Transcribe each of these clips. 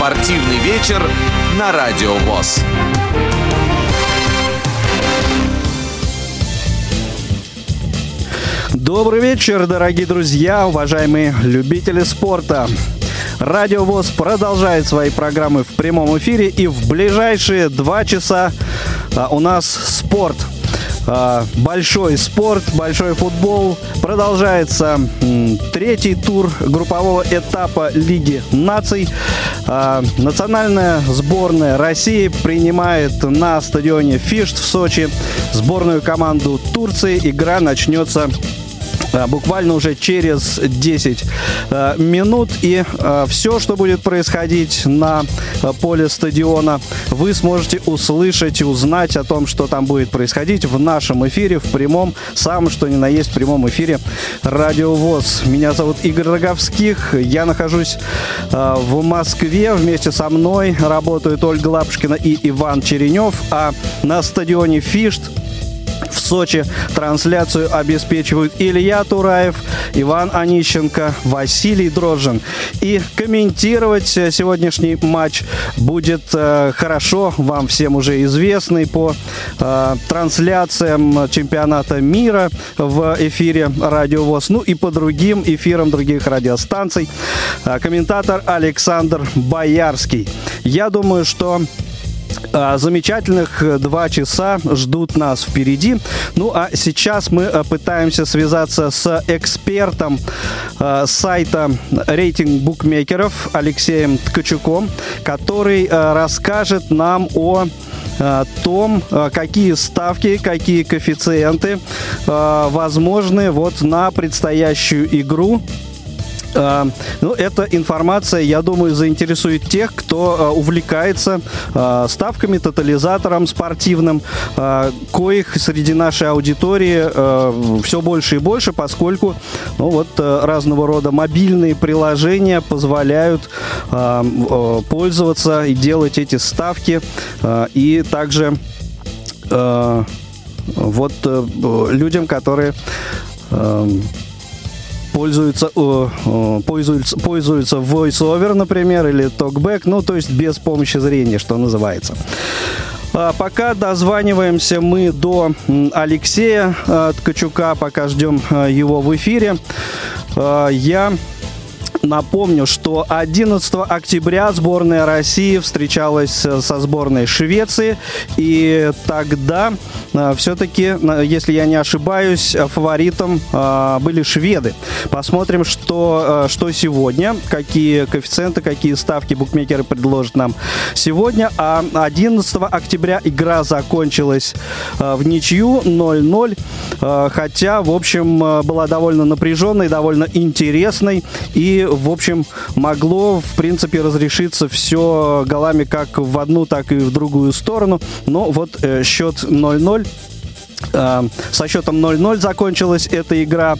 Спортивный вечер на Радио ВОЗ. Добрый вечер, дорогие друзья, уважаемые любители спорта. Радио ВОЗ продолжает свои программы в прямом эфире и в ближайшие два часа а, у нас спорт. А, большой спорт, большой футбол. Продолжается третий тур группового этапа Лиги наций. А, национальная сборная России принимает на стадионе Фишт в Сочи сборную команду Турции. Игра начнется буквально уже через 10 э, минут. И э, все, что будет происходить на э, поле стадиона, вы сможете услышать и узнать о том, что там будет происходить в нашем эфире, в прямом, самом что ни на есть в прямом эфире Радио ВОЗ. Меня зовут Игорь Роговских. Я нахожусь в Москве. Вместе со мной работают Ольга Лапушкина и Иван Черенев. А на стадионе Фишт в Сочи. Трансляцию обеспечивают Илья Тураев, Иван Онищенко, Василий Дрожжин. И комментировать э, сегодняшний матч будет э, хорошо, вам всем уже известный по э, трансляциям чемпионата мира в эфире Радио ВОЗ, ну и по другим эфирам других радиостанций. Э, комментатор Александр Боярский. Я думаю, что замечательных э, два часа ждут нас впереди. Ну а сейчас мы э, пытаемся связаться с экспертом э, сайта рейтинг букмекеров Алексеем Ткачуком, который расскажет нам о том, какие ставки, какие коэффициенты возможны вот на предстоящую игру а, ну, эта информация, я думаю, заинтересует тех, кто а, увлекается а, ставками, тотализатором спортивным, коих среди нашей аудитории все больше и больше, поскольку ну, вот, разного рода мобильные приложения позволяют пользоваться и делать эти ставки. И также вот людям, которые пользуются, пользуются, пользуются VoiceOver, например, или TalkBack, ну, то есть без помощи зрения, что называется. А пока дозваниваемся мы до Алексея э, Ткачука, пока ждем э, его в эфире. Э, я Напомню, что 11 октября сборная России встречалась со сборной Швеции, и тогда э, все-таки, если я не ошибаюсь, фаворитом э, были шведы. Посмотрим, что, э, что сегодня, какие коэффициенты, какие ставки букмекеры предложат нам сегодня. А 11 октября игра закончилась в ничью 0-0, хотя, в общем, была довольно напряженной, довольно интересной, и в общем, могло, в принципе, разрешиться все голами как в одну, так и в другую сторону. Но вот э, счет 0-0. Э, со счетом 0-0 закончилась эта игра.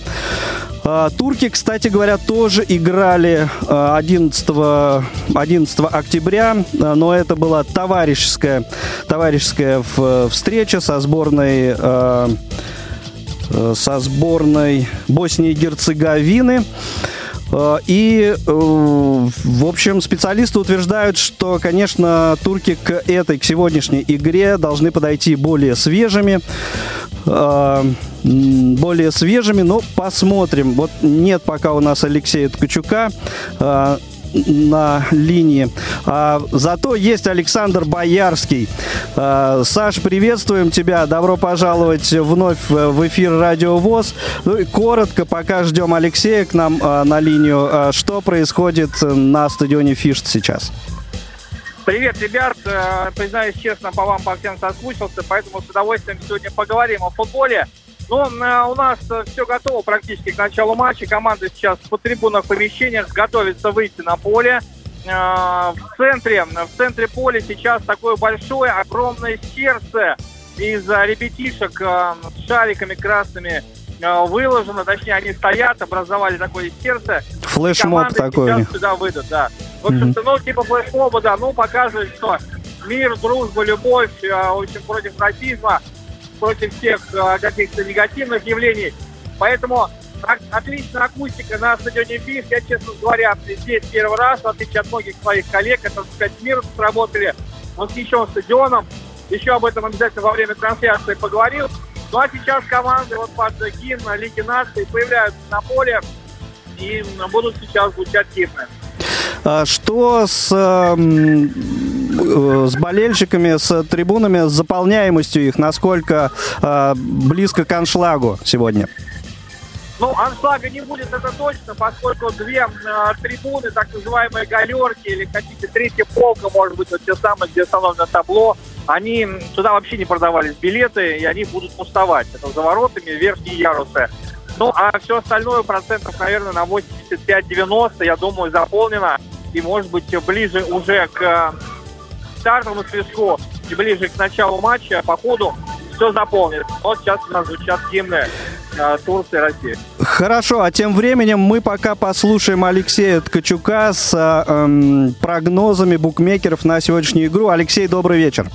Э, турки, кстати говоря, тоже играли 11, э, 11 октября, э, но это была товарищеская, товарищеская встреча со сборной со сборной Боснии и Герцеговины. Э, и, э, в общем, специалисты утверждают, что, конечно, турки к этой, к сегодняшней игре должны подойти более свежими э, более свежими, но посмотрим. Вот нет пока у нас Алексея Ткачука на линии. А, зато есть Александр Боярский. А, Саш, приветствуем тебя. Добро пожаловать вновь в эфир Радио ВОЗ. Ну и коротко, пока ждем Алексея к нам а, на линию. А, что происходит на стадионе Фишт сейчас? Привет, ребят. Э, признаюсь честно, по вам по всем соскучился, поэтому с удовольствием сегодня поговорим о футболе. Но ну, э, у нас э, все готово практически к началу матча. Команда сейчас по трибунах помещениях готовится выйти на поле. Э, в центре, в центре поля сейчас такое большое, огромное сердце из ребятишек с шариками красными выложено, точнее, они стоят, образовали такое сердце. Флешмоб такой. Сейчас сюда выйдут, да. В общем-то, mm-hmm. ну, типа флешмоба, да, ну, показывает, что мир, дружба, любовь, в общем, против расизма против всех э, каких-то негативных явлений. Поэтому Отличная акустика на стадионе ФИФ. Я, честно говоря, здесь первый раз, в отличие от многих своих коллег, которые, так сказать, миром сработали, восхищен стадионом. Еще об этом обязательно во время трансляции поговорил. Ну а сейчас команды вот под гимн Лиги Наций появляются на поле и будут сейчас звучать гимны. А что с, эм, э, с болельщиками, с трибунами, с заполняемостью их? Насколько э, близко к аншлагу сегодня? Ну, аншлага не будет, это точно, поскольку две э, трибуны, так называемые галерки, или хотите, третья полка, может быть, вот те самые, где установлено табло, они, туда вообще не продавались билеты, и они будут пустовать. Это за воротами, верхние ярусы. Ну, а все остальное процентов, наверное, на 85-90, я думаю, заполнено. И, может быть, ближе уже к стартовому свистку и ближе к началу матча, по ходу, все заполнит. Вот сейчас у нас звучат гимны э, Турции и России. Хорошо, а тем временем мы пока послушаем Алексея Ткачука с э, прогнозами букмекеров на сегодняшнюю игру. Алексей, добрый вечер.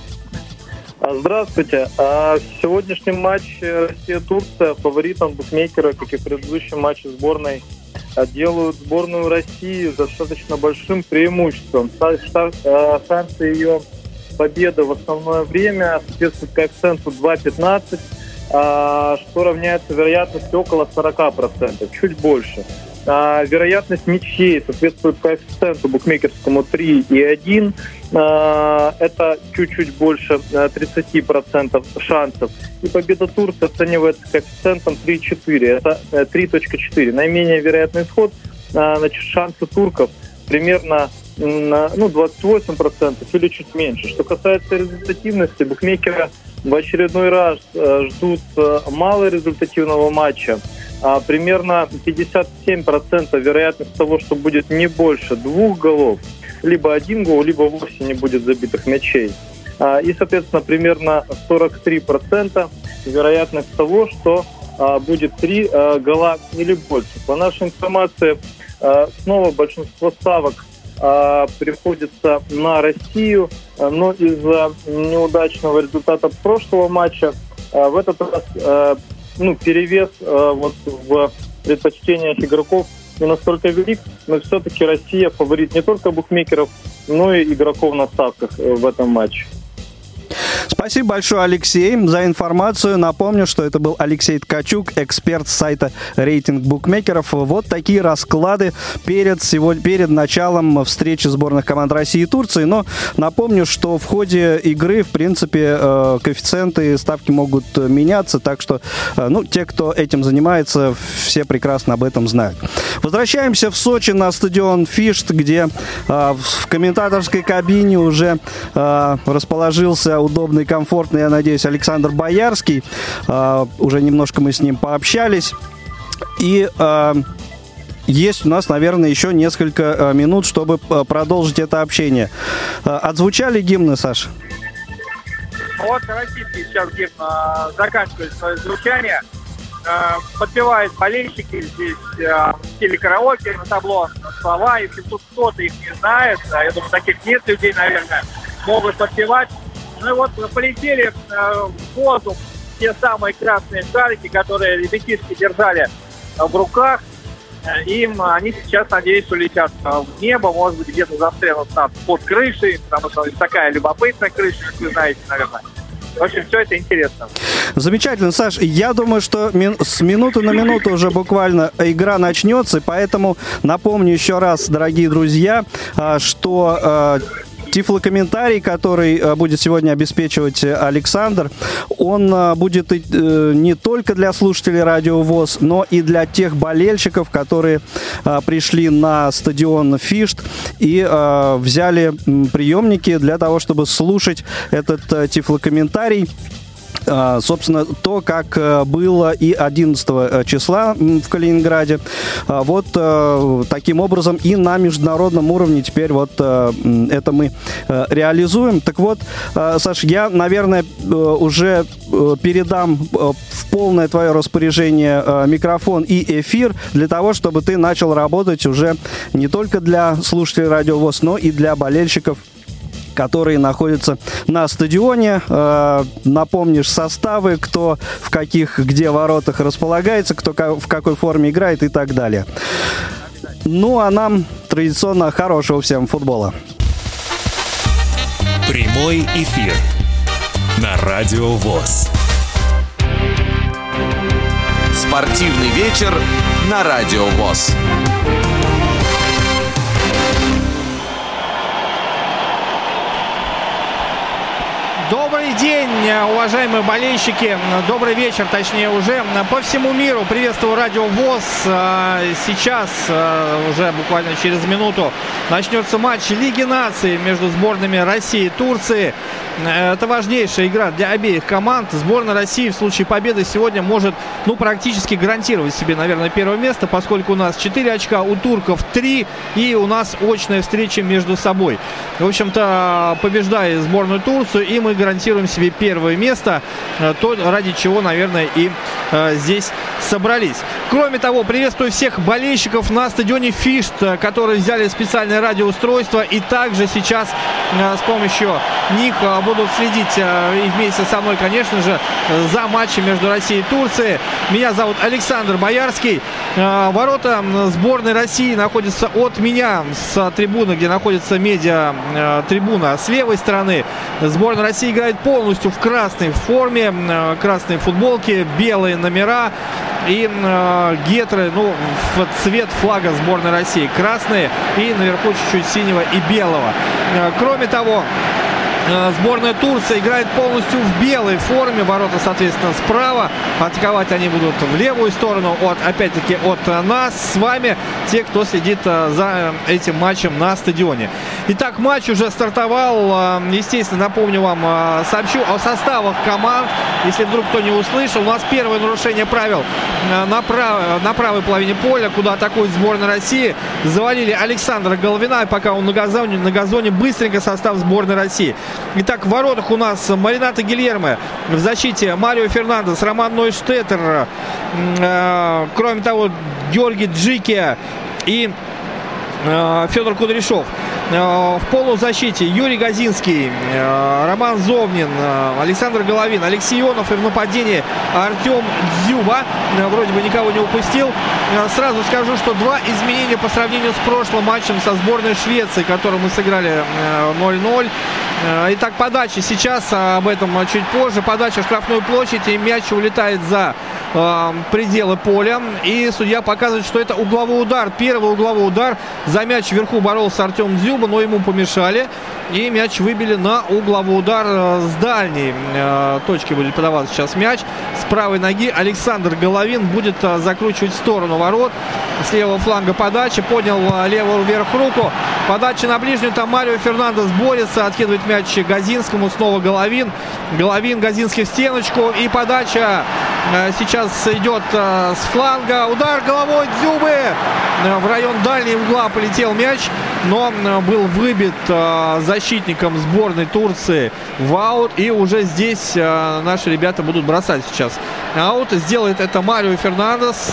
А, здравствуйте. А в сегодняшнем матче Россия-Турция фаворитом букмекера, как и в предыдущем матче сборной, а, делают сборную России достаточно большим преимуществом. Шансы ее победы в основное время соответствуют коэффициенту 2.15, что равняется вероятности около 40%, чуть больше. А, вероятность ничьей соответствует коэффициенту букмекерскому 3 и 1. А, это чуть-чуть больше 30% э, шансов. И победа Турции оценивается коэффициентом 3,4. Это 3.4. Э, Наименее вероятный исход. А, значит, шансы турков примерно на ну, 28% или чуть меньше. Что касается результативности, букмекеры в очередной раз э, ждут малорезультативного матча а, примерно 57% вероятность того, что будет не больше двух голов, либо один гол, либо вовсе не будет забитых мячей. А, и, соответственно, примерно 43% вероятность того, что а, будет три а, гола или больше. По нашей информации, снова большинство ставок приходится на Россию, но из-за неудачного результата прошлого матча в этот раз ну, перевес э, вот в предпочтениях игроков не настолько велик, но все-таки Россия фаворит не только букмекеров, но и игроков на ставках э, в этом матче. Спасибо большое, Алексей, за информацию. Напомню, что это был Алексей Ткачук, эксперт сайта рейтинг букмекеров. Вот такие расклады перед, сегодня, перед началом встречи сборных команд России и Турции. Но напомню, что в ходе игры, в принципе, э, коэффициенты ставки могут меняться. Так что, э, ну, те, кто этим занимается, все прекрасно об этом знают. Возвращаемся в Сочи на стадион Фишт, где э, в комментаторской кабине уже расположился удобный комфортный, я надеюсь, Александр Боярский. А, уже немножко мы с ним пообщались. И а, есть у нас, наверное, еще несколько а, минут, чтобы продолжить это общение. Отзвучали гимны, Саша? Вот российский сейчас гимн заканчивает свое звучание. Подпевают болельщики здесь в стиле караоке на табло слова. Если тут кто-то их не знает, я думаю, таких нет людей, наверное, могут подпевать. Ну и вот полетели э, в воздух те самые красные шарики, которые ребятишки держали э, в руках. Э, им они сейчас, надеюсь, улетят в небо, может быть, где-то застрянут над, под крышей, потому что такая любопытная крыша, вы знаете, наверное. В общем, все это интересно. Замечательно, Саш. Я думаю, что ми- с минуты на минуту уже буквально игра начнется, поэтому напомню еще раз, дорогие друзья, что Тифлокомментарий, который э, будет сегодня обеспечивать э, Александр, он э, будет не только для слушателей Радио ВОЗ, но и для тех болельщиков, которые пришли на стадион Фишт и взяли приемники для того, чтобы слушать этот тифлокомментарий. А, собственно, то, как э, было и 11 э, числа в Калининграде. А, вот э, таким образом и на международном уровне теперь вот это мы реализуем. Так вот, Саш, я, наверное, уже передам в полное твое распоряжение микрофон и эфир для того, чтобы ты начал работать уже не только для слушателей Радио ВОЗ, но и для болельщиков которые находятся на стадионе. Э, напомнишь составы, кто в каких, где воротах располагается, кто в какой форме играет и так далее. Ну, а нам традиционно хорошего всем футбола. Прямой эфир на Радио ВОЗ. Спортивный вечер на Радио ВОЗ. Добрый день, уважаемые болельщики. Добрый вечер, точнее, уже по всему миру. Приветствую Радио ВОЗ. А, сейчас, а, уже буквально через минуту, начнется матч Лиги наций между сборными России и Турции. Это важнейшая игра для обеих команд. Сборная России в случае победы сегодня может, ну, практически гарантировать себе, наверное, первое место, поскольку у нас 4 очка, у турков 3, и у нас очная встреча между собой. В общем-то, побеждая сборную Турцию, и мы гарантируем себе первое место, э, то, ради чего, наверное, и э, здесь собрались. Кроме того, приветствую всех болельщиков на стадионе Фишт, э, которые взяли специальное радиоустройство и также сейчас с помощью них будут следить и вместе со мной, конечно же, за матчем между Россией и Турцией. Меня зовут Александр Боярский. Ворота сборной России находятся от меня с трибуны, где находится медиа трибуна с левой стороны. Сборная России играет полностью в красной форме, красные футболки, белые номера и э, гетры, ну, цвет флага сборной России. Красные и наверху чуть-чуть синего и белого. Э, кроме того, Э, сборная Турции играет полностью в белой форме. Ворота, соответственно, справа. Атаковать они будут в левую сторону. От, опять-таки, от нас с вами, те, кто следит э, за этим матчем на стадионе. Итак, матч уже стартовал. Э, естественно, напомню вам, сообщу о составах команд. Если вдруг кто не услышал, у нас первое нарушение правил на, прав... на правой половине поля, куда атакует сборная России. Завалили Александра Головина, пока он на газоне, на газоне быстренько состав сборной России. Итак, в воротах у нас Марината Гильермо. В защите Марио Фернандес, Роман Нойштеттер. Э, кроме того, Георгий Джики и э, Федор Кудряшов. Э, в полузащите Юрий Газинский, Роман Зовнин, Александр Головин, Алексей Ионов и в нападении Артем Дзюба. Вроде бы никого не упустил. Сразу скажу, что два изменения по сравнению с прошлым матчем со сборной Швеции, который мы сыграли 0-0. Итак, подача сейчас, об этом чуть позже. Подача в штрафную площадь и мяч улетает за э, пределы поля. И судья показывает, что это угловой удар. Первый угловой удар. За мяч вверху боролся Артем Дзюба, но ему помешали. И мяч выбили на угловой удар э, с дальней э, точки будет подаваться сейчас мяч. С правой ноги Александр Головин будет э, закручивать в сторону ворот. С левого фланга подача. Поднял э, левую вверх руку. Подача на ближнюю. Там Марио Фернандес борется. Откидывает мяч Газинскому. Снова Головин. Головин, Газинский в стеночку. И подача Э, сейчас идет э, с фланга. Удар головой Дзюбы. Э, в район дальнего угла полетел мяч. Но был выбит защитником сборной Турции в аут. И уже здесь наши ребята будут бросать сейчас аут. Сделает это Марио Фернандес,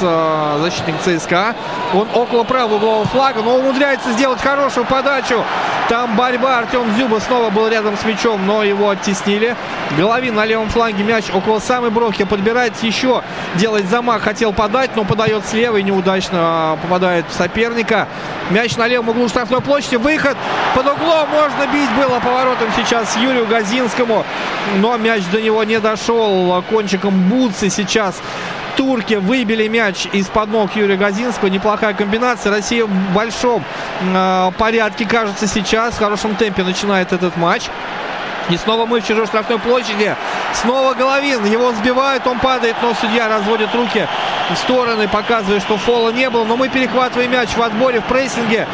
защитник ЦСКА. Он около правого углового флага, но умудряется сделать хорошую подачу. Там борьба. Артем Дзюба снова был рядом с мячом, но его оттеснили. Головин на левом фланге мяч около самой бровки подбирает еще, делает замах, хотел подать, но подает слева и неудачно а, попадает в соперника. Мяч на левом углу штрафной площади, выход под углом, можно бить было поворотом сейчас Юрию Газинскому, но мяч до него не дошел кончиком бутсы сейчас турки выбили мяч из-под ног Юрия Газинского. Неплохая комбинация. Россия в большом э, порядке, кажется, сейчас. В хорошем темпе начинает этот матч. И снова мы в чужой штрафной площади. Снова Головин. Его сбивают, он падает, но судья разводит руки в стороны, показывая, что фола не было. Но мы перехватываем мяч в отборе, в прессинге.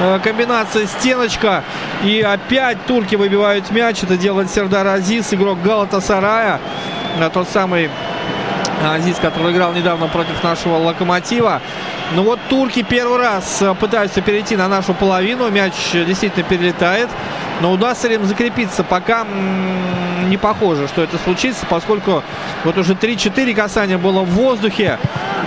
Э, комбинация стеночка. И опять турки выбивают мяч. Это делает Сердар Азиз, игрок Галата Сарая. Тот самый Азиз, который играл недавно против нашего Локомотива. Ну вот турки первый раз э, пытаются перейти на нашу половину. Мяч действительно перелетает. Но удастся ли им закрепиться? Пока не похоже, что это случится, поскольку вот уже 3-4 касания было в воздухе.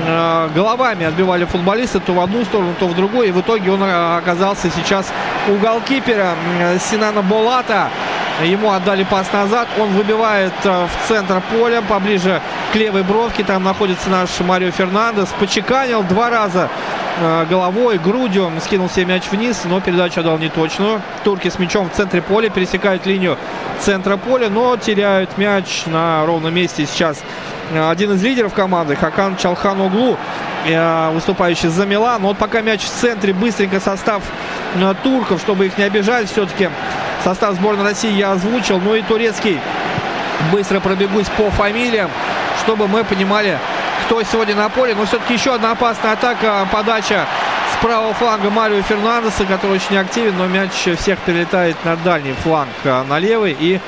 Э, головами отбивали футболисты то в одну сторону, то в другую. И в итоге он э, оказался сейчас у голкипера Синана Болата. Ему отдали пас назад. Он выбивает в центр поля, поближе к левой бровке. Там находится наш Марио Фернандес. Почеканил два раза э, головой, грудью. Скинул себе мяч вниз, но передачу отдал неточную. Турки с мячом в центре поля. Пересекают линию центра поля, но теряют мяч на ровном месте сейчас. Один из лидеров команды, Хакан Чалхан Углу, э, выступающий за Милан. Вот пока мяч в центре, быстренько состав э, турков, чтобы их не обижать, все-таки состав сборной России я озвучил. Ну и турецкий быстро пробегусь по фамилиям чтобы мы понимали, кто сегодня на поле. Но все-таки еще одна опасная атака, подача с правого фланга Марио Фернандеса, который очень активен, но мяч всех перелетает на дальний фланг, а, на левый. И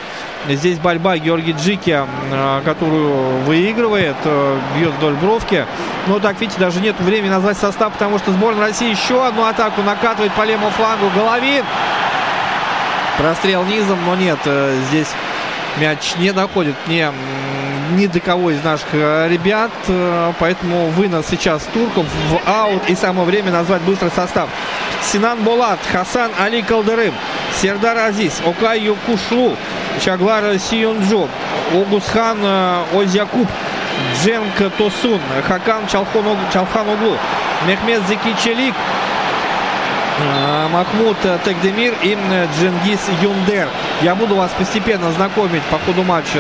здесь борьба Георгий Джики, а, которую выигрывает, а, бьет вдоль бровки. Но так, видите, даже нет времени назвать состав, потому что сборная России еще одну атаку накатывает по левому флангу. Головин. Прострел низом, но нет, э, здесь мяч не доходит не ни до кого из наших э, ребят. Э, поэтому вынос сейчас турков в аут. И самое время назвать быстрый состав. Синан Болат, Хасан Али Калдырым, Сердар Азиз, Окай Юкушлу, Чаглар Сиюнджу, Огусхан Озякуб, Дженк Тосун, Хакан Чалхан Углу, Мехмед Зекичелик, Махмуд Тегдемир и Джингис Юндер. Я буду вас постепенно знакомить по ходу матча,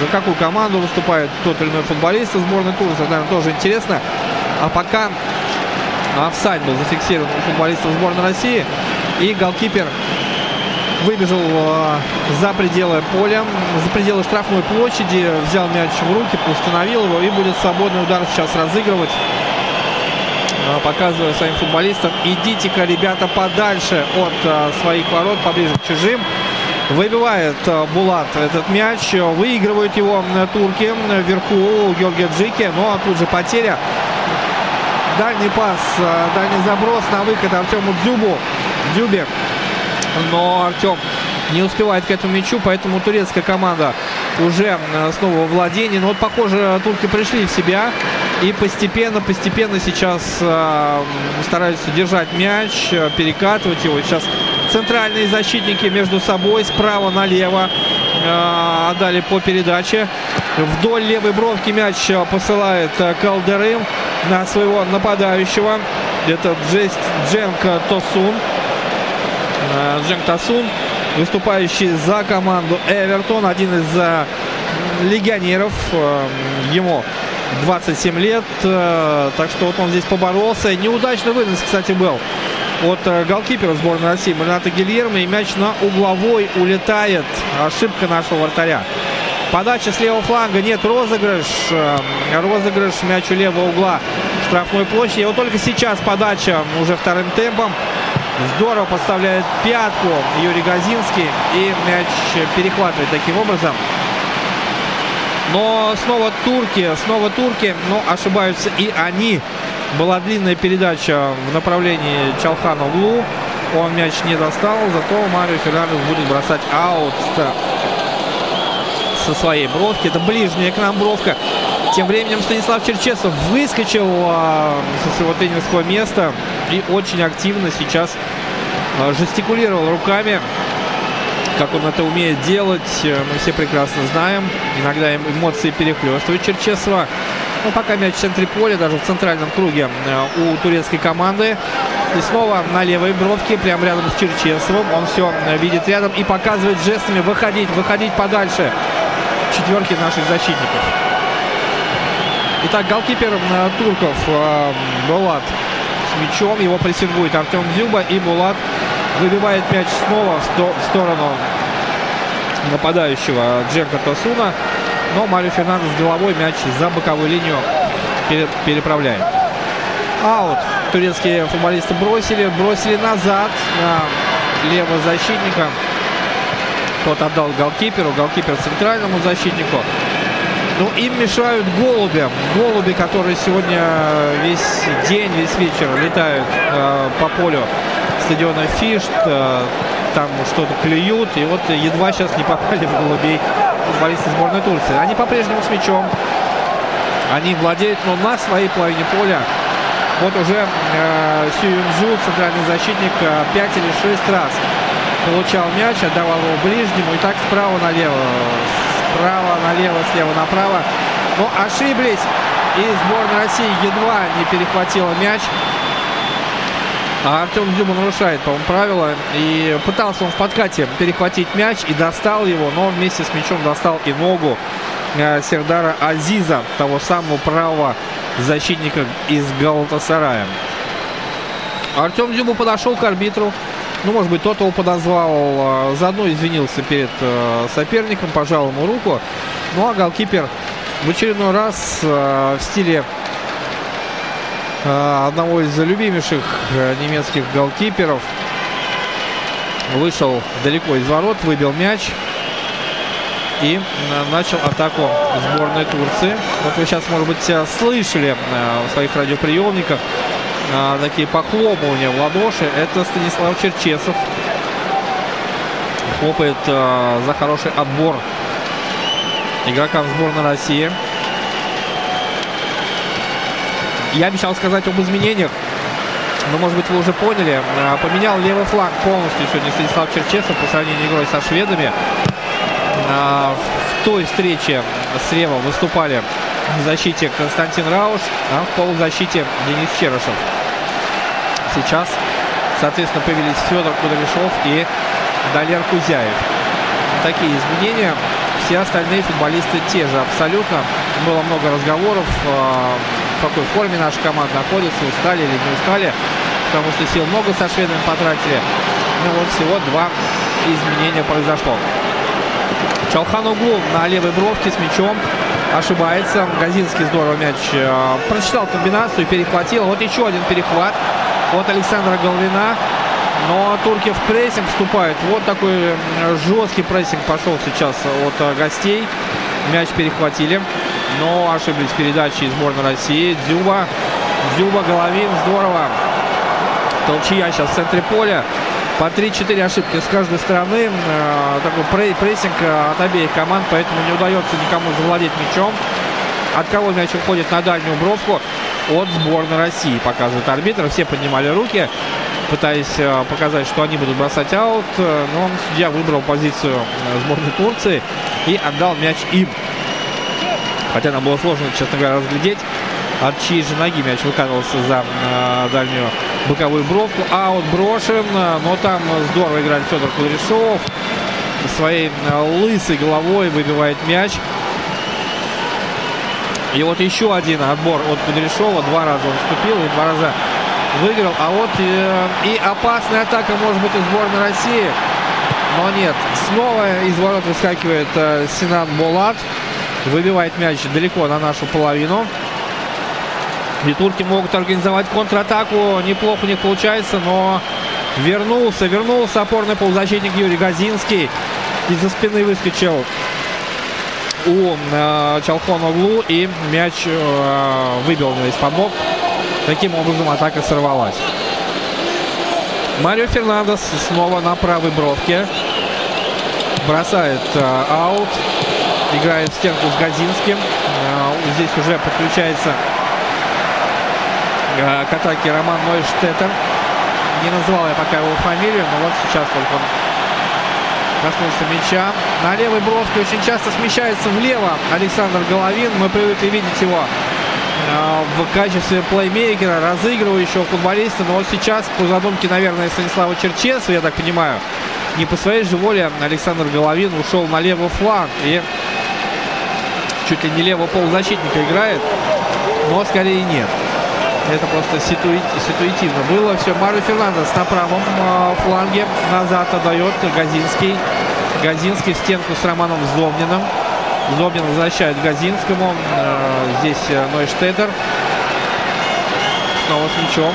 за какую команду выступает тот или иной футболист из сборной Турции. Наверное, тоже интересно. А пока офсайд был зафиксирован у футболистов сборной России. И голкипер выбежал за пределы поля, за пределы штрафной площади, взял мяч в руки, установил его и будет свободный удар сейчас разыгрывать показывая своим футболистам, идите-ка, ребята, подальше от а, своих ворот, поближе к чужим. Выбивает а, Булат этот мяч, выигрывают его турки вверху Георгия Джики, ну а тут же потеря. Дальний пас, а, дальний заброс на выход Артему Дзюбу. Дзюбе. Но Артем не успевает к этому мячу, поэтому турецкая команда уже снова во владении. Но вот, похоже, турки пришли в себя. И постепенно, постепенно сейчас э, стараются держать мяч, перекатывать его. Сейчас центральные защитники между собой справа налево э, отдали по передаче. Вдоль левой бровки мяч посылает э, Калдерым на своего нападающего. Это Джест Дженка Тосун. Э, Дженк Тосун, выступающий за команду Эвертон. Один из э, легионеров. Ему 27 лет. Э, так что вот он здесь поборолся. Неудачный вынос, кстати, был от э, голкипера сборной России Марината Гильермо. И мяч на угловой улетает. Ошибка нашего вратаря. Подача с левого фланга. Нет, розыгрыш. Э, розыгрыш мяч у левого угла штрафной площади. Вот только сейчас подача уже вторым темпом. Здорово подставляет пятку Юрий Газинский. И мяч перехватывает таким образом. Но снова турки, снова турки, но ошибаются и они. Была длинная передача в направлении Чалхана углу. Он мяч не достал, зато Марио Фернандес будет бросать аут со своей бровки. Это ближняя к нам бровка. Тем временем Станислав Черчесов выскочил а, со своего тренерского места и очень активно сейчас а, жестикулировал руками как он это умеет делать, э, мы все прекрасно знаем. Иногда эмоции перехлестывают Черчесова. Но пока мяч в центре поля, даже в центральном круге э, у турецкой команды. И снова на левой бровке, прямо рядом с Черчесовым. Он все э, видит рядом и показывает жестами выходить, выходить подальше четверки наших защитников. Итак, голкипер турков Булат с мячом. Его прессингует Артем Дзюба и Булат выбивает мяч снова в сторону нападающего Дженка Тосуна. Но Марио Фернандес головой мяч за боковую линию переправляет. Аут. Турецкие футболисты бросили. Бросили назад на левого защитника. Тот отдал голкиперу. Голкипер центральному защитнику. Ну, им мешают голуби. Голуби, которые сегодня весь день, весь вечер летают э, по полю стадиона Фишт. Э, там что-то клюют. И вот едва сейчас не попали в голубей футболисты сборной Турции. Они по-прежнему с мячом. Они владеют, но на своей половине поля. Вот уже э, Сю центральный защитник, э, 5 или 6 раз получал мяч, отдавал его ближнему. И так справа налево, справа налево, слева направо. Но ошиблись. И сборная России едва не перехватила мяч. А Артем Дзюба нарушает, по-моему, правила. И пытался он в подкате перехватить мяч и достал его, но вместе с мячом достал и ногу э, Сердара Азиза, того самого правого защитника из Галатасарая. Артем Дзюба подошел к арбитру. Ну, может быть, тот его подозвал. э, Заодно извинился перед э, соперником, пожал ему руку. Ну, а голкипер в очередной раз э, в стиле одного из любимейших э, немецких голкиперов вышел далеко из ворот, выбил мяч и э, начал атаку сборной Турции. Вот вы сейчас, может быть, э, слышали э, в своих радиоприемниках э, такие похлопывания в ладоши. Это Станислав Черчесов. Хлопает э, за хороший отбор игрокам сборной России. Я обещал сказать об изменениях. Но, может быть, вы уже поняли. Э, Поменял левый фланг полностью сегодня Станислав Черчесов по сравнению с игрой со шведами. А, В той встрече слева выступали в защите Константин Рауш, а в полузащите Денис Черышев. Сейчас, соответственно, появились Федор Кудряшов и Далер Кузяев. Такие изменения. Все остальные футболисты те же абсолютно. Было много разговоров, а, в какой форме наша команда находится, устали или не устали, потому что сил много со шведами потратили. Ну вот всего два изменения произошло. Чалхан Углу на левой бровке с мячом ошибается. Газинский здорово мяч э, прочитал комбинацию, перехватил. Вот еще один перехват от Александра Головина. Но турки в прессинг вступают. Вот такой э, жесткий прессинг пошел сейчас от э, гостей. Мяч перехватили. Но ошиблись передачи из сборной России. Дзюба. Дзюба, Головин. Здорово. Толчья сейчас в центре поля. По 3-4 ошибки с каждой стороны. Э, такой пре- прессинг э, от обеих команд, поэтому не удается никому завладеть мячом. От кого мяч уходит на дальнюю бровку? От сборной России, показывает арбитр. Все поднимали руки, пытаясь э, показать, что они будут бросать аут. Но судья выбрал позицию сборной Турции и отдал мяч им. Хотя нам было сложно, честно говоря, разглядеть, от чьей же ноги мяч выкатывался за э, дальнюю боковую бровку. Аут брошен, э, но там здорово играет Федор Кудряшов. Своей э, лысой головой выбивает мяч. И вот еще один отбор от Кудряшова. Два раза он вступил и два раза выиграл. А вот э, и опасная атака может быть у сборной России. Но нет. Снова из ворот выскакивает э, Синан Болат. Выбивает мяч далеко на нашу половину. И турки могут организовать контратаку. Неплохо у них получается, но вернулся, вернулся опорный полузащитник Юрий Газинский. Из-за спины выскочил у э, Чалхона углу и мяч э, выбил его из-под ног. Таким образом атака сорвалась. Марио Фернандес снова на правой бровке. Бросает э, аут. Играет в стенку с Газинским. Э, здесь уже подключается э, к атаке Роман Нойштеттер. Не называл я пока его фамилию, но вот сейчас только он коснулся мяча. На левой бровке очень часто смещается влево Александр Головин. Мы привыкли видеть его э, в качестве плеймейкера, разыгрывающего футболиста. Но вот сейчас, по задумке, наверное, Станислава Черчесова, я так понимаю, не по своей же воле Александр Головин ушел на левый фланг. И чуть ли не левого полузащитника играет, но скорее нет. Это просто ситуативно было. Все, Марио Фернандес на правом э, фланге. Назад отдает Газинский. Газинский в стенку с Романом Зомниным. Зомнин возвращает Газинскому. Э, здесь э, Нойштедер. Снова с мячом.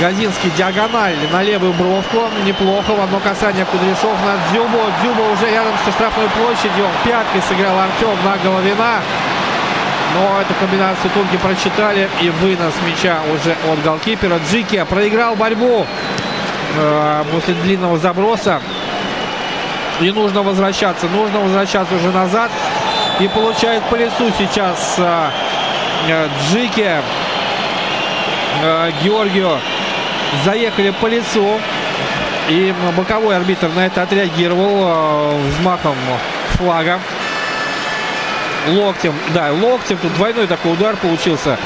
Газинский диагональ на левую бровку. Неплохо. В одно касание Кудряшов на Дзюбу. Дзюба уже рядом с штрафной площадью. Пяткой сыграл Артем на Головина. Но эту комбинацию турки прочитали. И вынос мяча уже от голкипера. Джики проиграл борьбу э, после длинного заброса. И нужно возвращаться. Нужно возвращаться уже назад. И получает по лицу сейчас э, э Джики. Э, Георгию заехали по лицу. И боковой арбитр на это отреагировал э, взмахом флага. Локтем, да, локтем. Тут двойной такой удар получился.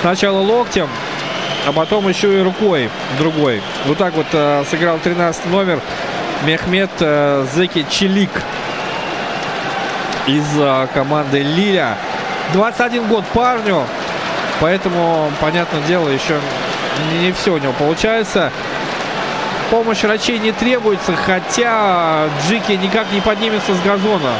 Сначала локтем, а потом еще и рукой другой. Вот так вот э, сыграл 13 номер Мехмед э, Зеки Челик из э, команды Лиля. 21 год парню, поэтому, понятное дело, еще не, все у него получается. Помощь врачей не требуется, хотя Джики никак не поднимется с газона.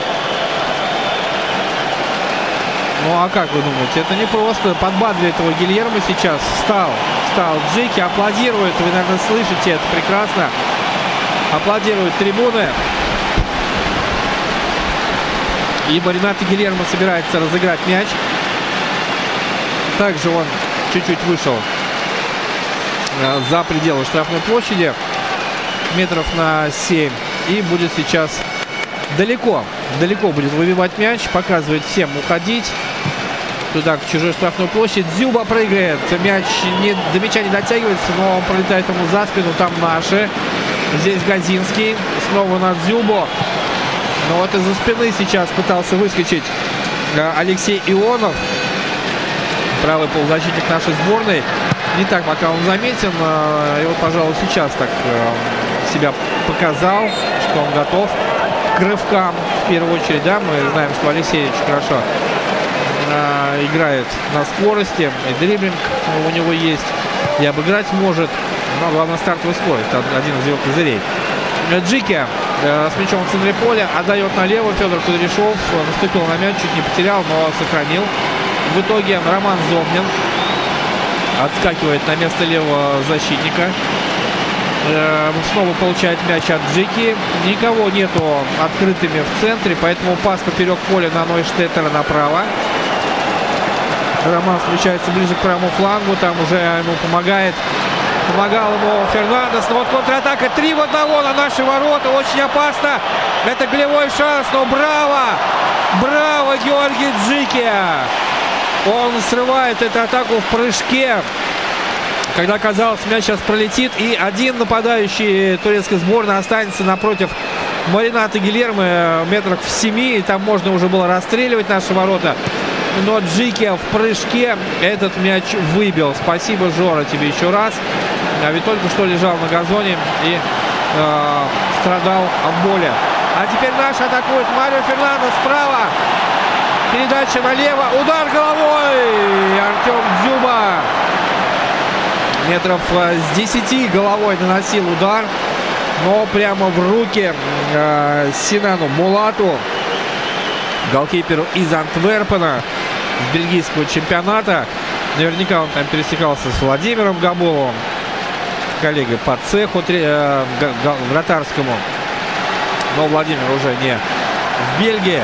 Ну а как вы думаете, это не просто подбадривает его Гильермо сейчас. Встал, встал Джики, аплодирует, вы, наверное, слышите это прекрасно. Аплодируют трибуны. Ибо Ренато Гильермо собирается разыграть мяч. Также он чуть-чуть вышел за пределы штрафной площади. Метров на 7. И будет сейчас далеко. Далеко будет выбивать мяч. Показывает всем уходить. Туда, к чужой штрафной площади. Зюба прыгает. Мяч не, до мяча не дотягивается, но он пролетает ему за спину. Там наши. Здесь Газинский. Снова на Дзюбо. Но вот из-за спины сейчас пытался выскочить э, Алексей Ионов. Правый полузащитник нашей сборной. Не так пока он заметен. Э, и вот, пожалуй, сейчас так э, себя показал, что он готов к рывкам в первую очередь. Да, мы знаем, что Алексей очень хорошо играет на скорости. И дриблинг у него есть. И обыграть может. Но главное стартовая скорость. Один из его козырей. Джики э, с мячом в центре поля отдает налево. Федор Кудряшов наступил на мяч, чуть не потерял, но сохранил. В итоге Роман Зомнин отскакивает на место левого защитника. Э, снова получает мяч от Джики. Никого нету открытыми в центре, поэтому пас поперек поля на Нойштеттера направо. Роман включается ближе к правому флангу, там уже ему помогает Помогал ему Фернандес. Но вот контратака 3 в 1 на наши ворота. Очень опасно. Это голевой шанс. Но браво! Браво, Георгий Джики! Он срывает эту атаку в прыжке. Когда казалось, мяч сейчас пролетит. И один нападающий турецкой сборной останется напротив Марината Гильермо метрах в 7. И там можно уже было расстреливать наши ворота но Джики в прыжке этот мяч выбил. Спасибо, Жора, тебе еще раз. А ведь только что лежал на газоне и э, страдал от боли. А теперь наш атакует Марио Фернандес справа. Передача налево. Удар головой. Артем Дзюба. Метров э, с 10 головой наносил удар. Но прямо в руки э, Синану Мулату. Голкиперу из Антверпена с бельгийского чемпионата. Наверняка он там пересекался с Владимиром Габоловым, коллегой по цеху э, вратарскому. Но Владимир уже не в Бельгии.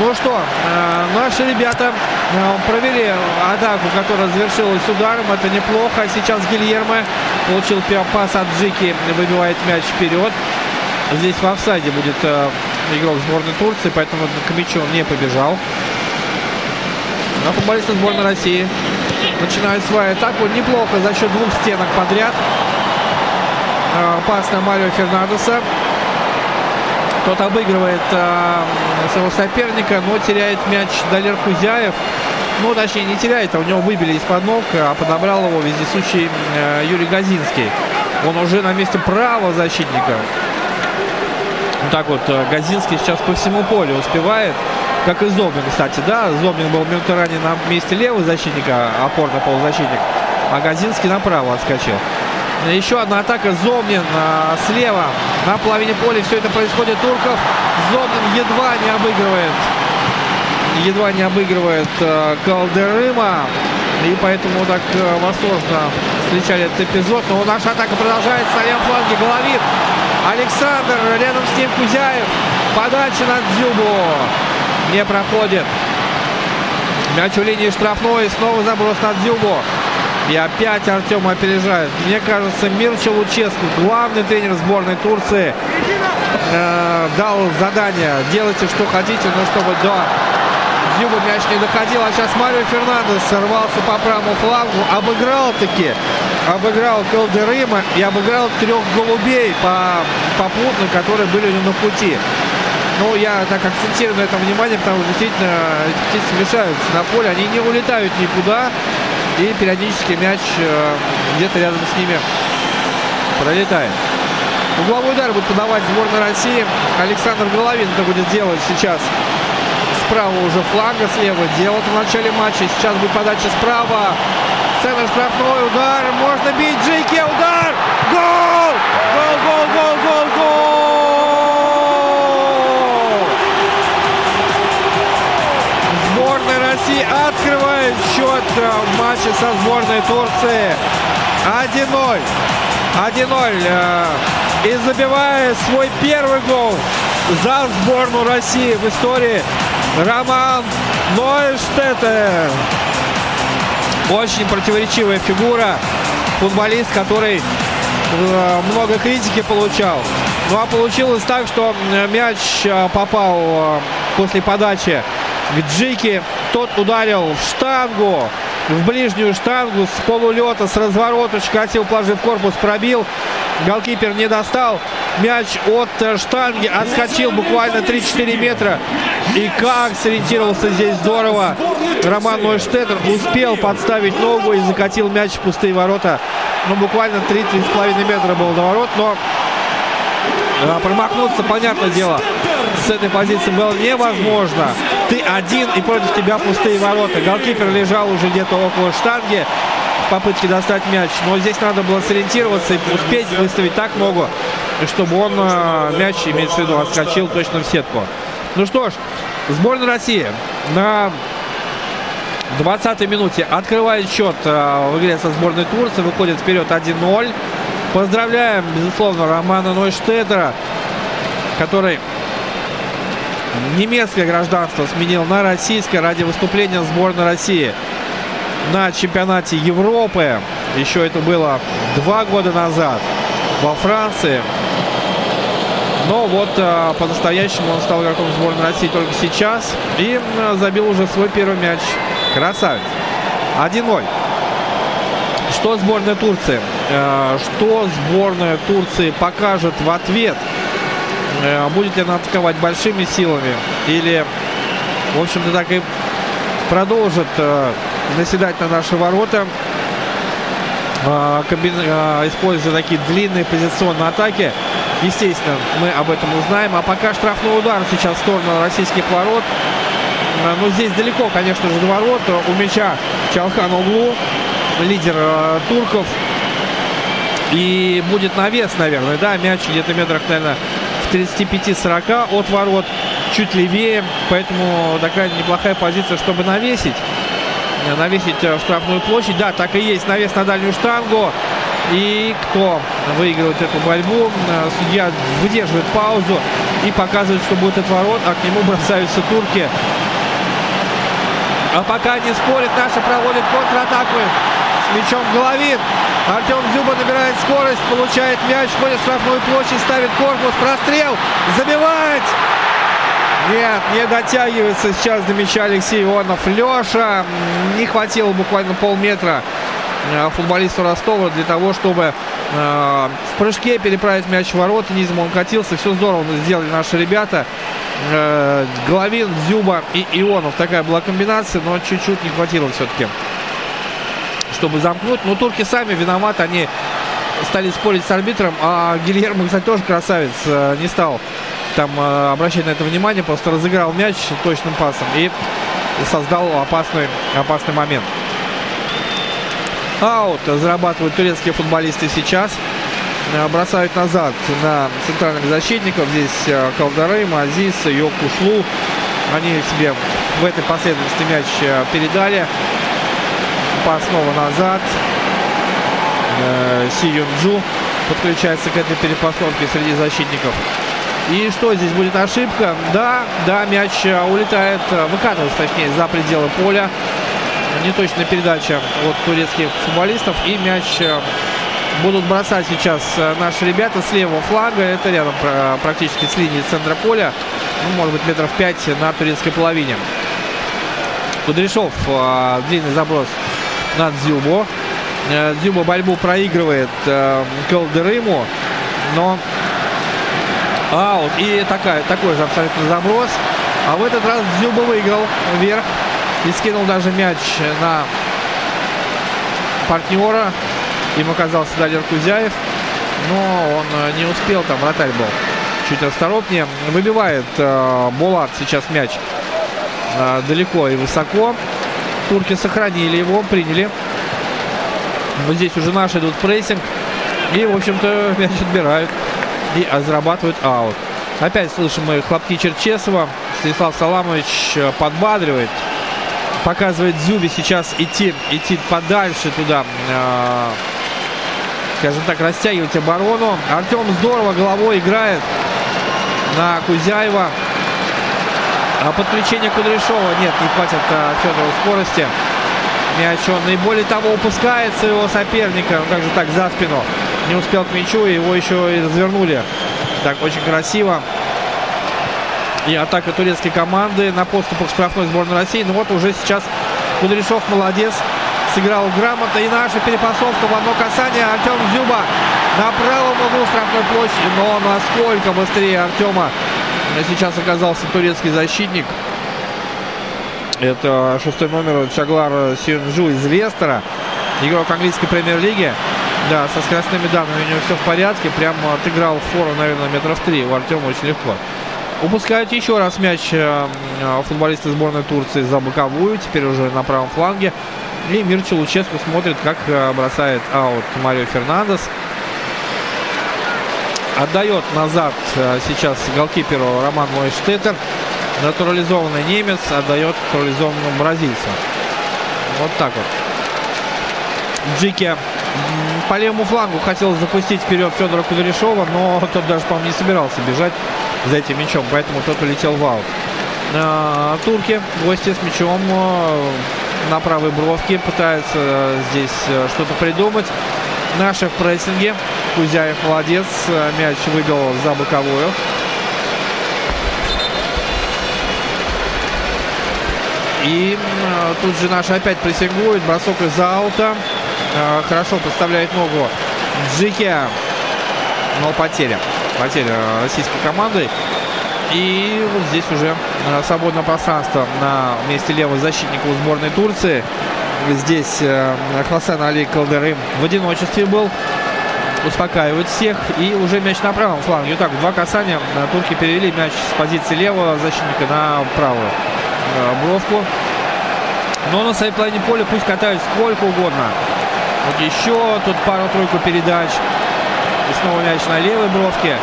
Ну что, э, наши ребята э, провели атаку, которая завершилась ударом. Это неплохо. Сейчас Гильермо получил пас от Джики, выбивает мяч вперед. Здесь в офсайде будет э, игрок сборной Турции, поэтому к мячу он не побежал. А футболисты сборной России начинают свою атаку неплохо за счет двух стенок подряд. Пас на Марио Фернандеса. Тот обыгрывает э, своего соперника, но теряет мяч Далер Кузяев. Ну, точнее, не теряет, а у него выбили из-под ног, а подобрал его вездесущий э, Юрий Газинский. Он уже на месте правого защитника. Вот так вот э, Газинский сейчас по всему полю успевает как и Зомбин, кстати, да. Зомбин был минуту ранее на месте левого защитника, опорный полузащитник, а Газинский направо отскочил. Еще одна атака Зомнин а, слева на половине поля. Все это происходит Турков. Зомнин едва не обыгрывает. Едва не обыгрывает а, Калдерыма. И поэтому так э, восторженно встречали этот эпизод. Но наша атака продолжается на левом фланге. Головин. Александр. Рядом с ним Кузяев. Подача на Дзюбу. Не проходит. Мяч у линии штрафной. Снова заброс на Дзюбу. И опять Артем опережает. Мне кажется, Мирча Луческу, главный тренер сборной Турции, э, дал задание. Делайте, что хотите, но чтобы до Дзюба мяч не доходил. А сейчас Марио Фернандес сорвался по правому флангу. Обыграл таки. Обыграл Келдерыма и обыграл трех голубей по попутно, которые были у него на пути. Ну, я так акцентирую на этом внимание, потому что действительно эти птицы мешаются на поле. Они не улетают никуда. И периодически мяч э, где-то рядом с ними пролетает. Угловой удар будет подавать сборная России. Александр Головин это будет делать сейчас справа уже фланга, слева делал это в начале матча. Сейчас будет подача справа. Центр штрафной удар. Можно бить. Джейке удар. Гол! Гол, гол, гол, гол, гол! Счет в матче со сборной Турции. 1-0. 1-0. И забивая свой первый гол за сборную России в истории Роман Нойштеттер. Очень противоречивая фигура. Футболист, который э, много критики получал. Ну а получилось так, что мяч э, попал э, после подачи к Джике. Тот ударил в штангу, в ближнюю штангу с полулета, с разворота, шкатил, положив корпус, пробил. Голкипер не достал. Мяч от штанги отскочил буквально 3-4 метра. И как сориентировался здесь здорово Роман Нойштеттер. Успел подставить ногу и закатил мяч в пустые ворота. Ну, буквально 3-3,5 метра было до ворот. Но промахнуться, понятное дело, с этой позиции было невозможно. Ты один и против тебя пустые ворота. Голкипер лежал уже где-то около штанги в попытке достать мяч. Но здесь надо было сориентироваться и успеть выставить так ногу, чтобы он мяч, имеется в виду, отскочил точно в сетку. Ну что ж, сборная России на 20-й минуте открывает счет в игре со сборной Турции. Выходит вперед 1-0. Поздравляем, безусловно, Романа Нойштеттера, который немецкое гражданство сменил на российское ради выступления сборной России на чемпионате Европы. Еще это было два года назад во Франции. Но вот э, по-настоящему он стал игроком сборной России только сейчас. И э, забил уже свой первый мяч. Красавец. 1-0. Что сборная Турции? Э, что сборная Турции покажет в ответ? Э, будет ли она атаковать большими силами? Или, в общем-то, так и продолжит э, наседать на наши ворота, используя такие длинные позиционные атаки? Естественно, мы об этом узнаем. А пока штрафной удар сейчас в сторону российских ворот. Но здесь далеко, конечно же, до ворот. У мяча Чалхан углу лидер э, турков. И будет навес, наверное, да, мяч где-то метрах, наверное, 35-40 от ворот, чуть левее, поэтому такая неплохая позиция, чтобы навесить, навесить э, штрафную площадь. Да, так и есть, навес на дальнюю штангу. И кто выигрывает эту борьбу, э, судья выдерживает паузу и показывает, что будет от ворот, а к нему бросаются турки. А пока не спорит, наша проводит контратаку мячом Головин. Артем Зюба набирает скорость, получает мяч, входит в штрафную площадь, ставит корпус, прострел, забивать! Нет, не дотягивается сейчас до мяча Алексей Ионов. Леша не хватило буквально полметра э, футболисту Ростова для того, чтобы э, в прыжке переправить мяч в ворота. Низом он катился. Все здорово сделали наши ребята. Э, Головин, Зюба и Ионов. Такая была комбинация, но чуть-чуть не хватило все-таки чтобы замкнуть. Но турки сами виноваты, они стали спорить с арбитром, а Гильермо, кстати, тоже красавец, э, не стал там э, обращать на это внимание, просто разыграл мяч точным пасом и создал опасный, опасный момент. Аут зарабатывают турецкие футболисты сейчас. Э, бросают назад на центральных защитников. Здесь Калдары, Мазис, Йокушлу. Они себе в этой последовательности мяч передали. Пас снова назад. Э, Си Юнджу подключается к этой перепасовке среди защитников. И что здесь будет ошибка? Да, да, мяч э, улетает, э, выкатывается точнее за пределы поля. Неточная передача от турецких футболистов. И мяч будут бросать сейчас наши ребята с левого флага. Это рядом практически с линии центра поля. Ну, может быть, метров 5 на турецкой половине. Кудряшов, длинный заброс над Дзюбо. Дзюба борьбу проигрывает Колдерыму, но аут. И такая, такой же абсолютно заброс. А в этот раз Дзюба выиграл вверх и скинул даже мяч на партнера. Им оказался Далер Кузяев. Но он э, не успел, там вратарь был чуть расторопнее. Выбивает э, Булат сейчас мяч э, далеко и высоко. Турки сохранили его, приняли. Вот здесь уже наши идут прессинг. И, в общем-то, мяч отбирают и зарабатывают аут. Опять слышим мы хлопки Черчесова. Станислав Саламович э, подбадривает. Показывает Зюбе сейчас идти, идти подальше туда. Э, скажем так, растягивать оборону. Артем здорово головой играет на Кузяева. А подключение Кудряшова нет, не хватит а, Федору скорости. Мяч он и более того упускает своего соперника. Он также так за спину не успел к мячу, его еще и развернули. Так, очень красиво. И атака турецкой команды на поступах штрафной сборной России. Ну вот уже сейчас Кудряшов молодец. Сыграл грамотно. И наша перепасовка в одно касание. Артем Зюба на правом углу штрафной площади. Но насколько быстрее Артема сейчас оказался турецкий защитник. Это шестой номер Чаглар Сюнжу из Лестера. Игрок английской премьер-лиги. Да, со скоростными данными у него все в порядке. Прям отыграл фору, наверное, метров три. У Артема очень легко. Упускают еще раз мяч э, э, футболисты сборной Турции за боковую. Теперь уже на правом фланге. И Мирча Луческу смотрит, как э, бросает аут Марио Фернандес. Отдает назад сейчас голкиперу Роман Мойштеттер. Натурализованный немец отдает натурализованному бразильцу. Вот так вот. Джики по левому флангу хотел запустить вперед Федора Кудряшова, но тот даже, по-моему, не собирался бежать за этим мячом, поэтому тот улетел в аут. А, турки, гости с мячом а, на правой бровке пытаются здесь что-то придумать. Наши в прессинге. Кузяев молодец. Мяч выбил за боковую. И тут же наши опять прессингуют. Бросок из аута. Э, хорошо подставляет ногу Джики. Но потеря. Потеря российской команды. И вот здесь уже э, свободное пространство на месте левого защитника у сборной Турции. Здесь э, Хасан Али Калдерым в одиночестве был. Успокаивает всех. И уже мяч на правом фланге. так, два касания. Турки перевели мяч с позиции левого защитника на правую бровку. Но на своей половине поля пусть катают сколько угодно. Вот еще тут пару-тройку передач. И снова мяч на левой бровке.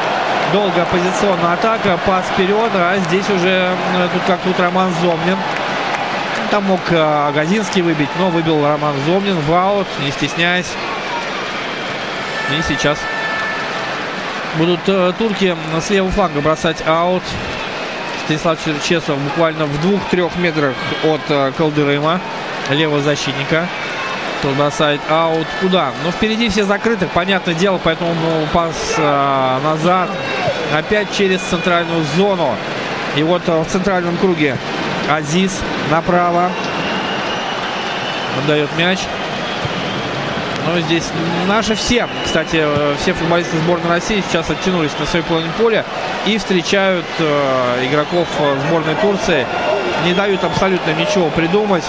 Долгая позиционная атака, пас вперед, а здесь уже тут как тут Роман Зомнин. Там мог а, Газинский выбить, но выбил Роман Зомнин в аут, не стесняясь. И сейчас будут а, турки с левого фланга бросать аут. Станислав Черчесов буквально в двух-трех метрах от а, Колдырыма, левого защитника. Тут бросает аут. Куда? Ну, впереди все закрыты, понятное дело, поэтому ну, пас э, назад. Опять через центральную зону. И вот в центральном круге Азиз направо. Отдает мяч. Ну, здесь наши все, кстати, все футболисты сборной России сейчас оттянулись на свою половину поля и встречают э, игроков сборной Турции. Не дают абсолютно ничего придумать.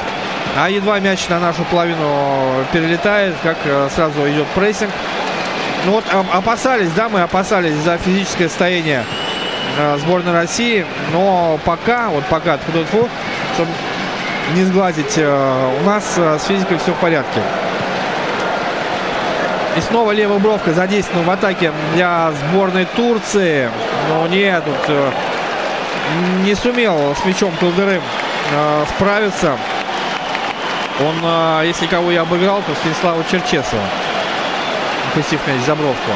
А едва мяч на нашу половину перелетает, как э, сразу идет прессинг. Ну вот опасались, да, мы опасались за физическое состояние э, сборной России. Но пока, вот пока, фу, фу чтобы не сглазить, э, у нас с физикой все в порядке. И снова левая бровка задействована в атаке для сборной Турции. Но нет, тут не сумел с мячом Калдерым справиться. Он, э, если кого я обыграл, то Станислава Черчесова. Пустив мяч за бровку.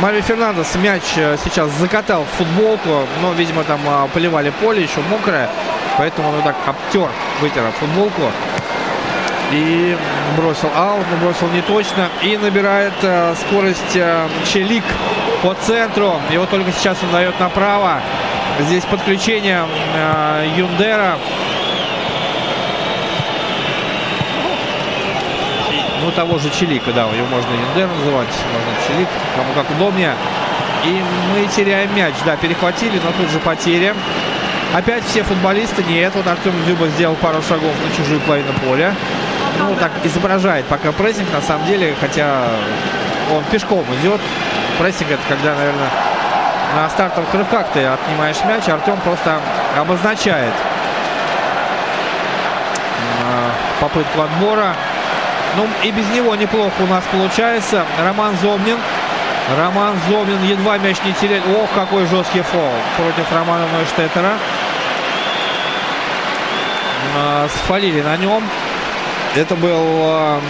Марио Фернандес мяч э, сейчас закатал в футболку, но, видимо, там э, поливали поле, еще мокрое, поэтому он вот так обтер, вытер футболку и бросил аут, но бросил не точно и набирает э, скорость Челик по центру. Его только сейчас он дает направо. Здесь подключение Юндера. Ну, того же Челика, да, его можно Юндер называть, можно Челик, кому как удобнее. И мы теряем мяч, да, перехватили, но тут же потеря. Опять все футболисты, нет, вот Артем Дзюба сделал пару шагов на чужую половину поля. Ну, так изображает пока прессинг, на самом деле, хотя он пешком идет. Прессинг это когда, наверное, на стартовых рывках ты отнимаешь мяч, а Артем просто обозначает попытку отбора. Ну и без него неплохо у нас получается. Роман Зобнин. Роман Зомнин едва мяч не теряет. Ох, какой жесткий фол против Романа Нойштеттера. Сфалили на нем. Это был э,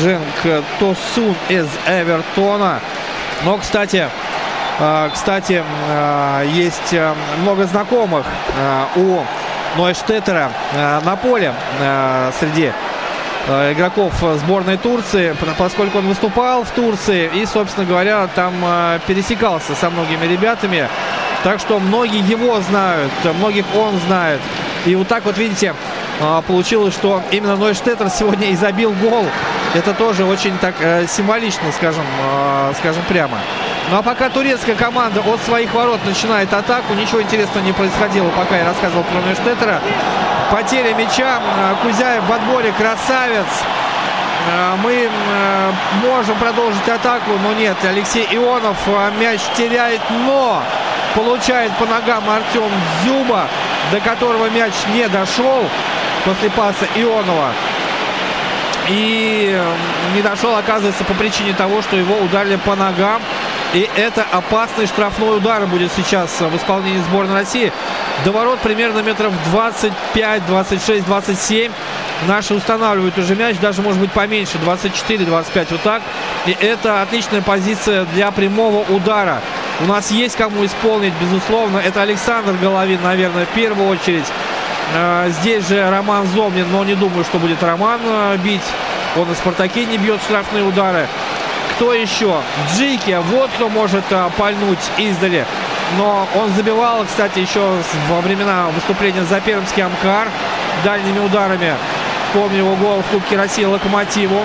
Дженк Тосун из Эвертона. Но, кстати, э, кстати, есть много знакомых у Нойштеттера на поле среди игроков сборной Турции, поскольку он выступал в Турции и, собственно говоря, там э, пересекался со многими ребятами. Так что многие его знают, многих он знает. И вот так вот, видите, э, получилось, что именно Нойштеттер сегодня и забил гол. Это тоже очень так символично, скажем, скажем прямо. Ну а пока турецкая команда от своих ворот начинает атаку, ничего интересного не происходило, пока я рассказывал про Нойштеттера. Потеря мяча. Э, Кузяев в отборе. Красавец. Э, мы э, можем продолжить атаку, но нет. Алексей Ионов мяч теряет, но получает по ногам Артем Зюба, до которого мяч не дошел после паса Ионова. И не дошел, оказывается, по причине того, что его ударили по ногам. И это опасный штрафной удар будет сейчас в исполнении сборной России. До ворот примерно метров 25, 26, 27. Наши устанавливают уже мяч, даже может быть поменьше, 24-25 вот так. И это отличная позиция для прямого удара. У нас есть кому исполнить, безусловно. Это Александр Головин, наверное, в первую очередь. А, здесь же Роман Зомнин, но не думаю, что будет Роман а, бить. Он и Спартаке не бьет штрафные удары. Кто еще? Джики. Вот кто может а, пальнуть издали. Но он забивал, кстати, еще во времена выступления за Пермский Амкар дальними ударами. Помню его гол в Кубке России Локомотиву.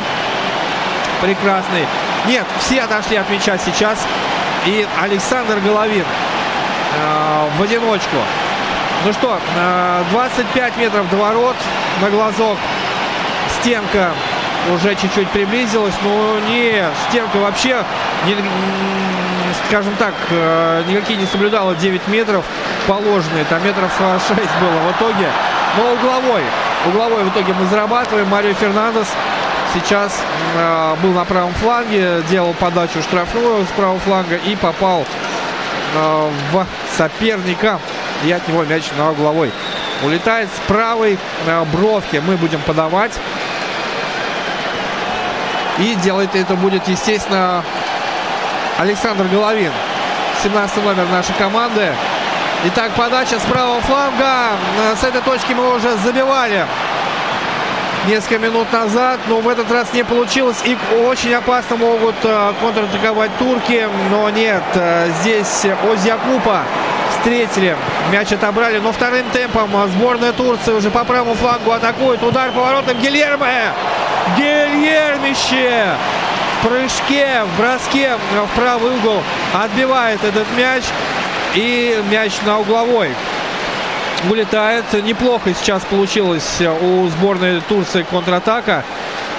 Прекрасный. Нет, все отошли от мяча сейчас. И Александр Головин э, в одиночку. Ну что, э, 25 метров до ворот на глазок. Стенка уже чуть-чуть приблизилась. Ну нет, стенка вообще, не, скажем так, э, никакие не соблюдала 9 метров положенные. Там метров 6 э, было в итоге. Но угловой. Угловой в итоге мы зарабатываем. Марио Фернандес сейчас э, был на правом фланге, делал подачу штрафную с правого фланга и попал э, в соперника. И от него мяч на угловой. Улетает с правой э, бровки. Мы будем подавать. И делает это будет, естественно, Александр Головин. 17 номер нашей команды. Итак, подача с правого фланга. С этой точки мы уже забивали несколько минут назад, но в этот раз не получилось. И очень опасно могут э, контратаковать турки, но нет. Э, здесь Озякупа встретили. Мяч отобрали, но вторым темпом сборная Турции уже по правому флангу атакует. Удар поворотом Гильерме. Гильермище в прыжке, в броске в правый угол отбивает этот мяч. И мяч на угловой улетает. Неплохо сейчас получилось у сборной Турции контратака.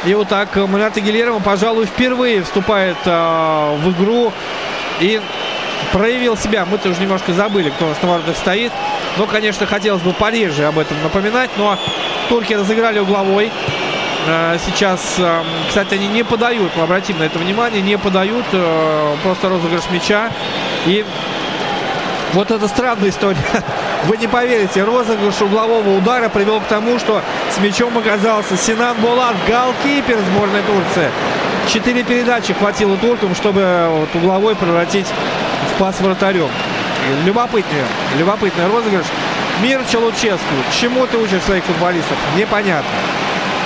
И вот так Марата Гилерова, пожалуй, впервые вступает э, в игру и проявил себя. Мы тоже немножко забыли, кто у нас на воротах стоит. Но, конечно, хотелось бы пореже об этом напоминать. Но турки разыграли угловой. Э, сейчас, эм, кстати, они не подают, обратим на это внимание, не подают, э, просто розыгрыш мяча. И вот это странная история. Вы не поверите, розыгрыш углового удара привел к тому, что с мячом оказался Синан Булат, голкипер сборной Турции. Четыре передачи хватило туркам, чтобы вот угловой превратить в пас вратарем. Любопытный, любопытный розыгрыш. Мир Челуческу. Чему ты учишь своих футболистов? Непонятно.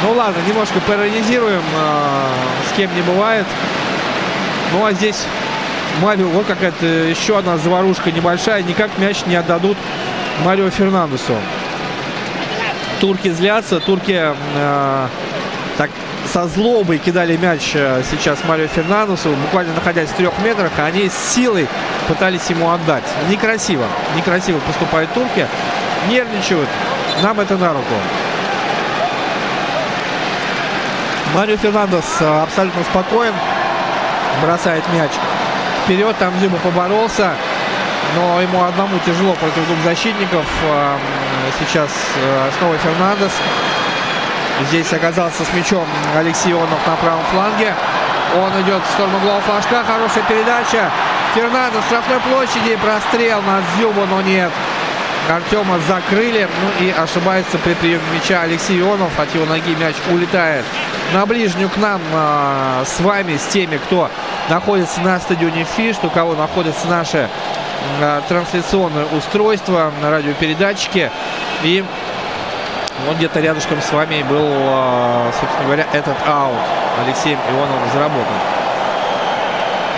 Ну ладно, немножко паронизируем, э, с кем не бывает. Ну а здесь Марио, вот какая-то еще одна заварушка небольшая. Никак мяч не отдадут Марио Фернандесу. Турки злятся, турки э, так со злобой кидали мяч э, сейчас Марио Фернандесу, буквально находясь в трех метрах, а они с силой пытались ему отдать. Некрасиво, некрасиво поступают турки, нервничают, нам это на руку. Марио Фернандес э, абсолютно спокоен, бросает мяч вперед, там Дзюба поборолся, но ему одному тяжело против двух защитников. Э, сейчас снова Фернандес. Здесь оказался с мячом Алексей Ионов на правом фланге. Он идет в сторону угла флажка. Хорошая передача. Фернандо с штрафной площади. Прострел на Зюбу, но нет. Артема закрыли. Ну и ошибается при приеме мяча Алексей Ионов. От его ноги мяч улетает на ближнюю к нам а, с вами, с теми, кто находится на стадионе Фиш, у кого находятся наши а, трансляционные устройства, на радиопередатчики. И вот где-то рядышком с вами был, а, собственно говоря, этот аут Алексеем Ионовым заработан.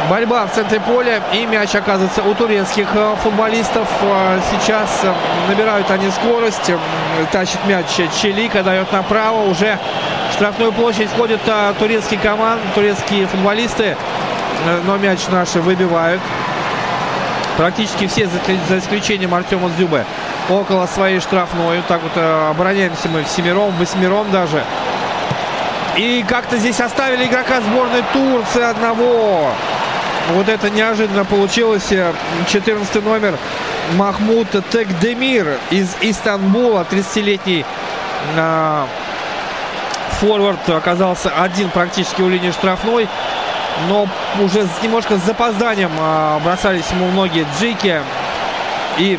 Борьба в центре поля и мяч оказывается у турецких а, футболистов. А, сейчас набирают они скорость. Тащит мяч Челика, дает направо. Уже в штрафную площадь входят турецкие команды, турецкие футболисты. Но мяч наши выбивают. Практически все, за исключением Артема Зюбе около своей штрафной. Так вот э, обороняемся мы в семером, восьмером даже. И как-то здесь оставили игрока сборной Турции одного. Вот это неожиданно получилось. 14 номер Махмуд Текдемир из Истанбула. 30-летний э, форвард оказался один практически у линии штрафной. Но уже немножко с запозданием э, бросались ему в ноги Джики. И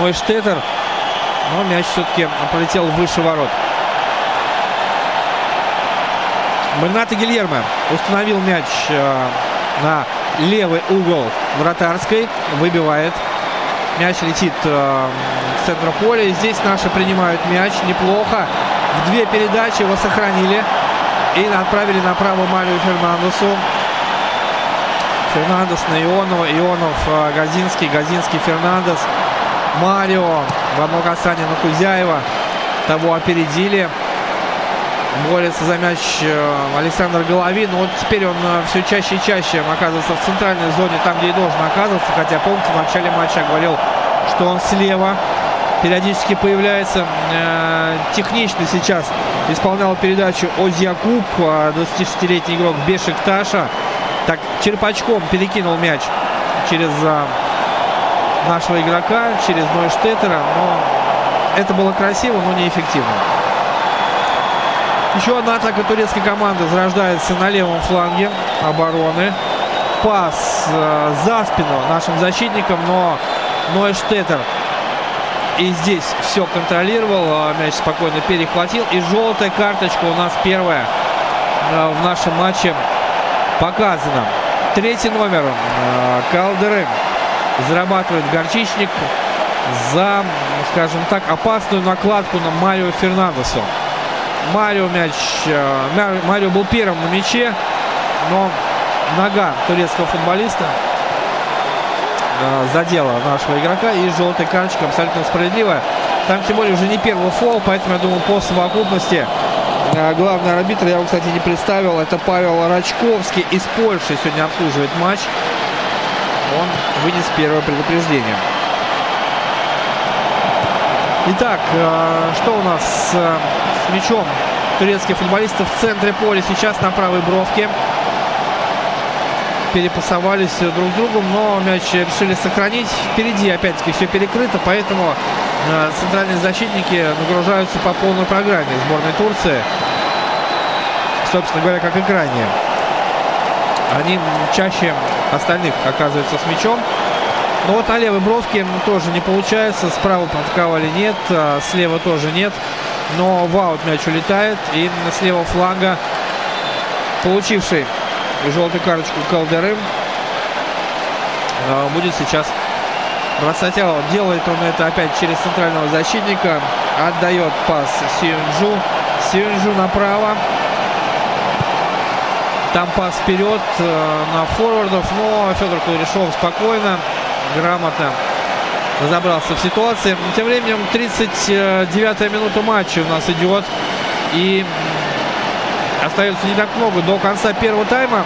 Нойштеттер. Но мяч все-таки полетел выше ворот. Бernато Гильермо установил мяч э, на левый угол вратарской. Выбивает. Мяч летит э, в центр поля. Здесь наши принимают мяч неплохо. В две передачи его сохранили. И отправили направо Марию Фернандесу. Фернандес на Ионова. Ионов э, Газинский. Газинский Фернандес. Марио в одно касание на Кузяева. Того опередили. Борется за мяч э, Александр Головин. Вот теперь он э, все чаще и чаще оказывается в центральной зоне, там, где и должен оказываться. Хотя, помните, в начале матча говорил, что он слева периодически появляется. Э, технично сейчас исполнял передачу Озьякуб, 26-летний игрок Бешикташа. Так, черпачком перекинул мяч через нашего игрока через Нойштеттера. Но это было красиво, но неэффективно. Еще одна атака турецкой команды зарождается на левом фланге обороны. Пас э, за спину нашим защитникам, но Нойштеттер и здесь все контролировал. А мяч спокойно перехватил. И желтая карточка у нас первая э, в нашем матче показана. Третий номер э, Калдеры зарабатывает Горчичник за, скажем так, опасную накладку на Марио Фернандесу. Марио мяч, э, Марио был первым на мяче, но нога турецкого футболиста э, задела нашего игрока и желтая карточка абсолютно справедливая. Там тем более уже не первый фол, поэтому я думаю по совокупности э, главный арбитр, я его, кстати, не представил, это Павел Рачковский из Польши сегодня обслуживает матч он вынес первое предупреждение. Итак, что у нас мячом турецких футболистов в центре поля сейчас на правой бровке. Перепасовались друг с другом, но мяч решили сохранить. Впереди опять-таки все перекрыто, поэтому э, центральные защитники нагружаются по полной программе сборной Турции. Собственно говоря, как и ранее. Они чаще остальных оказывается с мячом. Но вот на левой бровке тоже не получается. Справа подковали нет, а слева тоже нет. Но в аут мяч улетает. И с левого фланга получивший желтую карточку Калдерым будет сейчас бросать аут. Делает он это опять через центрального защитника. Отдает пас Сюнджу. Сюнджу направо. Там пас вперед э, на форвардов, но Федор Кудряшов спокойно, грамотно разобрался в ситуации. Тем временем 39-я минута матча у нас идет. И остается не так много до конца первого тайма.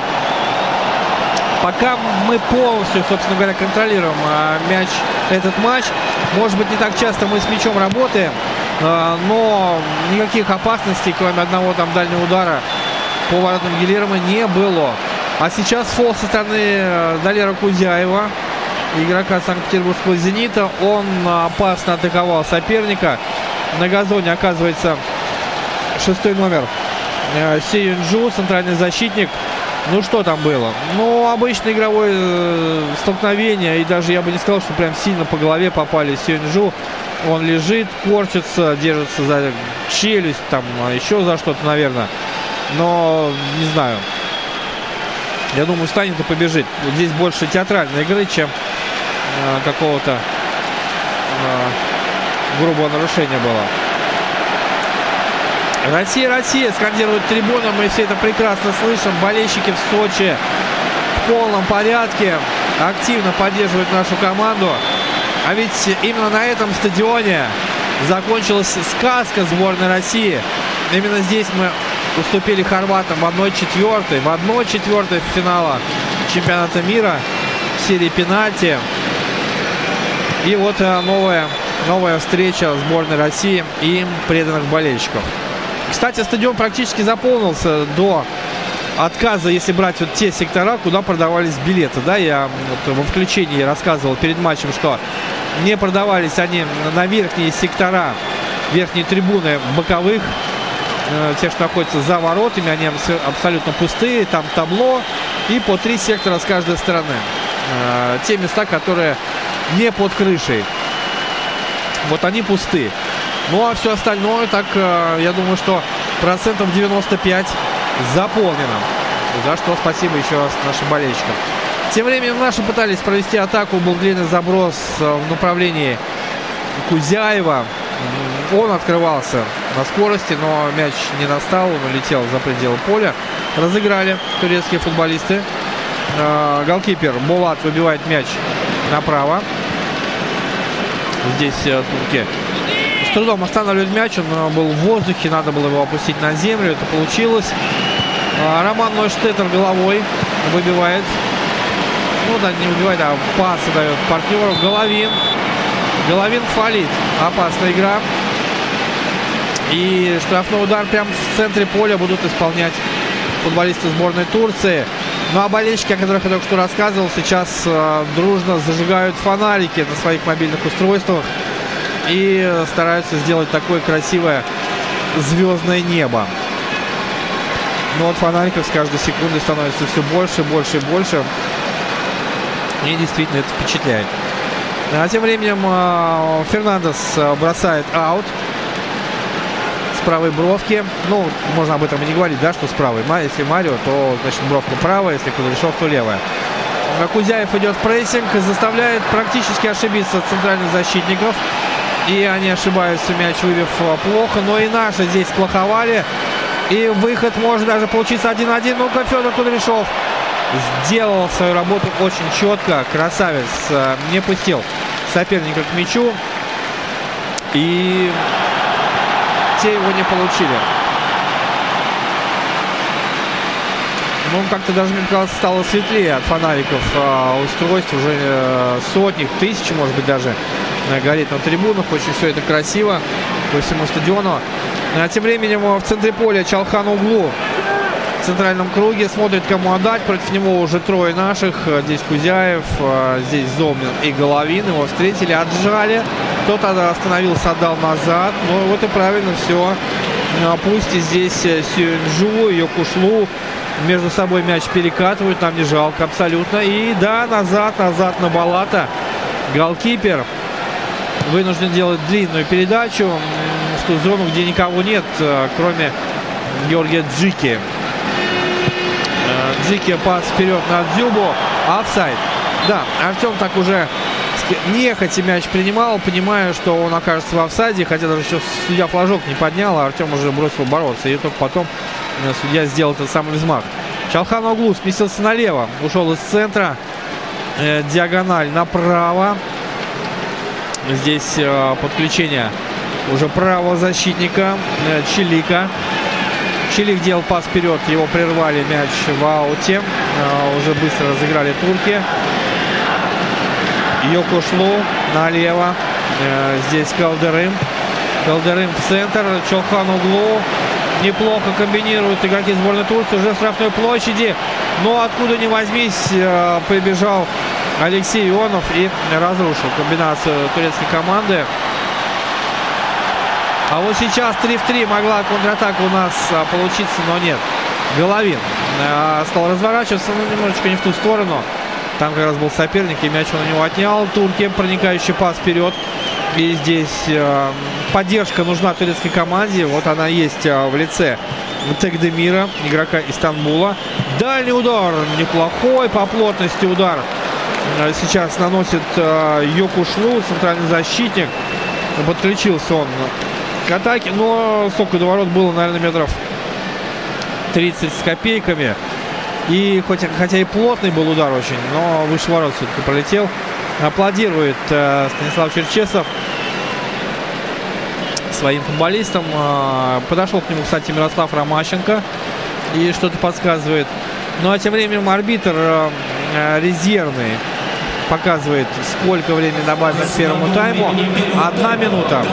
Пока мы полностью, собственно говоря, контролируем а, мяч, этот матч. Может быть, не так часто мы с мячом работаем, а, но никаких опасностей, кроме одного там дальнего удара по воротам Гилермо не было. А сейчас фол со стороны э, Далера Кузяева, игрока Санкт-Петербургского «Зенита». Он опасно атаковал соперника. На газоне оказывается шестой номер э, Си Юнджу, центральный защитник. Ну, что там было? Ну, обычное игровое э, столкновение. И даже я бы не сказал, что прям сильно по голове попали Си Юнджу. Он лежит, корчится, держится за челюсть, там еще за что-то, наверное. Но не знаю. Я думаю, станет и побежит. Здесь больше театральной игры, чем э, какого-то э, грубого нарушения было. Россия, Россия, скандирует трибуна. Мы все это прекрасно слышим. Болельщики в Сочи в полном порядке активно поддерживают нашу команду. А ведь именно на этом стадионе закончилась сказка сборной России. Именно здесь мы уступили хорватам в 1-4, в 1-4 финала чемпионата мира в серии пенальти. И вот э, новая, новая встреча сборной России и преданных болельщиков. Кстати, стадион практически заполнился до отказа, если брать вот те сектора, куда продавались билеты. Да, я вот во включении рассказывал перед матчем, что не продавались они на верхние сектора, верхние трибуны боковых Э, те, что находятся за воротами, они абсолютно пустые. Там табло и по три сектора с каждой стороны. Э, те места, которые не под крышей. Вот они пусты. Ну а все остальное, так, э, я думаю, что процентов 95 заполнено. За что спасибо еще раз нашим болельщикам. Тем временем наши пытались провести атаку. Был длинный заброс в направлении Кузяева. Он открывался на скорости, но мяч не настал, он улетел за пределы поля. Разыграли турецкие футболисты. Э, голкипер Булат выбивает мяч направо. Здесь э, турки с трудом останавливают мяч. Он э, был в воздухе, надо было его опустить на землю. Это получилось. Э, Роман Нойштеттер головой выбивает. Ну да, не выбивает, а пас дает партнеру. Головин Головин фалит. Опасная игра. И штрафной удар прямо в центре поля будут исполнять футболисты сборной Турции. Ну а болельщики, о которых я только что рассказывал, сейчас э, дружно зажигают фонарики на своих мобильных устройствах и стараются сделать такое красивое звездное небо. Но вот фонариков с каждой секунды становится все больше, больше и больше. И действительно это впечатляет. А тем временем э, Фернандес э, бросает аут правой бровки. Ну, можно об этом и не говорить, да, что с правой. Если Марио, то, значит, бровка правая, если Кудряшов, то левая. Кузяев идет в прессинг, заставляет практически ошибиться центральных защитников. И они ошибаются, мяч выбив э, плохо. Но и наши здесь плоховали. И выход может даже получиться 1-1. Ну-ка, Федор Кудряшов сделал свою работу очень четко. Красавец. Не пустил соперника к мячу. И те его не получили. Ну, как-то даже, мне кажется, стало светлее от фонариков а, устройств. Уже а, сотни, тысячи, может быть, даже а, горит на трибунах. Очень все это красиво по всему стадиону. А тем временем в центре поля Чалхан углу центральном круге. Смотрит, кому отдать. Против него уже трое наших. Здесь Кузяев, а, здесь Зомнин и Головин. Его встретили, отжали. Кто-то остановился, отдал назад. Ну вот и правильно все. Пусть и здесь э, Сюнджу, Йокушлу между собой мяч перекатывают. Нам не жалко абсолютно. И да, назад, назад на Балата. Голкипер вынужден делать длинную передачу. ту зону, где никого нет, кроме Георгия Джики. Джики пас вперед на Дзюбу. Офсайд. Да, Артем так уже нехотя мяч принимал, понимая, что он окажется в офсайде, хотя даже еще судья флажок не поднял, а Артем уже бросил бороться. И только потом э, судья сделал этот самый взмах. Чалхан углу сместился налево, ушел из центра, э, диагональ направо. Здесь э, подключение уже правого защитника э, Чилика. Чилик делал пас вперед, его прервали мяч в ауте. Э, уже быстро разыграли турки. Йокушлу налево. Э, здесь Калдерым. Калдерым в центр. Чолхан углу. Неплохо комбинируют игроки сборной Турции уже в штрафной площади. Но откуда ни возьмись, э, прибежал Алексей Ионов и разрушил комбинацию турецкой команды. А вот сейчас 3 в 3 могла контратака у нас э, получиться, но нет. Головин стал разворачиваться, но немножечко не в ту сторону. Там как раз был соперник, и мяч он у него отнял. Турки, проникающий пас вперед. И здесь э, поддержка нужна турецкой команде. Вот она есть э, в лице Тегдемира, игрока из Стамбула. Дальний удар, неплохой по плотности удар. Э, сейчас наносит э, Йокушлу, центральный защитник. Подключился он к атаке, но сколько до ворот было, наверное, метров 30 с копейками. И хоть, хотя и плотный был удар очень, но выше ворот все-таки пролетел. Аплодирует э, Станислав Черчесов своим футболистам. Э, подошел к нему, кстати, Мирослав Ромащенко и что-то подсказывает. Ну а тем временем арбитр э, э резервный показывает, сколько времени добавить к первому тайму. Одна минута.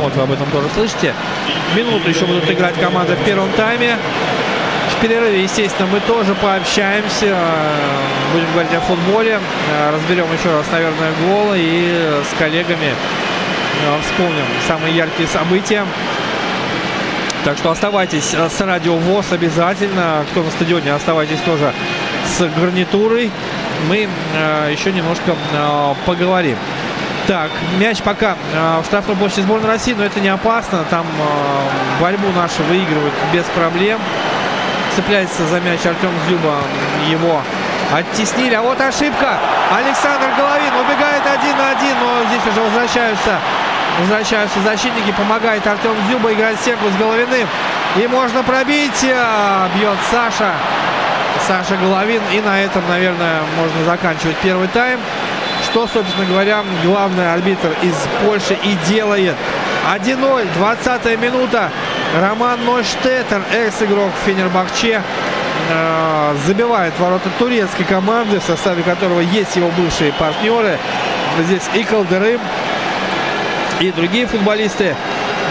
Вот вы об этом тоже слышите. Минуту еще будут играть команды в первом тайме перерыве, естественно, мы тоже пообщаемся. Э, будем говорить о футболе. Э, разберем еще раз, наверное, голы и с коллегами э, вспомним самые яркие события. Так что оставайтесь с радио ВОЗ обязательно. Кто на стадионе, оставайтесь тоже с гарнитурой. Мы еще немножко поговорим. Так, мяч пока в штрафной площади сборной России, но это не опасно. Там борьбу наши выигрывают без проблем цепляется за мяч Артем Зюба. Его оттеснили. А вот ошибка. Александр Головин убегает один на один, но здесь уже возвращаются возвращаются защитники. Помогает Артем Зюба играть стенку с Головиным. И можно пробить. А, бьет Саша. Саша Головин. И на этом, наверное, можно заканчивать первый тайм. Что, собственно говоря, главный арбитр из Польши и делает. 1-0, 20 минута. Роман Нойштеттер, экс-игрок Фенербахче, э, забивает ворота турецкой команды, в составе которого есть его бывшие партнеры. Здесь и Калдерым, и другие футболисты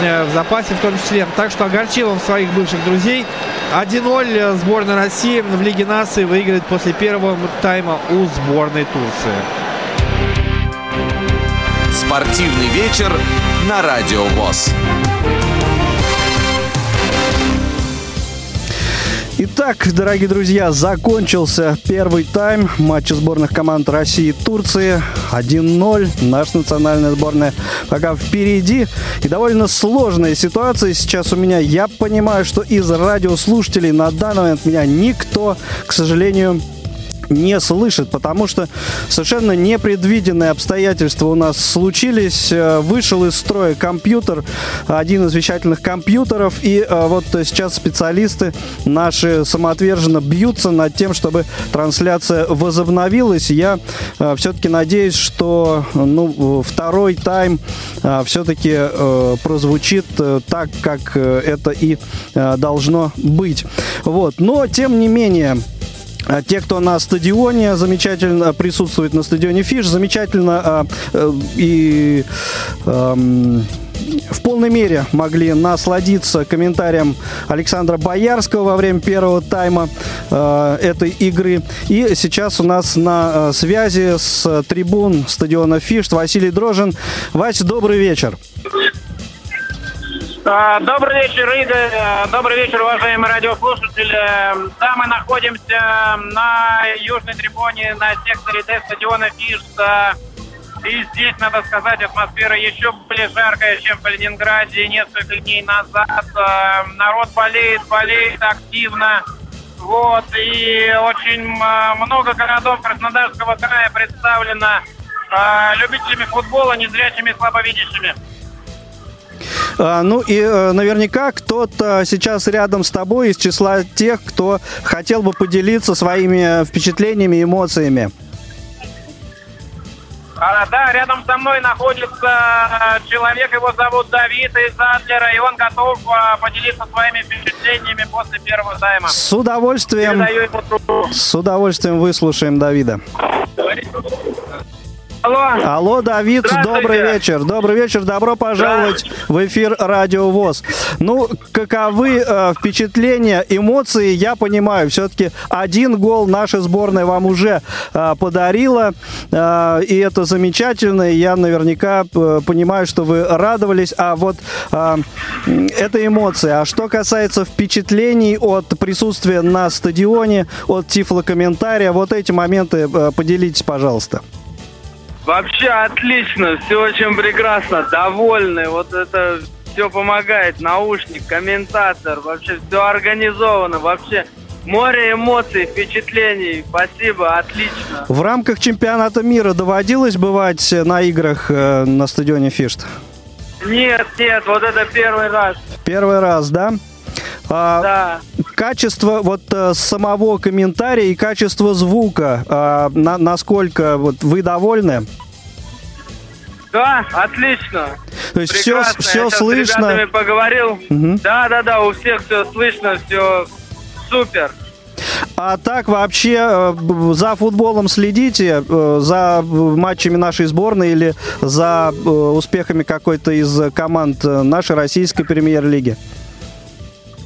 э, в запасе в том числе. Так что огорчил он своих бывших друзей. 1-0 сборная России в Лиге нации выиграет после первого тайма у сборной Турции. Спортивный вечер на Радио ВОЗ. Итак, дорогие друзья, закончился первый тайм матча сборных команд России и Турции. 1-0. Наша национальная сборная пока впереди. И довольно сложная ситуация сейчас у меня. Я понимаю, что из радиослушателей на данный момент меня никто, к сожалению, не слышит, потому что совершенно непредвиденные обстоятельства у нас случились. Э, вышел из строя компьютер, один из вещательных компьютеров, и э, вот сейчас специалисты наши самоотверженно бьются над тем, чтобы трансляция возобновилась. Я э, все-таки надеюсь, что ну, второй тайм все-таки прозвучит так, как это и должно быть. Вот. Но, тем не менее, а те, кто на стадионе замечательно присутствует на стадионе Фиш, замечательно а, э, и э, в полной мере могли насладиться комментарием Александра Боярского во время первого тайма э, этой игры. И сейчас у нас на э, связи с трибун стадиона Фиш Василий Дрожин. Вася, добрый вечер. А, добрый вечер, Ида. Добрый вечер, уважаемые радиослушатели. Да, мы находимся на южной трибуне на секторе Д стадиона Фиш. И здесь, надо сказать, атмосфера еще более жаркая, чем в Калининграде несколько дней назад. Э, народ болеет, болеет активно. Вот, и очень э, много городов Краснодарского края представлено любителями футбола, незрячими и слабовидящими. А, ну и э, наверняка кто-то сейчас рядом с тобой из числа тех, кто хотел бы поделиться своими впечатлениями эмоциями. А, да, рядом со мной находится э, человек, его зовут Давид из Адлера, и он готов а, поделиться своими впечатлениями после первого тайма. С удовольствием, с удовольствием выслушаем Давида. Алло. Алло, Давид, добрый вечер. Добрый вечер, добро пожаловать в эфир Радио ВОЗ. Ну, каковы э, впечатления, эмоции, я понимаю, все-таки один гол наша сборная вам уже э, подарила, э, и это замечательно, и я наверняка э, понимаю, что вы радовались, а вот э, это эмоции. А что касается впечатлений от присутствия на стадионе, от тифлокомментария, вот эти моменты э, поделитесь, пожалуйста. Вообще отлично, все очень прекрасно, довольны. Вот это все помогает. Наушник, комментатор, вообще все организовано. Вообще море эмоций, впечатлений. Спасибо, отлично. В рамках чемпионата мира доводилось бывать на играх э, на стадионе Фишт? Нет, нет, вот это первый раз. Первый раз, да? А, да. Качество вот э, самого комментария и качество звука, э, на, насколько вот вы довольны? Да, отлично. То есть все, все Я слышно. С ребятами поговорил. Угу. Да, да, да, у всех все слышно, все супер. А так вообще э, за футболом следите, э, за матчами нашей сборной или за успехами какой-то из команд нашей российской премьер-лиги?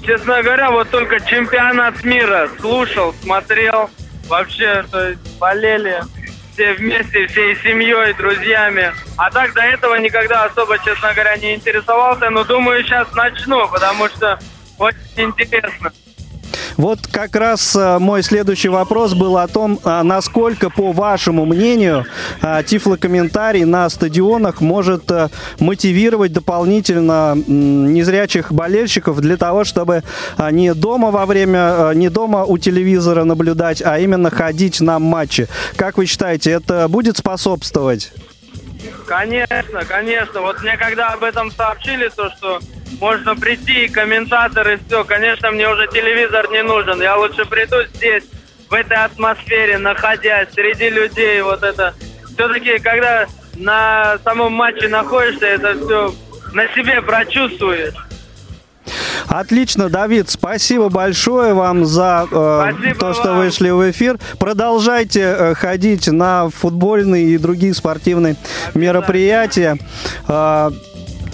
Честно говоря, вот только чемпионат мира слушал, смотрел. Вообще, то есть болели все вместе, всей семьей, друзьями. А так до этого никогда особо, честно говоря, не интересовался. Но думаю, сейчас начну, потому что очень интересно. Вот как раз э, мой следующий вопрос был о том, а насколько, по вашему мнению, а, тифлокомментарий на стадионах может э, мотивировать дополнительно незрячих болельщиков для того, чтобы а, не дома во время, не дома у телевизора наблюдать, а именно ходить на матчи. Как вы считаете, это будет способствовать? Конечно, конечно. Вот мне когда об этом сообщили, то что можно прийти, и комментатор, и все. Конечно, мне уже телевизор не нужен. Я лучше приду здесь, в этой атмосфере, находясь среди людей. Вот это. Все-таки, когда на самом матче находишься, это все на себе прочувствуешь. Отлично, Давид, спасибо большое вам за э, то, что вам. вышли в эфир. Продолжайте э, ходить на футбольные и другие спортивные мероприятия. Э,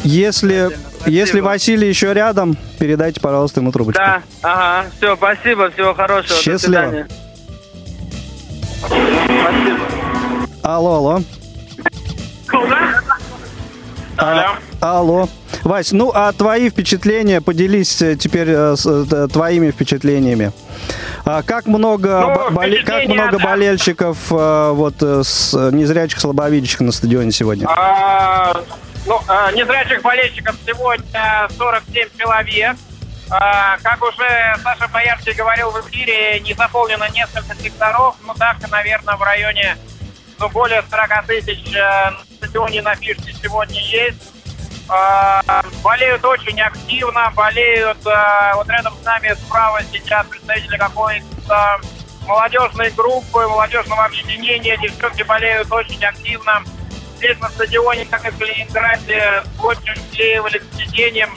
если если Василий еще рядом, передайте, пожалуйста, ему трубочку. Да, ага, все, спасибо, всего хорошего. Счастливо. Спасибо. Алло, алло. Алло. А, алло. Вась, ну а твои впечатления, поделись э, теперь э, с, э, твоими впечатлениями. А как много, ну, боле, как много да. болельщиков э, вот с незрячих слабовидящих на стадионе сегодня? А, ну, э, незрячих болельщиков сегодня 47 человек. Э, как уже Саша Боярский говорил в эфире, не заполнено несколько секторов. Ну, так, наверное, в районе ну, более 40 тысяч э, на стадионе на фишке сегодня есть. Болеют очень активно, болеют вот рядом с нами справа сейчас представители какой-то молодежной группы, молодежного объединения. Девчонки болеют очень активно здесь на стадионе, как и в Калининграде, скотчем склеивали к сиденьям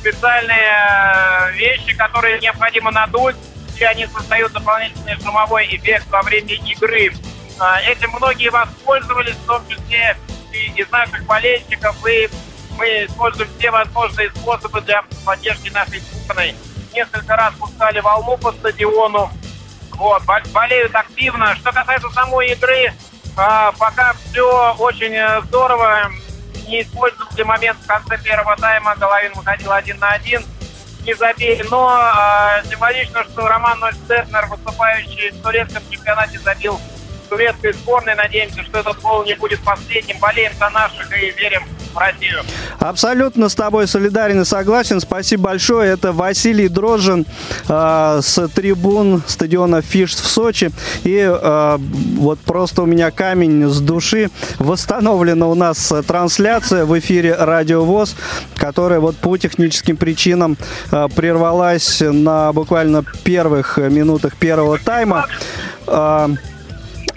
специальные э, вещи, которые необходимо надуть, и они создают дополнительный шумовой эффект во время игры. А, этим многие воспользовались, в том числе и из наших болельщиков, и мы используем все возможные способы для поддержки нашей сборной. Несколько раз пускали волну по стадиону, вот, болеют активно. Что касается самой игры, а, пока все очень э, здорово. Не использовали момент в конце первого тайма. Головин выходил один на один. Не забили. Но а, символично, что Роман Нойстернер, выступающий в турецком чемпионате, забил турецкой сборной. Надеемся, что этот гол не будет последним. Болеем за наших и верим в Россию. Абсолютно с тобой солидарен и согласен. Спасибо большое. Это Василий Дрожжин э, с трибун стадиона Фиш в Сочи. И э, вот просто у меня камень с души. Восстановлена у нас трансляция в эфире Радио ВОЗ, которая вот по техническим причинам э, прервалась на буквально первых минутах первого тайма. Э,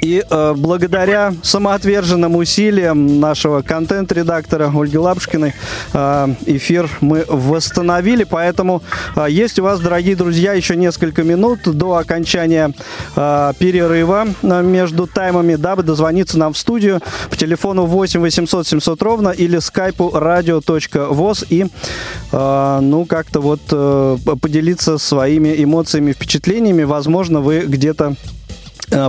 и э, благодаря самоотверженным усилиям нашего контент-редактора Ольги Лапушкиной э, эфир мы восстановили. Поэтому э, есть у вас, дорогие друзья, еще несколько минут до окончания э, перерыва э, между таймами, дабы дозвониться нам в студию по телефону 8 800 700 ровно или скайпу radio.voz и э, ну как-то вот э, поделиться своими эмоциями, впечатлениями. Возможно, вы где-то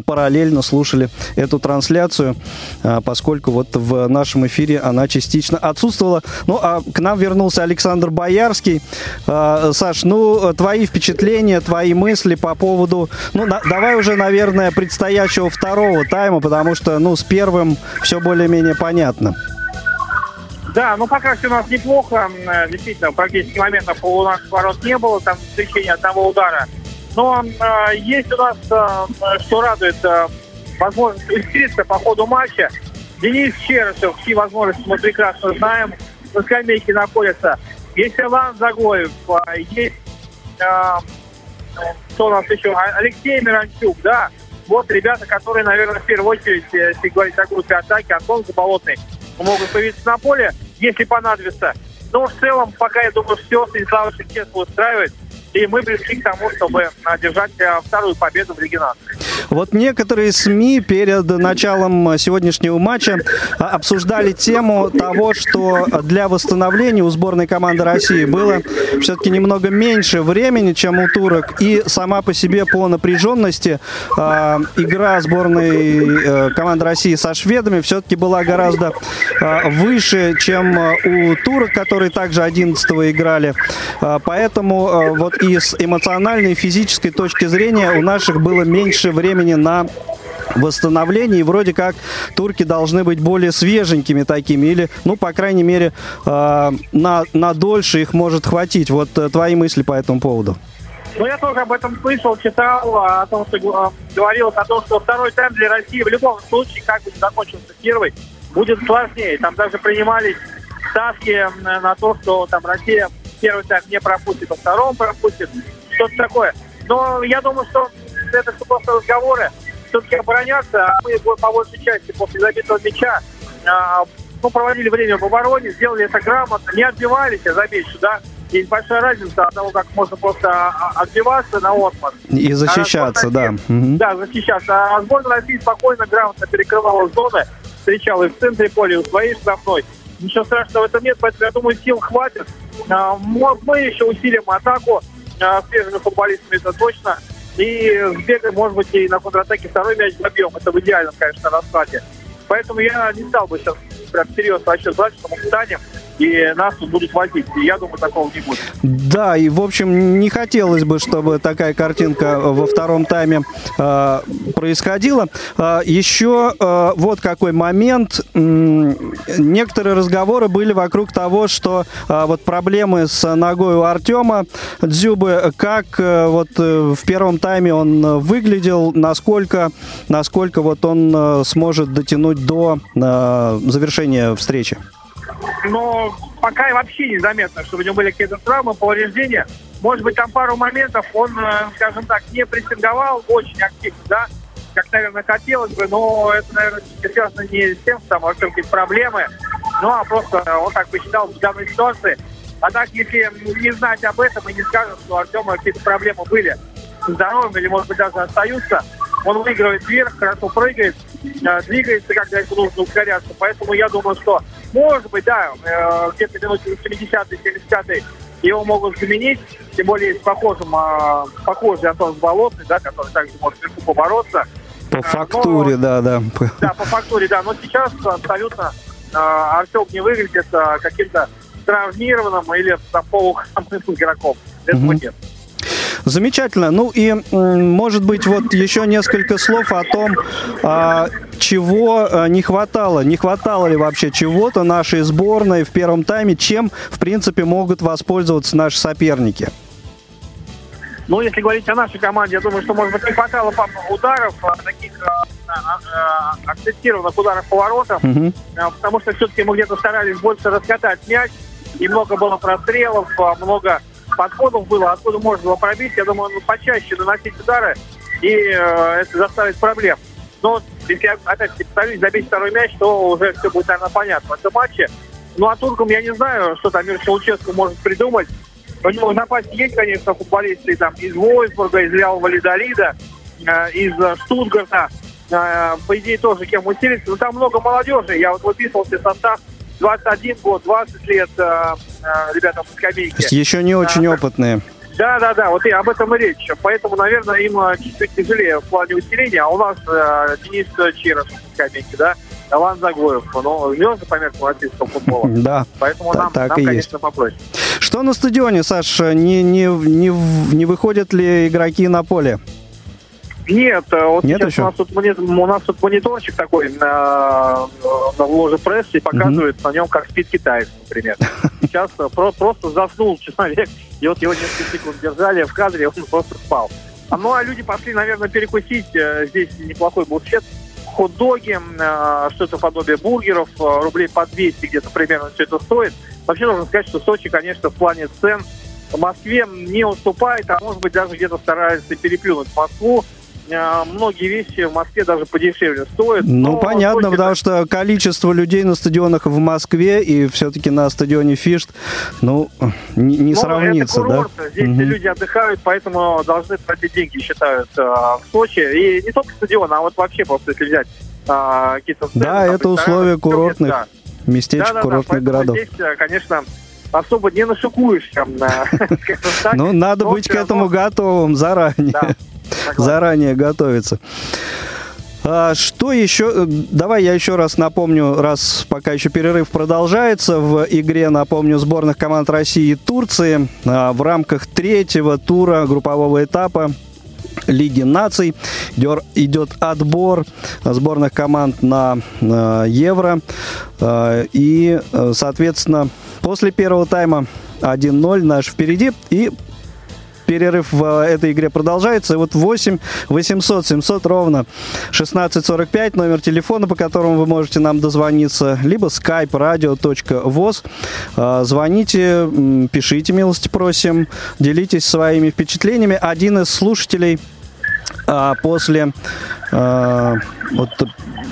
параллельно слушали эту трансляцию, э, поскольку вот в нашем эфире она частично отсутствовала. Ну, а к нам вернулся Александр Боярский. Э, Саш, ну, твои впечатления, твои мысли по поводу... Ну, давай уже, наверное, предстоящего второго тайма, потому что, ну, с первым все более-менее понятно. Да, ну пока все у нас неплохо. Действительно, практически моментов у нас ворот не было. Там встречение одного удара – но э, есть у нас, э, что радует, э, возможность усилиться по ходу матча. Денис Черышев, чьи возможности мы прекрасно знаем, на скамейке находится. Есть Иван Загоев, э, есть, э, кто у нас еще, а, Алексей Миранчук, да. Вот ребята, которые, наверное, в первую очередь, если говорить о группе атаки, Антон Заболотный, могут появиться на поле, если понадобится. Но в целом, пока, я думаю, все Станислава Шевченко устраивает. И мы пришли к тому, чтобы одержать э, вторую победу в Лиге Вот некоторые СМИ перед началом сегодняшнего матча а, обсуждали тему того, что для восстановления у сборной команды России было все-таки немного меньше времени, чем у турок. И сама по себе по напряженности э, игра сборной э, команды России со шведами все-таки была гораздо э, выше, чем у турок, которые также 11 играли. Э, поэтому э, вот и с эмоциональной и физической точки зрения у наших было меньше времени на восстановление, и вроде как турки должны быть более свеженькими такими, или, ну, по крайней мере, э, на, на дольше их может хватить. Вот э, твои мысли по этому поводу. Ну, я тоже об этом слышал, читал, о том, что говорилось о том, что второй тайм для России в любом случае, как бы закончился первый, будет сложнее. Там даже принимались ставки на то, что там Россия первый тайм не пропустит, а втором пропустит, что-то такое. Но я думаю, что это все просто разговоры. Все-таки обороняться, а мы по большей части после забитого мяча а, ну, проводили время в обороне, сделали это грамотно, не отбивались, а замечу, да, есть большая разница от того, как можно просто а, отбиваться на отман. И защищаться, а да. Да, защищаться. А сборная России спокойно, грамотно перекрывала зоны, встречала и в центре поля, и у своей штрафной. Ничего страшного в этом нет, поэтому я думаю, сил хватит. А, мы еще усилим атаку а, свежими футболистами, это точно. И сбегаем, может быть, и на контратаке второй мяч забьем. Это в идеальном, конечно, раскладе. Поэтому я не стал бы сейчас прям серьезно вообще звать, что мы встанем и нас будут возить. И я думаю, такого не будет. Да, и, в общем, не хотелось бы, чтобы такая картинка во втором тайме э, происходила. Э, еще э, вот какой момент. Некоторые разговоры были вокруг того, что э, вот проблемы с ногой у Артема Дзюбы, как э, вот э, в первом тайме он выглядел, насколько, насколько вот он э, сможет дотянуть до э, завершения встречи но пока вообще незаметно, что у него были какие-то травмы, повреждения. Может быть, там пару моментов он, э, скажем так, не прессинговал очень активно, да, как, наверное, хотелось бы, но это, наверное, связано не с тем, что там вообще какие-то проблемы, ну, а просто он так посчитал в данной ситуации. А так, если не знать об этом и не скажем, что у Артема какие-то проблемы были с или, может быть, даже остаются, он выигрывает вверх, хорошо прыгает, э, двигается, когда ему нужно ускоряться. Поэтому я думаю, что может быть, да, э, где-то минуте 70-й, 75-й его могут заменить, тем более с похожим, э, похожий Антон Болотный, да, который также может вверху побороться. По э, фактуре, Но, да, да. Да, по фактуре, да. Но сейчас абсолютно Артем не выглядит каким-то травмированным или там, полухромым игроком. Этого угу. нет. Замечательно. Ну и, может быть, вот еще несколько слов о том, а, чего а, не хватало. Не хватало ли вообще чего-то нашей сборной в первом тайме, чем, в принципе, могут воспользоваться наши соперники? Ну, если говорить о нашей команде, я думаю, что, может быть, не хватало ударов, а, таких акцентированных ударов по воротам, угу. потому что все-таки мы где-то старались больше раскатать мяч, и много было прострелов, много подходов было, откуда можно было пробить. Я думаю, ну, почаще наносить удары, и э, это заставит проблем. Но если опять-таки повторюсь, забить второй мяч, то уже все будет, наверное, понятно в этом матче. Ну, а туркам я не знаю, что там Мир Челческу может придумать. У него в есть, конечно, футболисты там, из Войсбурга, из Реал Валидолида, э, из Штутгарта. Э, по идее, тоже кем усилиться. Но там много молодежи. Я вот выписывал себе состав 21 год, 20 лет э, э, ребята по скамейке. Еще не очень а, опытные. Да, да, да, вот и об этом и речь. Поэтому, наверное, им э, чуть-чуть тяжелее в плане усиления. А у нас э, Денис Чиров по скамейке, да, Алан Загоев, ну, звезды по меркам российского футбола. Да, Поэтому нам, так нам и конечно, есть. попроще. Что на стадионе, Саша? Не, не, не, не выходят ли игроки на поле? Нет, э, вот Нет сейчас еще? у нас, тут, у нас тут мониторчик такой на, на ложе прессе и показывает mm-hmm. на нем, как спит китаец, например. Сейчас э, про, просто заснул человек, и вот его несколько секунд держали в кадре, он просто спал. А, ну, а люди пошли, наверное, перекусить. Э, здесь неплохой буфет. Хот-доги, что-то подобие бургеров, рублей по 200 где-то примерно все это стоит. Вообще, нужно сказать, что Сочи, конечно, в плане цен в Москве не уступает, а может быть даже где-то старается переплюнуть Москву. А, многие вещи в Москве даже подешевле стоят. Ну, понятно, точно... потому что количество людей на стадионах в Москве и все-таки на стадионе Фишт, ну, не, не ну, сравнится, это курорт, да? Здесь угу. люди отдыхают, поэтому должны тратить деньги, считают, э, в Сочи. И не только стадион, а вот вообще просто, если взять э, какие-то... Сцены, да, там, это условия курортных да. местечек, да, да, курортных да, городов. Здесь, э, конечно, особо не нашикуешься. Ну, надо быть к этому готовым заранее. Заранее готовиться. А что еще? Давай я еще раз напомню, раз пока еще перерыв продолжается в игре, напомню, сборных команд России и Турции а, в рамках третьего тура группового этапа Лиги наций. Идет отбор сборных команд на Евро. А, и, соответственно, после первого тайма 1-0 наш впереди. И перерыв в э, этой игре продолжается. И вот 8 800 700 ровно 1645 номер телефона, по которому вы можете нам дозвониться, либо skype radio.voz. Э, звоните, пишите, милости просим, делитесь своими впечатлениями. Один из слушателей а, после вот,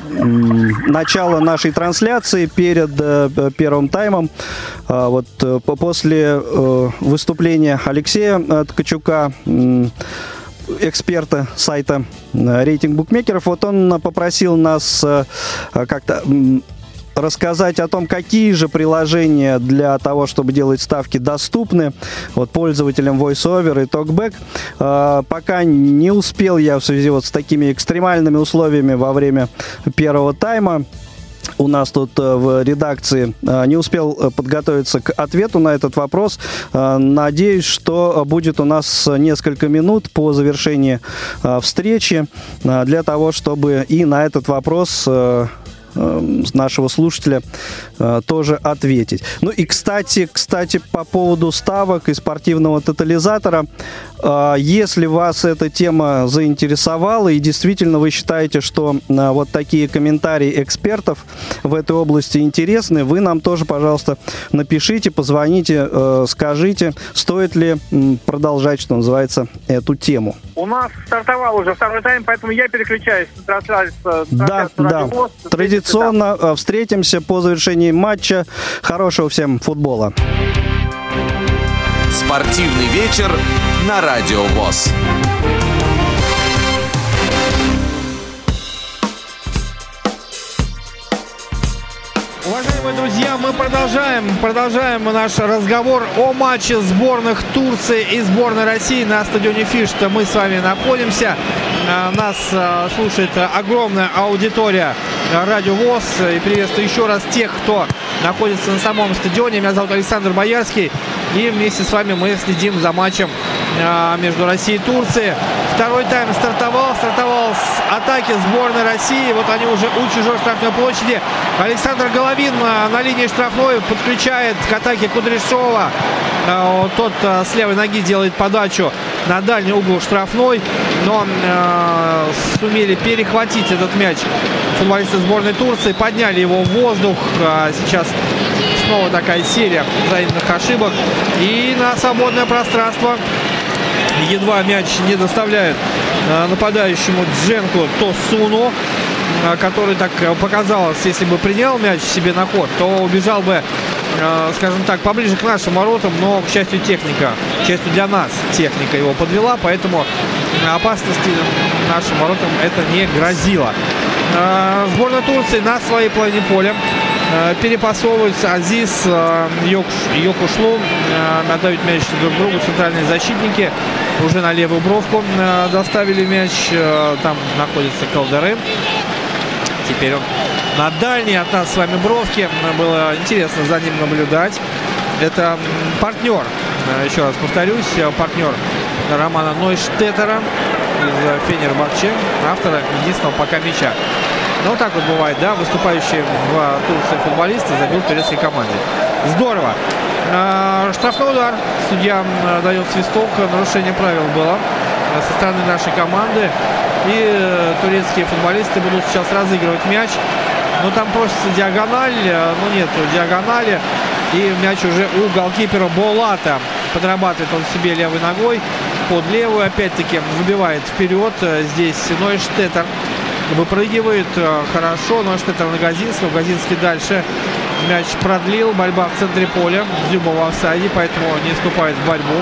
начала нашей трансляции перед э, первым таймом, а, вот э, после э, выступления Алексея Ткачука, эксперта сайта рейтинг букмекеров, вот он попросил нас как-то рассказать о том, какие же приложения для того, чтобы делать ставки, доступны вот, пользователям VoiceOver и TalkBack. Э, пока не успел я в связи вот с такими экстремальными условиями во время первого тайма у нас тут э, в редакции э, не успел э, подготовиться к ответу на этот вопрос. Надеюсь, что будет у нас несколько минут по завершении встречи для того, чтобы и на этот вопрос нашего слушателя э, тоже ответить. Ну и, кстати, кстати, по поводу ставок и спортивного тотализатора, э, если вас эта тема заинтересовала и действительно вы считаете, что э, вот такие комментарии экспертов в этой области интересны, вы нам тоже, пожалуйста, напишите, позвоните, скажите, стоит ли продолжать, что называется, эту тему. У нас стартовал уже второй тайм, поэтому я переключаюсь. Да, да. Традиционно. Э, встретимся по завершении матча. Хорошего всем футбола. Спортивный вечер на Радио ВОЗ. Уважаемые друзья, мы продолжаем, продолжаем наш разговор о матче сборных Турции и сборной России на стадионе Фишта. Мы с вами находимся. А, нас а, слушает огромная аудитория Радио ВОЗ. И приветствую еще раз тех, кто находится на самом стадионе. Меня зовут Александр Боярский. И вместе с вами мы следим за матчем между Россией и Турцией. Второй тайм стартовал, стартовал с атаки сборной России. Вот они уже у чужой штрафной площади. Александр Головин а, на линии штрафной подключает к атаке Кудряшова. Тот с левой ноги делает подачу на дальний угол штрафной, но сумели перехватить этот мяч футболисты сборной Турции, подняли его в воздух. Сейчас снова такая серия взаимных ошибок. И на свободное пространство едва мяч не доставляет э, нападающему Дженку Тосуну э, который так показалось, если бы принял мяч себе на ход, то убежал бы, э, скажем так, поближе к нашим воротам, но, к счастью, техника, к счастью для нас, техника его подвела, поэтому опасности нашим воротам это не грозило. Сборная Турции на своей половине поля Э, перепасовываются Азиз, э, Йокушлу, э, отдают мяч друг другу центральные защитники. Уже на левую бровку доставили мяч. Там находится Калдеры. Теперь он на дальней от нас с вами бровки. Было интересно за ним наблюдать. Это партнер, еще раз повторюсь, партнер Романа Нойштеттера из Фенербахче, автора единственного пока мяча. Ну, так вот бывает, да, выступающий в Турции футболисты забил турецкой команде. Здорово. А, штрафной удар. Судья дает свисток. Нарушение правил было со стороны нашей команды. И э, турецкие футболисты будут сейчас разыгрывать мяч. Но там просится диагональ. Э, но нет диагонали. И мяч уже у голкипера Болата. Подрабатывает он себе левой ногой. Под левую опять-таки выбивает вперед. Э, здесь Нойштеттер выпрыгивает э, хорошо, но что это на Газинского. Газинский дальше мяч продлил. Борьба в центре поля. Зюба в офсайде, поэтому не вступает в борьбу.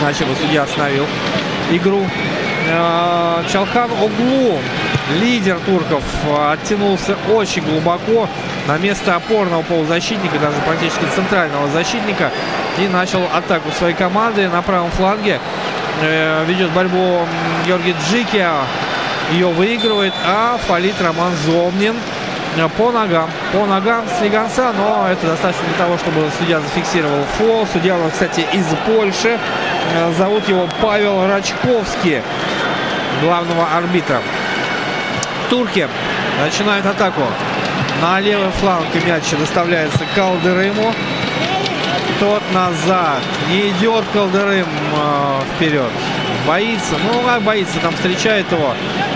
Иначе бы судья остановил игру. Э, Чалхан Оглу, лидер турков, оттянулся очень глубоко на место опорного полузащитника, даже практически центрального защитника. И начал атаку своей команды на правом фланге. Э, ведет борьбу Георгий Джики ее выигрывает, а фалит Роман Зомнин по ногам. По ногам слегонца, но это достаточно для того, чтобы судья зафиксировал фол. Судья, кстати, из Польши. Э, зовут его Павел Рачковский, главного арбитра. Турки начинают атаку. На левый фланг мяч доставляется Калдерыму. Тот назад. Не идет Калдерым э, вперед. Боится. Ну, как боится, там встречает его Э,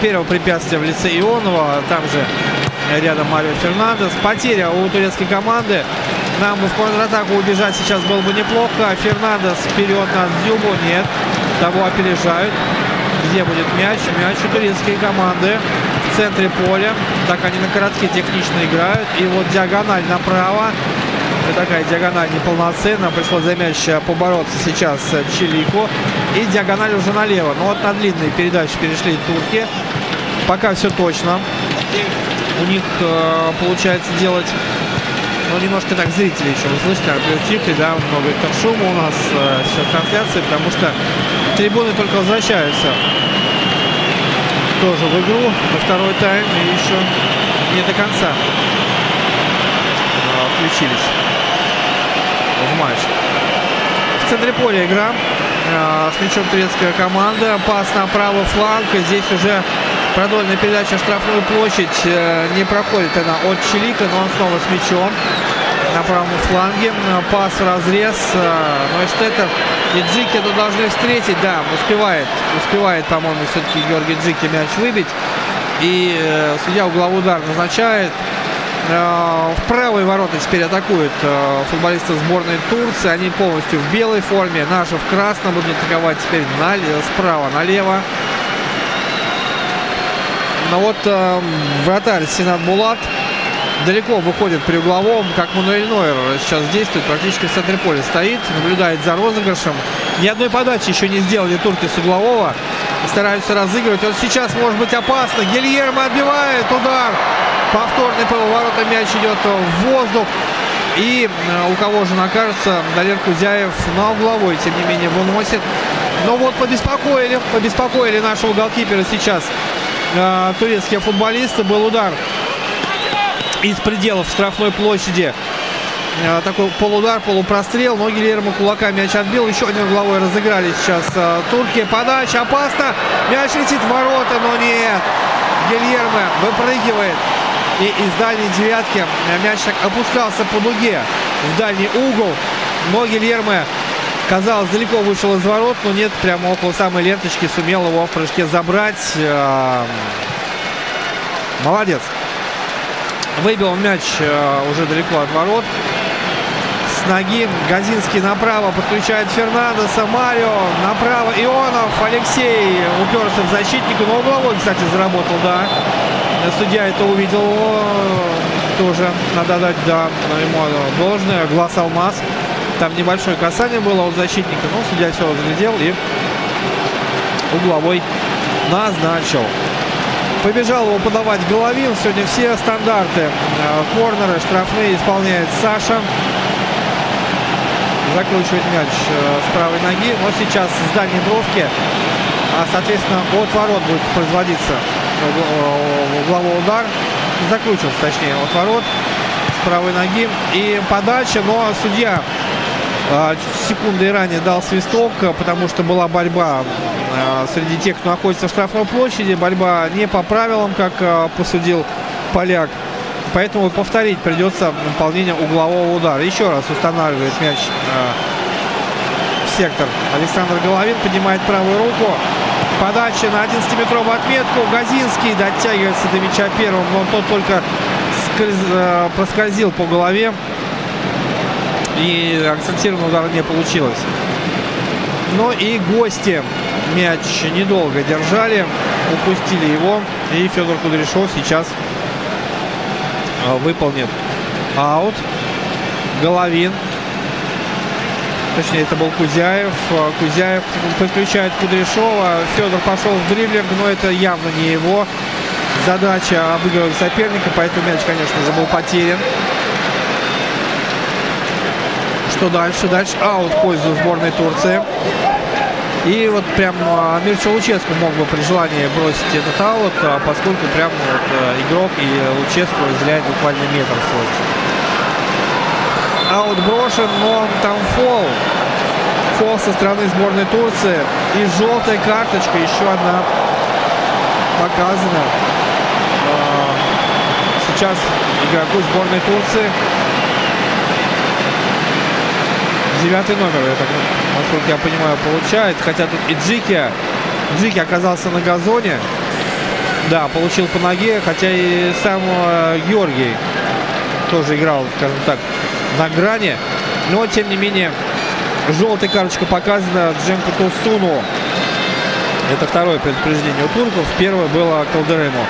первого препятствия в лице Ионова. Там же рядом Марио Фернандес. Потеря у турецкой команды. Нам в контратаку убежать сейчас было бы неплохо. Фернандес вперед на Зюбу. Нет. Того опережают. Где будет мяч? Мяч у турецкой команды в центре поля. Так они на коротке технично играют. И вот диагональ направо. Такая диагональ неполноценная. Пришлось за мяч побороться сейчас Чилику. И диагональ уже налево. Но вот на длинные передачи перешли турки. Пока все точно. У них э, получается делать ну, немножко так зрители еще вы слышите, наверное, да, много это шума у нас э, сейчас трансляции, потому что трибуны только возвращаются тоже в игру на второй тайм и еще не до конца э, включились в матч. В центре поля игра. Э, с мячом турецкая команда. Пас на правый фланг. Здесь уже продольная передача штрафную площадь. Э, не проходит она от Чилика, но он снова с мячом на правом фланге. Пас в разрез. Э, Нойштеттер и Джики это должны встретить. Да, успевает. Успевает, по-моему, все-таки Георгий Джики мяч выбить. И судья угловой удар назначает. Э, в правые ворота теперь атакуют э, футболисты сборной Турции. Они полностью в белой форме. Наши в красном будут атаковать теперь справа налево. Но вот э, вратарь Синат Булат далеко выходит при угловом, как Мануэль Нойер сейчас действует, практически в центре поля стоит, наблюдает за розыгрышем. Ни одной подачи еще не сделали турки с углового. Стараются разыгрывать. Вот сейчас может быть опасно. Гильермо отбивает удар. Повторный поворот, мяч идет в воздух. И э, у кого же накажется, Далер Кузяев на угловой, тем не менее, выносит. Но вот побеспокоили, побеспокоили нашего голкипера сейчас э, турецкие футболисты. Был удар из пределов штрафной площади э, такой полудар, полупрострел. Но Гильермо кулаками мяч отбил. Еще один головой разыграли сейчас э, турки. Подача опасно. Мяч летит в ворота, но нет. Гильермо выпрыгивает. И из дальней девятки мяч опускался по дуге в дальний угол. Но Гильермо, казалось, далеко вышел из ворот, но нет, прямо около самой ленточки сумел его в прыжке забрать. Молодец. Выбил мяч э, уже далеко от ворот. С ноги Газинский направо подключает Фернандеса. Марио направо. Ионов. Алексей уперся в защитника. Но угловой, кстати, заработал, да. Судья это увидел. Тоже надо дать, да, ему должное. Глаз алмаз. Там небольшое касание было от защитника. Но судья все разглядел и угловой назначил. Побежал его подавать Головин. Сегодня все стандарты. Э, корнеры, штрафные исполняет Саша. Закручивает мяч э, с правой ноги. Но сейчас с дальней бровки, а, соответственно, от ворот будет производиться угловой удар. Закручивается, точнее, от ворот с правой ноги. И подача, но судья а, секунды ранее дал свисток, потому что была борьба среди тех, кто находится в штрафной площади. Борьба не по правилам, как посудил поляк. Поэтому повторить придется выполнение углового удара. Еще раз устанавливает мяч в сектор. Александр Головин поднимает правую руку. Подача на 11-метровую отметку. Газинский дотягивается до мяча первым, но тот только скольз... проскользил по голове и акцентированного удара не получилось. Но и гости мяч недолго держали, упустили его. И Федор Кудряшов сейчас а, выполнит аут. Головин. Точнее, это был Кузяев. А, Кузяев подключает Кудряшова. Федор пошел в дриблинг, но это явно не его задача обыгрывать соперника. Поэтому мяч, конечно же, был потерян. Что дальше? Дальше аут в пользу сборной Турции. И вот прям а, Мирча Луческу мог бы при желании бросить этот аут, а, поскольку прям вот а, игрок и Луческу разделяет буквально метр свой. Аут брошен, но там фол. Фол со стороны сборной Турции. И желтая карточка, еще одна показана. Сейчас игроку сборной Турции девятый номер, я так, насколько я понимаю, получает. Хотя тут и Джики, Джики оказался на газоне. Да, получил по ноге, хотя и сам э, Георгий тоже играл, скажем так, на грани. Но, тем не менее, желтая карточка показана Джемку Тусуну. Это второе предупреждение у турков. Первое было Калдерему.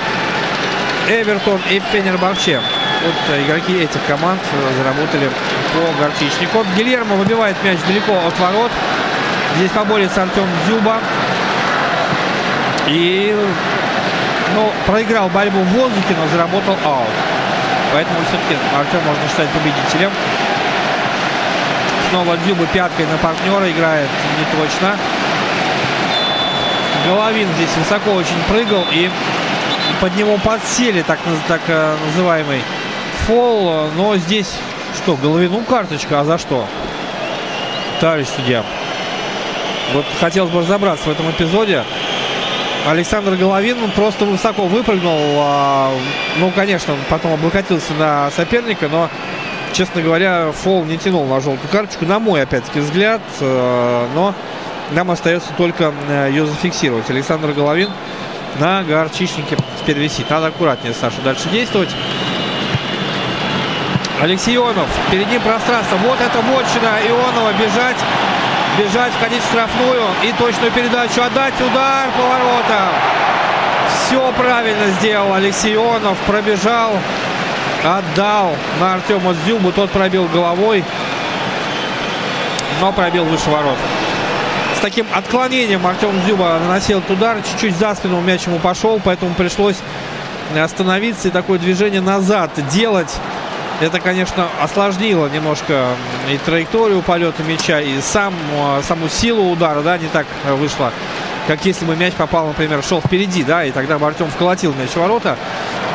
Эвертон и Фенербахче. Вот э, игроки этих команд э, заработали по горчичнику. Гильермо выбивает мяч далеко от ворот. Здесь поборется Артем Зюба. И ну, проиграл борьбу в воздухе, но заработал аут. Поэтому все-таки Артем можно считать победителем. Снова Дзюба пяткой на партнера играет не точно. Головин здесь высоко очень прыгал и под него подсели так, так э, называемый фол. Но здесь что, Головину карточка, а за что? Товарищ судья. Вот хотелось бы разобраться в этом эпизоде. Александр Головин просто высоко выпрыгнул. А, ну, конечно, потом облокотился на соперника, но, честно говоря, фол не тянул на желтую карточку, на мой, опять-таки, взгляд. А, но нам остается только э, ее зафиксировать. Александр Головин на горчичнике теперь висит. Надо аккуратнее, Саша, дальше действовать. Алексей Ионов. Перед ним пространство. Вот это вотчина Ионова. Бежать. Бежать, входить в штрафную. И точную передачу отдать. Удар по воротам. Все правильно сделал Алексей Ионов. Пробежал. Отдал на Артема Зюбу. Тот пробил головой. Но пробил выше ворот. С таким отклонением Артем Зюба наносил этот удар. Чуть-чуть за спину мяч ему пошел. Поэтому пришлось остановиться и такое движение назад делать. Это, конечно, осложнило немножко и траекторию полета мяча, и сам, саму силу удара, да, не так вышло, как если бы мяч попал, например, шел впереди, да, и тогда бы Артем вколотил мяч в ворота.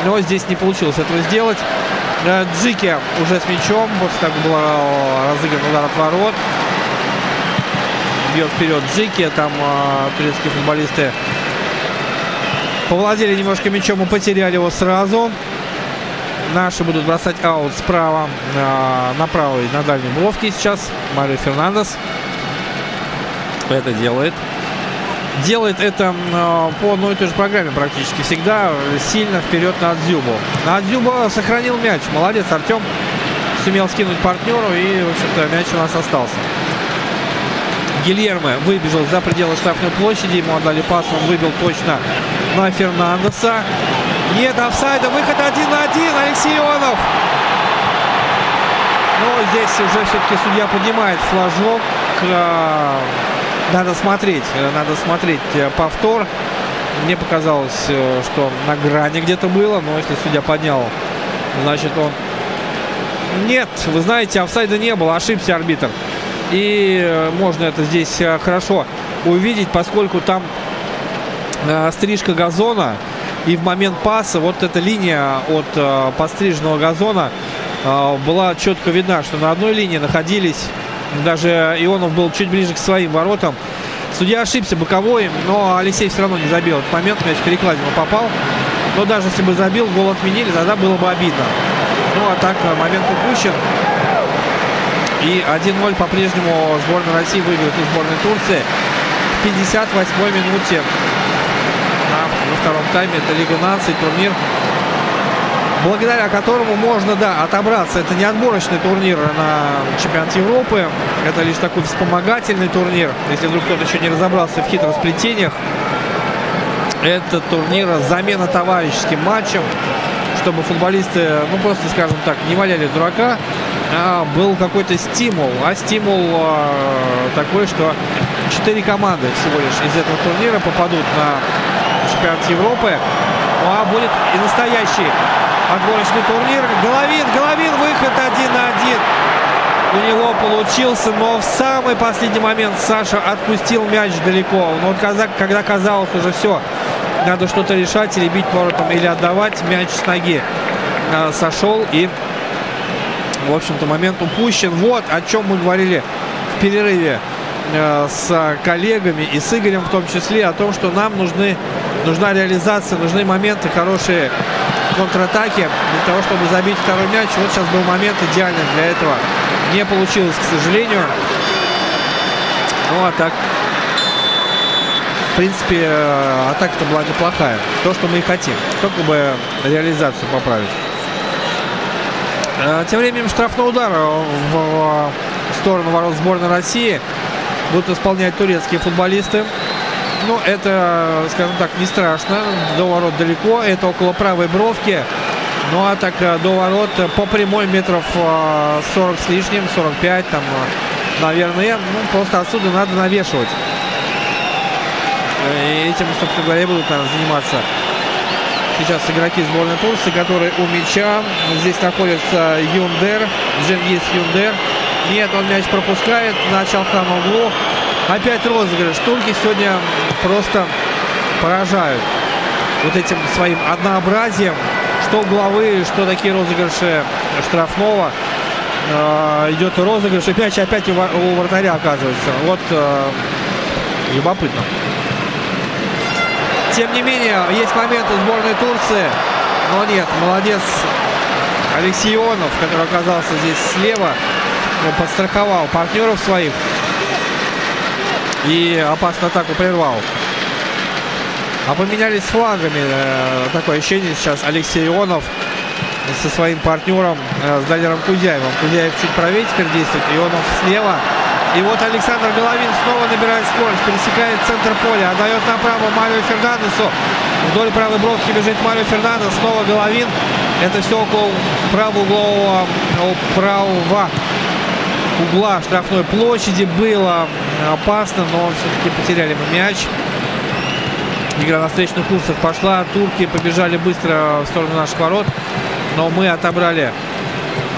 Но здесь не получилось этого сделать. Э, Джики уже с мячом. Того, как был разыгран удар от ворот. Бьет вперед Джики. Там э, турецкие футболисты повладели немножко мячом и потеряли его сразу. Наши будут бросать аут справа э, на правой, на дальнем бровке сейчас. Марио Фернандес это делает. Делает это э, по одной и той же программе практически. Всегда сильно вперед на Адзюбу. На Адзюба сохранил мяч. Молодец, Артем сумел скинуть партнеру и, в общем-то, мяч у нас остался. Гильермо выбежал за пределы штрафной площади. Ему отдали пас, он выбил точно на Фернандеса. Нет офсайда, выход один на один, Алексей Ионов. Но здесь уже все-таки судья поднимает флажок. Э, надо смотреть, надо смотреть э, повтор. Мне показалось, э, что на грани где-то было, но если судья поднял, значит он... Нет, вы знаете, офсайда не было, ошибся арбитр. И можно это здесь хорошо увидеть, поскольку там стрижка газона и в момент паса вот эта линия от э, подстриженного газона э, была четко видна, что на одной линии находились, даже Ионов был чуть ближе к своим воротам. Судья ошибся боковой, но Алексей все равно не забил. Этот момент мяч перекладину попал. Но даже если бы забил, гол отменили, тогда было бы обидно. Ну а так момент упущен. И 1-0 по-прежнему сборная России выиграет у сборной Турции. В 58 минуте во втором тайме. Это Лига наций, турнир, благодаря которому можно, да, отобраться. Это не отборочный турнир на чемпионат Европы. Это лишь такой вспомогательный турнир, если вдруг кто-то еще не разобрался в хитросплетениях. Это турнир замена товарищеским матчем, чтобы футболисты, ну просто, скажем так, не валяли дурака, а был какой-то стимул. А стимул э, такой, что четыре команды всего лишь из этого турнира попадут на чемпионат Европы. Ну а будет и настоящий отборочный турнир. Головин, Головин, выход один на один. У него получился, но в самый последний момент Саша отпустил мяч далеко. Но вот когда, когда казалось уже все, надо что-то решать, или бить поворотом, или отдавать, мяч с ноги э, сошел и, в общем-то, момент упущен. Вот о чем мы говорили в перерыве э, с коллегами и с Игорем в том числе, о том, что нам нужны нужна реализация, нужны моменты, хорошие контратаки для того, чтобы забить второй мяч. Вот сейчас был момент идеальный для этого. Не получилось, к сожалению. Ну, а так, в принципе, э, атака-то была неплохая. То, что мы и хотим. Только бы реализацию поправить. Э, тем временем штрафной удар в сторону ворот сборной России будут исполнять турецкие футболисты. Ну, это, скажем так, не страшно. До ворот далеко. Это около правой бровки. Ну, а так э, до ворот по прямой метров 40 э, с лишним, 45 там, э, наверное. Ну, просто отсюда надо навешивать. И этим, собственно говоря, будут наверное, заниматься сейчас игроки сборной Турции, которые у мяча. Здесь находится Юндер, Дженгиз Юндер. Нет, он мяч пропускает на Чалхану углу. Опять розыгрыш. Турки сегодня просто поражают вот этим своим однообразием. Что главы, что такие розыгрыши штрафного. Э, идет розыгрыш. И мяч опять у, вратаря оказывается. Вот э, любопытно. Тем не менее, есть моменты сборной Турции. Но нет, молодец Алексей Ионов, который оказался здесь слева. Подстраховал партнеров своих и опасно атаку прервал. А поменялись флагами. Э, такое ощущение сейчас Алексей Ионов со своим партнером, э, с Далером Кузяевым. Кузяев чуть правее теперь действует, Ионов слева. И вот Александр Головин снова набирает скорость, пересекает центр поля, отдает направо Марио Фернандесу. Вдоль правой бровки бежит Марио Фернандес, снова Головин. Это все около правого углового, правого угла штрафной площади. Было опасно, но все-таки потеряли мы мяч. Игра на встречных курсах пошла. Турки побежали быстро в сторону наших ворот. Но мы отобрали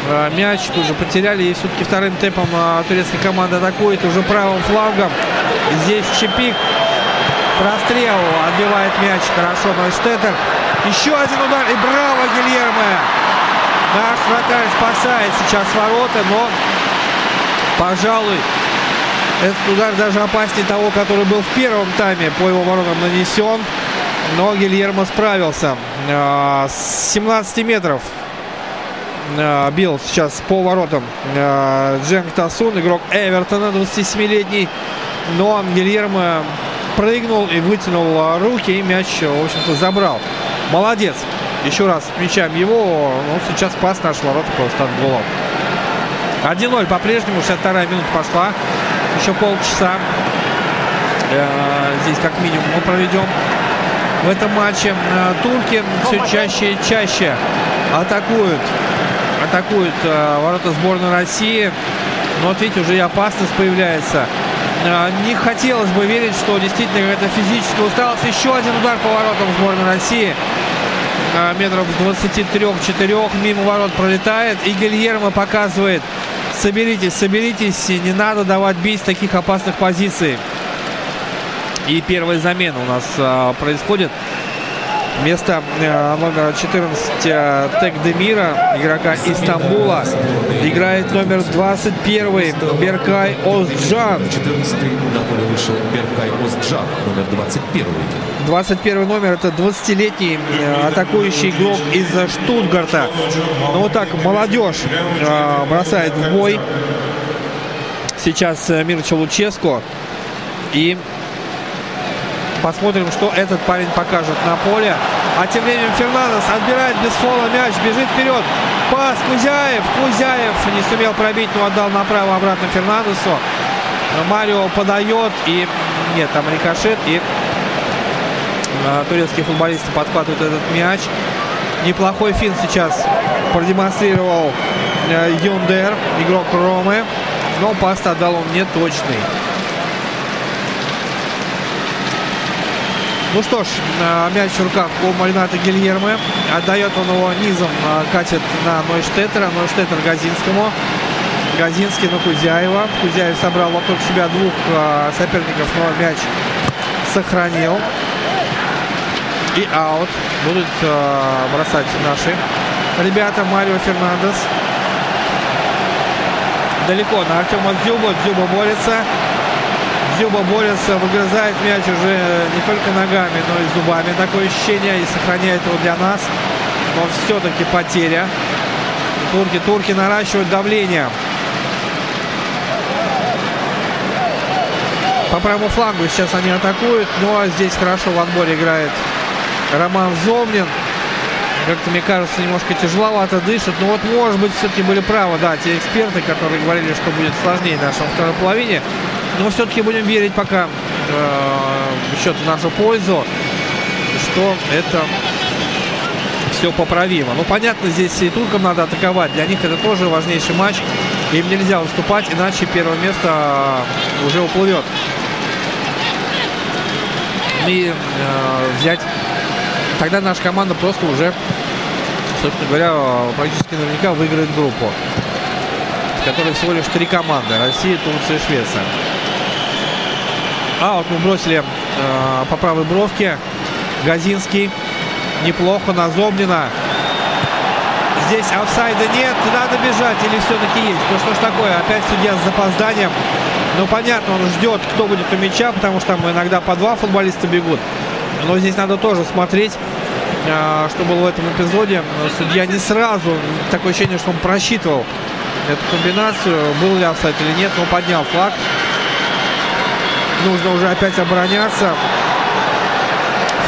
э, мяч, тут же потеряли. И все-таки вторым темпом э, турецкая команда атакует уже правым флагом. Здесь Чепик. Прострел. Отбивает мяч. Хорошо. Нойштеттер. Еще один удар. И браво, Гильермо. Наш вратарь спасает сейчас ворота, но, пожалуй, этот удар даже опаснее того, который был в первом тайме по его воротам нанесен. Но Гильермо справился. А, с 17 метров а, бил сейчас по воротам а, Дженк Тасун, игрок Эвертона, 27-летний. Но Гильермо прыгнул и вытянул руки, и мяч, в общем-то, забрал. Молодец. Еще раз отмечаем его. Ну, сейчас пас наш ворота просто от голов. 1-0 по-прежнему. 62 минута пошла. Еще полчаса. Э, здесь как минимум мы проведем в этом матче. Э, турки все чаще и чаще атакуют. Атакуют э, ворота сборной России. Но вот видите, уже и опасность появляется. Не хотелось бы верить, что действительно это физическая усталость. Еще один удар по воротам сборной России. Метров 23-4 мимо ворот пролетает. И Гильермо показывает соберитесь, соберитесь, не надо давать бить с таких опасных позиций. И первая замена у нас а, происходит. Вместо а, номера 14 а, Тек Демира, игрока из играет номер 21 Беркай Озджан. 14 на поле вышел Беркай Озджан, номер 21. 21 номер это 20-летний э, атакующий игрок из Штутгарта. Ну вот так, молодежь э, бросает в бой. Сейчас э, Луческо. И посмотрим, что этот парень покажет на поле. А тем временем Фернандес отбирает без фола мяч, бежит вперед. Пас Кузяев. Кузяев не сумел пробить, но отдал направо обратно Фернандесу. Марио подает и... Нет, там рикошет и Э, турецкие футболисты подхватывают этот мяч. Неплохой фин сейчас продемонстрировал э, Юндер, игрок Ромы. Но пас отдал он не Ну что ж, э, мяч в руках у Марината Гильермы. Отдает он его низом, катит на Нойштеттера. Нойштеттер Газинскому. Газинский на Кузяева. Кузяев собрал вокруг себя двух соперников, но мяч сохранил и аут. Будут э, бросать наши ребята. Марио Фернандес. Далеко на Артема Дзюба. Дзюба борется. Дзюба борется, выгрызает мяч уже не только ногами, но и зубами. Такое ощущение и сохраняет его для нас. Но все-таки потеря. Турки, турки наращивают давление. По правому флангу сейчас они атакуют, но здесь хорошо в отборе играет Роман Зомнин. Как-то, мне кажется, немножко тяжеловато дышит. Но вот, может быть, все-таки были правы, да, те эксперты, которые говорили, что будет сложнее в нашей второй половине. Но все-таки будем верить пока э, счет в нашу пользу, что это все поправимо. Ну, понятно, здесь и туркам надо атаковать. Для них это тоже важнейший матч. Им нельзя выступать, иначе первое место уже уплывет. И э, взять тогда наша команда просто уже, собственно говоря, практически наверняка выиграет группу, в которой всего лишь три команды. Россия, Турция и Швеция. А, вот мы бросили э, по правой бровке. Газинский. Неплохо на Зобнина. Здесь офсайда нет. Надо бежать или все-таки есть? Ну что ж такое? Опять судья с запозданием. Ну понятно, он ждет, кто будет у мяча, потому что там иногда по два футболиста бегут. Но здесь надо тоже смотреть, а, что было в этом эпизоде. Судья не сразу, такое ощущение, что он просчитывал эту комбинацию, был ли офсайд или нет, но поднял флаг. Нужно уже опять обороняться.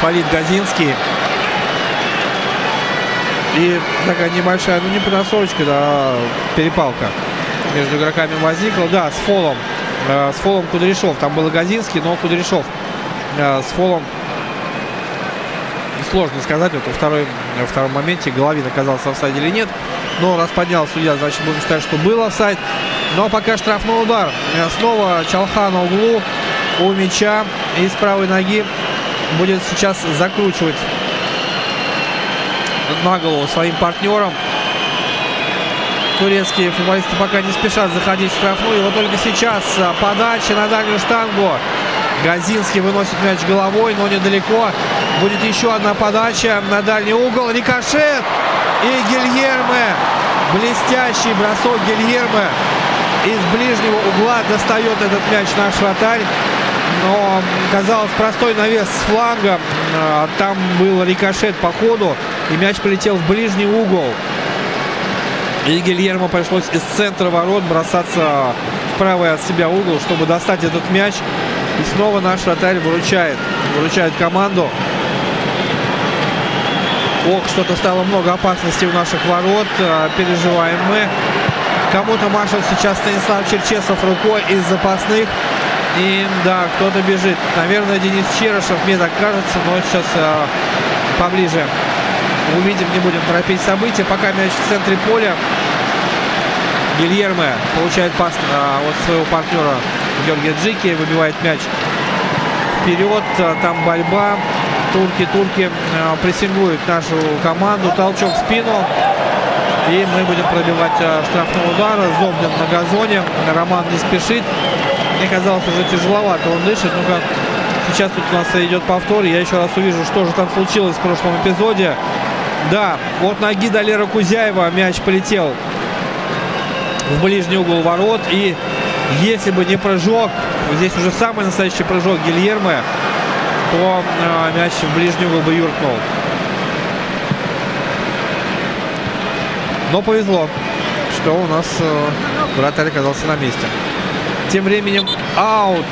Фалит Газинский. И такая небольшая, ну не подосрочка, да, перепалка между игроками возникла. Да, с фолом. Э, с фолом Кудряшов. Там был Газинский, но Кудряшов э, с фолом сложно сказать. Вот во, второй, во втором моменте Головин оказался в офсайде или нет. Но раз поднял судья, значит будем считать, что был офсайд. Но пока штрафной удар. Снова Чалха на углу у мяча. И с правой ноги будет сейчас закручивать на голову своим партнером. Турецкие футболисты пока не спешат заходить в штрафную. И вот только сейчас подача на дальнюю штангу. Газинский выносит мяч головой, но недалеко. Будет еще одна подача на дальний угол. Рикошет. И Гильерме Блестящий бросок Гильермо из ближнего угла достает этот мяч наш вратарь. Но, казалось, простой навес с фланга. Там был рикошет по ходу. И мяч полетел в ближний угол. И Гильермо пришлось из центра ворот бросаться в правый от себя угол, чтобы достать этот мяч. И снова наш вратарь выручает. Выручает команду. Ох, что-то стало много опасностей у наших ворот. А, переживаем мы. Кому-то машет сейчас Станислав Черчесов рукой из запасных. И да, кто-то бежит. Наверное, Денис Черышев, мне так кажется, но сейчас э, поближе увидим, не будем торопить события. Пока мяч в центре поля. Гильерме получает пас э, от своего партнера Георгия Джики, выбивает мяч вперед. Там борьба турки, турки э, прессингуют нашу команду. Толчок в спину. И мы будем пробивать э, штрафного удара. Зобнин на газоне. Роман не спешит. Мне казалось, уже тяжеловато он дышит. Ну-ка, сейчас тут у нас идет повтор. Я еще раз увижу, что же там случилось в прошлом эпизоде. Да, вот ноги Далера Кузяева мяч полетел в ближний угол ворот. И если бы не прыжок, здесь уже самый настоящий прыжок Гильермо, то э, мяч в ближний угол бы юркнул. Но повезло, что у нас э, вратарь оказался на месте. Тем временем аут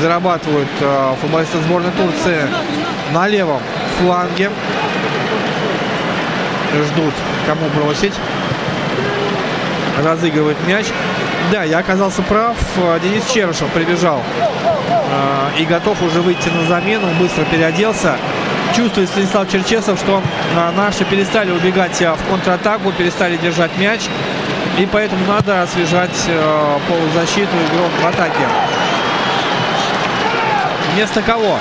зарабатывают э, футболисты сборной Турции на левом фланге. Ждут, кому бросить. Разыгрывает мяч. Да, я оказался прав. Денис Черышев прибежал э, и готов уже выйти на замену. Быстро переоделся. Чувствует Станислав Черчесов, что э, наши перестали убегать э, в контратаку, перестали держать мяч. И поэтому надо освежать э, полузащиту игрок в атаке. Вместо кого?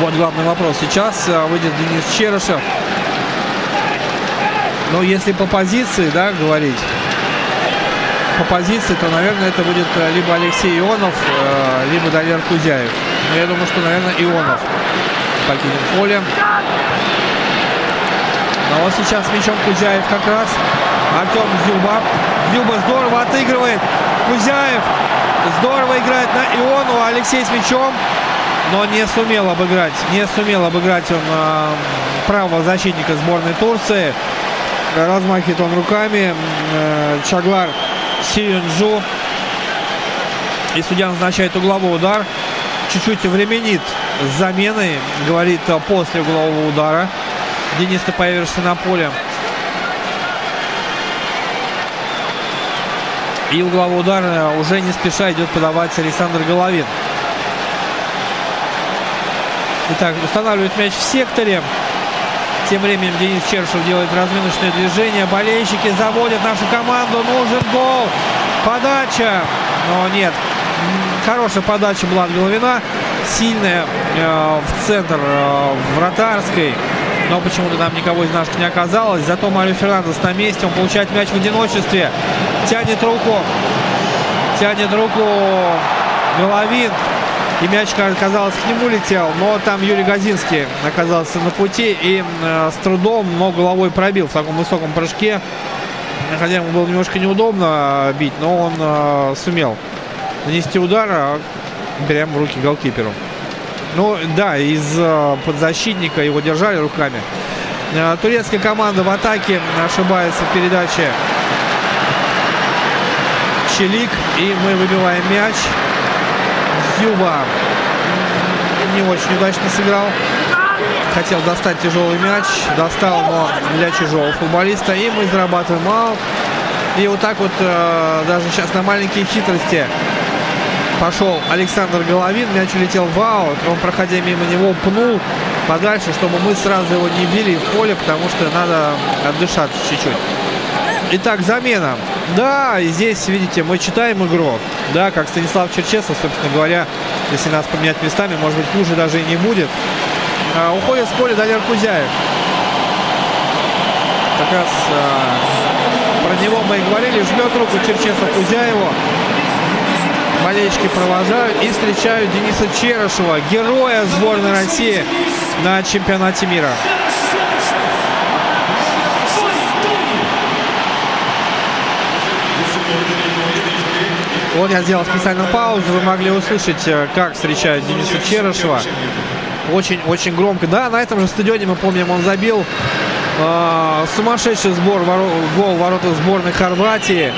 Вот главный вопрос. Сейчас э, выйдет Денис Черышев. Но если по позиции, да, говорить, по позиции, то, наверное, это будет э, либо Алексей Ионов, э, либо Далер Кузяев. Но я думаю, что, наверное, Ионов покинет поле. Но вот сейчас мячом Кузяев как раз. Артем Зюба. Зюба здорово отыгрывает. Кузяев здорово играет на Иону. Алексей с мячом. Но не сумел обыграть. Не сумел обыграть он э, правого защитника сборной Турции. Размахивает он руками. Э, Чаглар Сиюнджу. И судья назначает угловой удар. Чуть-чуть временит с заменой. Говорит после углового удара. Денис, появишься на поле. И угловой удар уже не спеша идет подавать Александр Головин. Итак, устанавливает мяч в секторе. Тем временем Денис Чершев делает разминочное движение. Болельщики заводят нашу команду. Нужен гол. Подача. Но нет. Хорошая подача была от Головина. Сильная э, в центр э, вратарской. Но почему-то там никого из наших не оказалось. Зато Марио Фернандес на месте. Он получает мяч в одиночестве. Тянет руку. Тянет руку Головин. И мяч, казалось, к нему летел. Но там Юрий Газинский оказался на пути. И э, с трудом, но головой пробил в таком высоком прыжке. Хотя ему было немножко неудобно бить, но он э, сумел нанести удар, а прямо в руки голкиперу. Ну, да, из э, подзащитника его держали руками. Э, турецкая команда в атаке ошибается в передаче Челик. И мы выбиваем мяч. Зюба не очень удачно сыграл. Хотел достать тяжелый мяч. Достал, но для чужого футболиста. И мы зарабатываем аут. И вот так вот э, даже сейчас на маленькие хитрости пошел Александр Головин, мяч улетел в аут, он, проходя мимо него, пнул подальше, чтобы мы сразу его не били в поле, потому что надо отдышаться чуть-чуть. Итак, замена. Да, и здесь, видите, мы читаем игру. Да, как Станислав Черчесов, собственно говоря, если нас поменять местами, может быть, хуже даже и не будет. А, уходит с поля Далер Кузяев. Как раз а, про него мы и говорили. Жмет руку Черчесов Кузяеву болельщики провожают и встречают Дениса Черышева, героя сборной России на чемпионате мира. Вот я сделал специальную паузу, вы могли услышать, э, как встречают Дениса Черышева. Очень-очень громко. Да, на этом же стадионе, мы помним, он забил э, сумасшедший сбор, воро, гол ворота сборной Хорватии.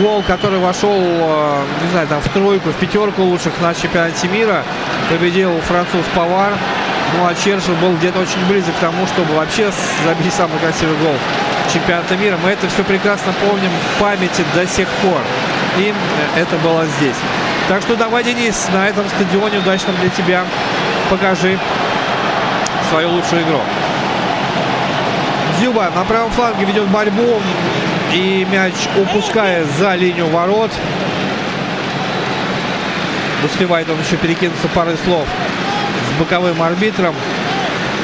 Гол, который вошел, э, не знаю, там в тройку, в пятерку лучших на чемпионате мира. Победил француз Павар. Ну а Чершев был где-то очень близок к тому, чтобы вообще забить самый красивый гол чемпионата мира. Мы это все прекрасно помним в памяти до сих пор. И это было здесь. Так что давай, Денис, на этом стадионе удачном для тебя покажи свою лучшую игру. Зюба на правом фланге ведет борьбу и мяч упускает за линию ворот. Успевает он еще перекинуться парой слов с боковым арбитром.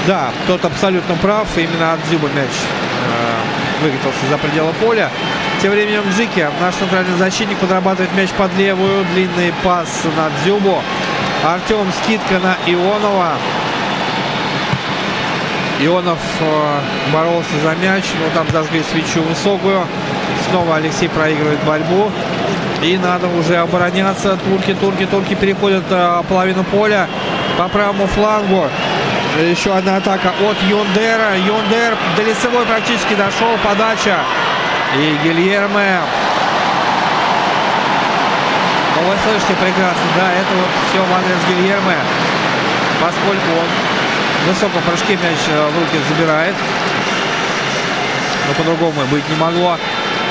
Да, тот абсолютно прав. Именно от Зюба мяч э, выкатился за пределы поля. Тем временем Джики, наш центральный защитник, подрабатывает мяч под левую. Длинный пас на Дзюбу. Артем скидка на Ионова. Ионов э, боролся за мяч, но там зажгли свечу высокую. Снова Алексей проигрывает борьбу. И надо уже обороняться. Турки, турки, турки переходят э, половину поля по правому флангу. Еще одна атака от Йондера. Йондер до лицевой практически дошел. Подача. И Гильерме. Ну, вы слышите прекрасно, да, это вот все в адрес Гильерме. Поскольку он в высоком прыжке мяч э, в руки забирает. Но по-другому быть не могло.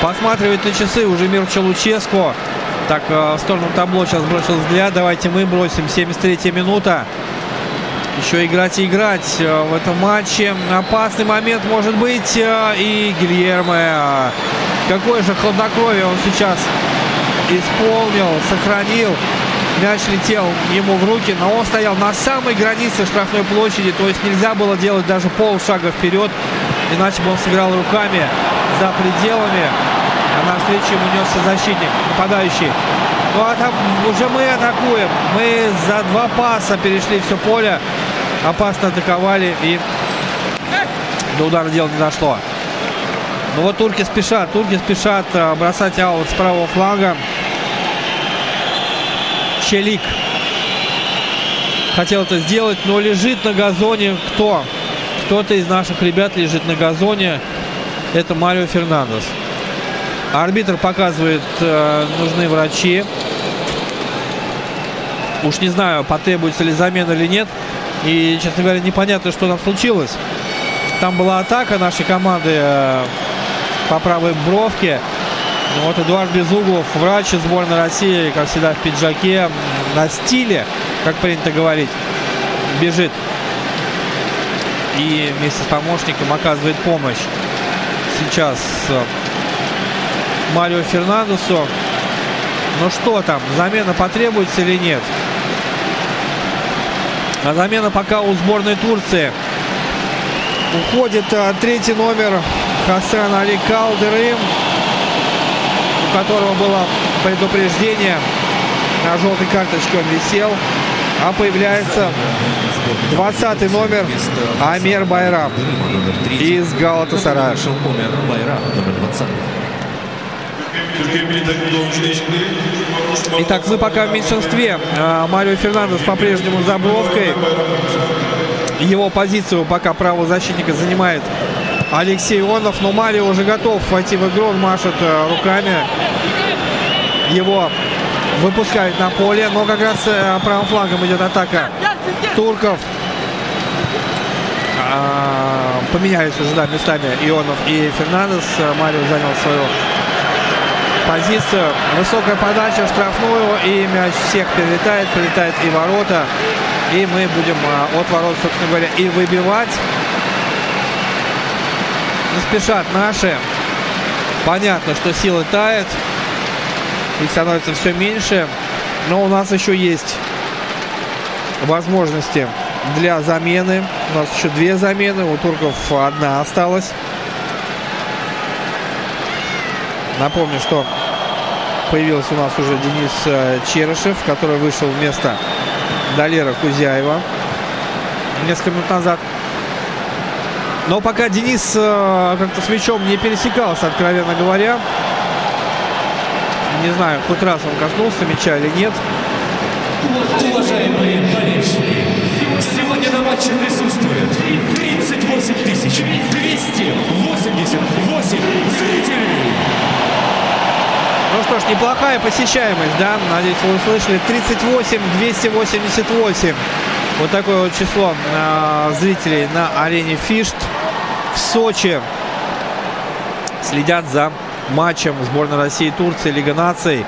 Посматривает на часы уже Мирча Луческо. Так, э, в сторону табло сейчас бросил взгляд. Давайте мы бросим. 73 минута. Еще играть и играть э, в этом матче. Опасный момент может быть. И Гильерме. Какое же хладнокровие он сейчас исполнил, сохранил. Мяч летел ему в руки, но он стоял на самой границе штрафной площади, то есть нельзя было делать даже полшага вперед, иначе бы он сыграл руками за пределами, а навстречу ему несся защитник, нападающий. Ну а там уже мы атакуем, мы за два паса перешли все поле, опасно атаковали и до удара дело не дошло. Ну вот турки спешат, турки спешат э, бросать аут с правого фланга. Челик хотел это сделать, но лежит на газоне кто? Кто-то из наших ребят лежит на газоне. Это Марио Фернандес. Арбитр показывает, э, нужны врачи. Уж не знаю, потребуется ли замена или нет. И, честно говоря, непонятно, что там случилось. Там была атака нашей команды э, по правой бровке. Вот Эдуард Безуглов, врач сборной России, как всегда в пиджаке, на стиле, как принято говорить, бежит. И вместе с помощником оказывает помощь сейчас э, Марио Фернандесу. Ну что там, замена потребуется или нет? А замена пока у сборной Турции. Уходит а, третий номер Хасан Али Калдеры которого было предупреждение. На желтой карточке он висел. А появляется 20 номер Амер Байрам из Галатасарая. Итак, мы пока в меньшинстве. А, Марио Фернандес по-прежнему за бровкой. Его позицию пока правозащитника занимает Алексей Ионов. Но Марио уже готов войти в игру. Он машет э, руками. Его выпускают на поле. Но как раз э, правым флагом идет атака турков. А, поменялись уже да, местами Ионов и Фернандес. Марио занял свою позицию. Высокая подача в штрафную. И мяч всех перелетает. Прилетает и ворота. И мы будем а, от ворот, собственно говоря, и выбивать не спешат наши. Понятно, что силы тает. Их становится все меньше. Но у нас еще есть возможности для замены. У нас еще две замены. У турков одна осталась. Напомню, что появился у нас уже Денис э, Черышев, который вышел вместо Далера Кузяева несколько минут назад. Но пока Денис э, как-то с мячом не пересекался, откровенно говоря. Не знаю, хоть раз он коснулся мяча или нет. Уважаемые болельщики, сегодня на матче присутствует 38 тысяч 288 зрителей. Ну что ж, неплохая посещаемость, да? Надеюсь, вы услышали. 38 288. Вот такое вот число э, зрителей на арене Фишт в Сочи. Следят за матчем сборной России и Турции Лига наций.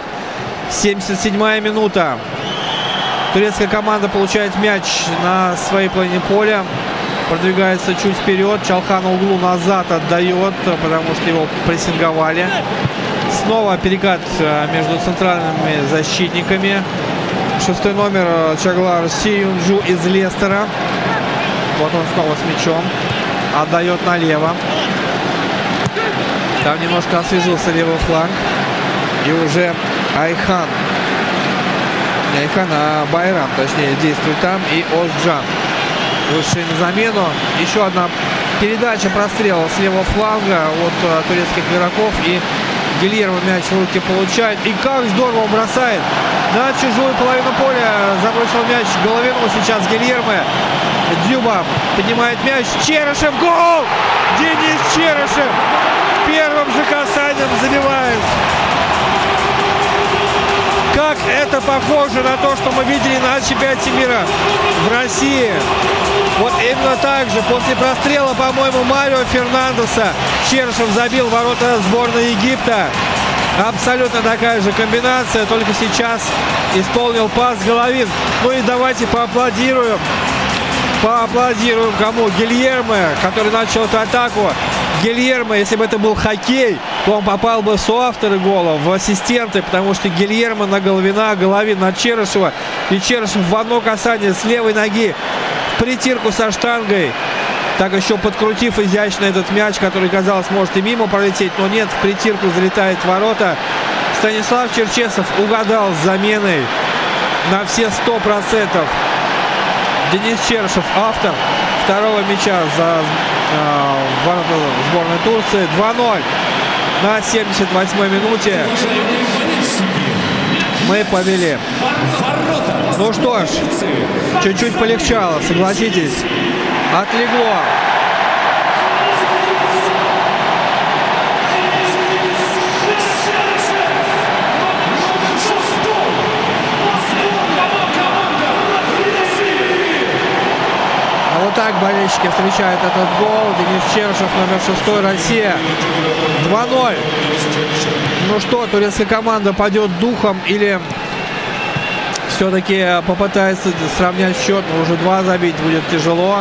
77-я минута. Турецкая команда получает мяч на своей половине поля. Продвигается чуть вперед. Чалхан углу назад отдает, потому что его прессинговали. Снова перекат э, между центральными защитниками. Шестой номер э, Чаглар Сиюнджу из Лестера. Вот он снова с мячом. Отдает налево. Там немножко освежился левый фланг. И уже Айхан. Не Айхан, а Байрам, точнее, действует там. И Озджан. Вышли на замену. Еще одна передача прострела с левого фланга от э, турецких игроков. И Гильермо мяч в руки получает. И как здорово бросает на чужую половину поля. Забросил мяч Головину сейчас Гильермо. Дюба поднимает мяч. Черышев гол! Денис Черышев первым же касанием забивает. Как это похоже на то, что мы видели на чемпионате мира в России. Вот именно так же, после прострела, по-моему, Марио Фернандеса, Чершев забил ворота сборной Египта. Абсолютно такая же комбинация, только сейчас исполнил пас Головин. Ну и давайте поаплодируем. Поаплодируем кому? Гильермо, который начал эту атаку. Гильермо, если бы это был хоккей, то он попал бы в соавторы гола, в ассистенты, потому что Гильермо на Головина, Головин на Черышева. И Черышев в одно касание с левой ноги в притирку со штангой. Так еще подкрутив изящно этот мяч, который, казалось, может и мимо пролететь, но нет, в притирку залетает ворота. Станислав Черчесов угадал с заменой на все сто процентов. Денис Черышев, автор второго мяча за э, ворота сборной Турции. 2-0 на 78-й минуте. Мы повели. Ну что ж, чуть-чуть полегчало, согласитесь. Отлегло. Так болельщики встречают этот гол. Денис Чершев, номер 6 Россия. 2-0. Ну что, турецкая команда пойдет духом или все-таки попытается сравнять счет, но уже два забить будет тяжело.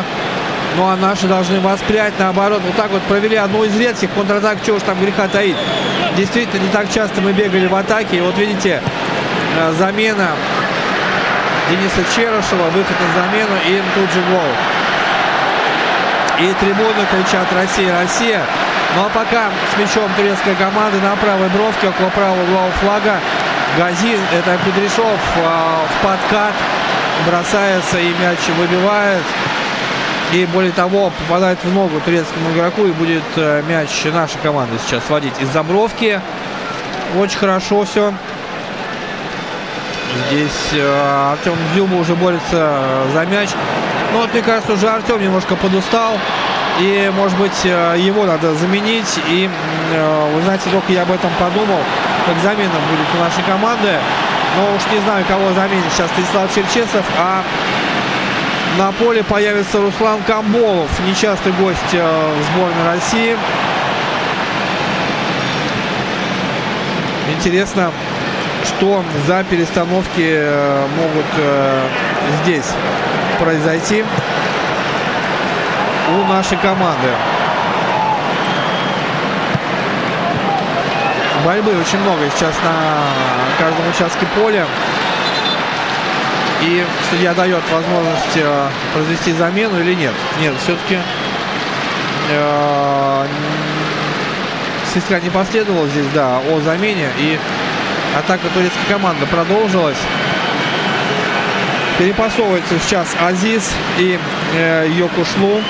Ну а наши должны воспрять, наоборот, вот так вот провели одну из редких контратак, чего уж там греха таить. Действительно, не так часто мы бегали в атаке. И вот видите, э, замена Дениса Черышева, выход на замену и тут же гол. И трибуны кричат «Россия, Россия!». Ну а пока с мячом турецкая команда на правой бровке около правого угла флага Газин, это Кудряшов а, в подкат бросается и мяч выбивает. И более того, попадает в ногу турецкому игроку и будет э, мяч нашей команды сейчас сводить из забровки. Очень хорошо все. Здесь э, Артем Дзюба уже борется за мяч. Но вот, мне кажется, уже Артем немножко подустал. И, может быть, э, его надо заменить. И, вы знаете, только я об этом подумал, как замена будет у нашей команды. Но уж не знаю, кого заменит сейчас Станислав Черчесов. А на поле появится Руслан Камболов, нечастый гость в сборной России. Интересно, что за перестановки могут здесь произойти у нашей команды. Борьбы очень много сейчас на каждом участке поля. И судья дает возможность э, произвести замену или нет. Нет, все-таки э, свистка не последовало здесь, да, о замене. И атака турецкой команды продолжилась. Перепасовывается сейчас Азиз и э, Йокушлу.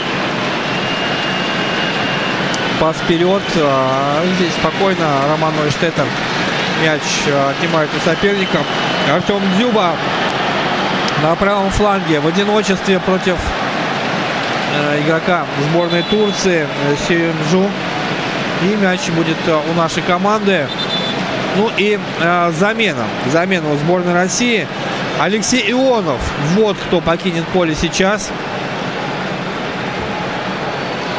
Пас вперед. А здесь спокойно Роман Нойштеттер мяч отнимает у соперника. Артем Дзюба на правом фланге в одиночестве против игрока сборной Турции Сиенджу. И мяч будет у нашей команды. Ну и э, замена. Замена у сборной России. Алексей Ионов. Вот кто покинет поле сейчас.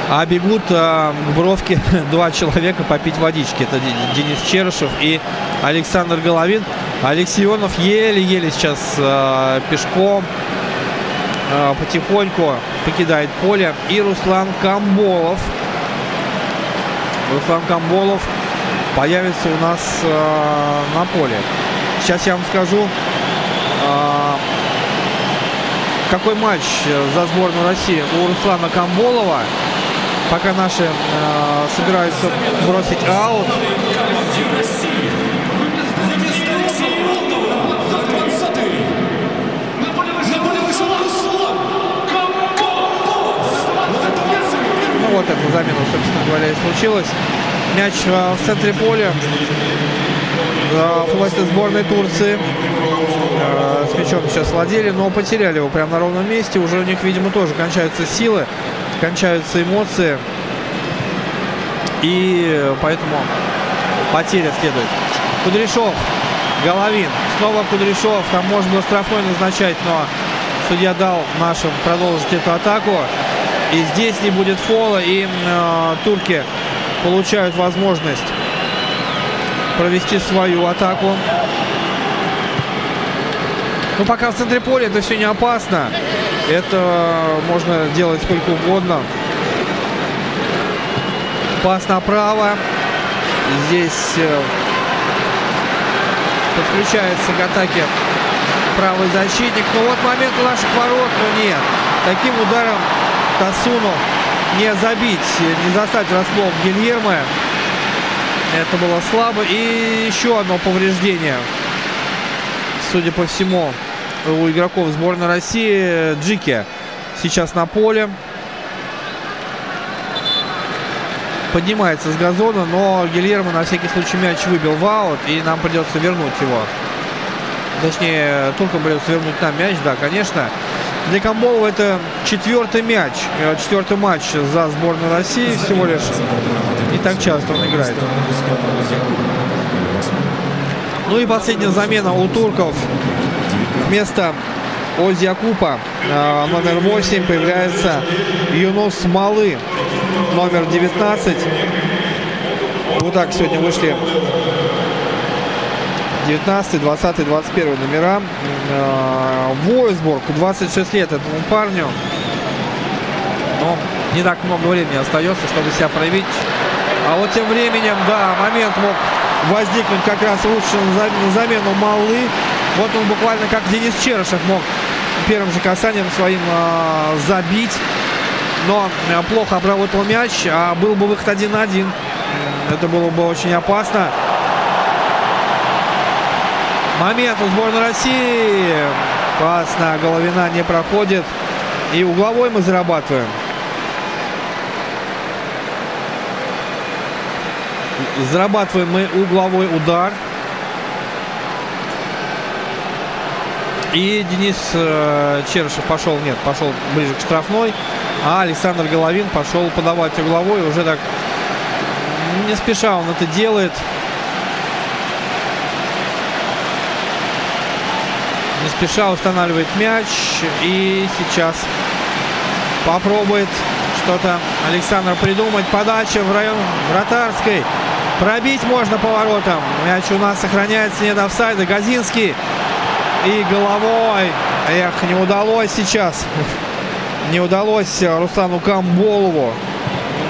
А бегут э, к бровке два человека попить водички. Это Денис Черышев и Александр Головин. Алексей Ионов еле-еле сейчас э, пешком э, потихоньку покидает поле. И Руслан Камболов. Руслан Камболов появится у нас э, на поле. Сейчас я вам скажу, какой матч за сборную России у Руслана Камболова. Пока наши э, собираются бросить аут. Ну вот эта замена, собственно говоря, и случилась. Мяч в центре поля. Власти сборной Турции с мячом сейчас владели, но потеряли его прямо на ровном месте. Уже у них, видимо, тоже кончаются силы, кончаются эмоции. И поэтому потеря следует. Кудряшов, Головин, снова Кудряшов. Там можно было штрафной назначать, но судья дал нашим продолжить эту атаку. И здесь не будет фола, и э, турки получают возможность провести свою атаку. Ну, пока в центре поля это все не опасно. Это можно делать сколько угодно. Пас направо. Здесь э, подключается к атаке правый защитник. Ну вот момент у наших ворот, но нет. Таким ударом Тасуну не забить, не застать врасплох Гильермо. Это было слабо. И еще одно повреждение. Судя по всему, у игроков сборной России Джики сейчас на поле. Поднимается с газона, но Гильермо на всякий случай мяч выбил в аут, и нам придется вернуть его. Точнее, туркам придется вернуть нам мяч, да, конечно. Для Камболова это четвертый мяч, четвертый матч за сборную России всего лишь. Не так часто он играет. Ну и последняя замена у турков. Вместо Ози Акупа номер 8 появляется Юнус Малы номер 19. Вот так сегодня вышли 19, 20, 21 номера. Войсбург, 26 лет этому парню. Но не так много времени остается, чтобы себя проявить. А вот тем временем, да, момент мог возникнуть как раз лучше на замену Малы. Вот он буквально как Денис Черышев мог первым же касанием своим э, забить. Но э, плохо обработал мяч, а был бы выход 1-1. Это было бы очень опасно. Момент у сборной России. Пас на Головина не проходит. И угловой мы зарабатываем. Зарабатываем мы угловой удар. И Денис э, Черышев пошел, нет, пошел ближе к штрафной. А Александр Головин пошел подавать угловой. Уже так не спеша он это делает. Не спеша устанавливает мяч. И сейчас попробует что-то Александр придумать. Подача в район вратарской. Пробить можно поворотом. Мяч у нас сохраняется, нет офсайда. Газинский и головой. Эх, не удалось сейчас. Не удалось Руслану Камболову,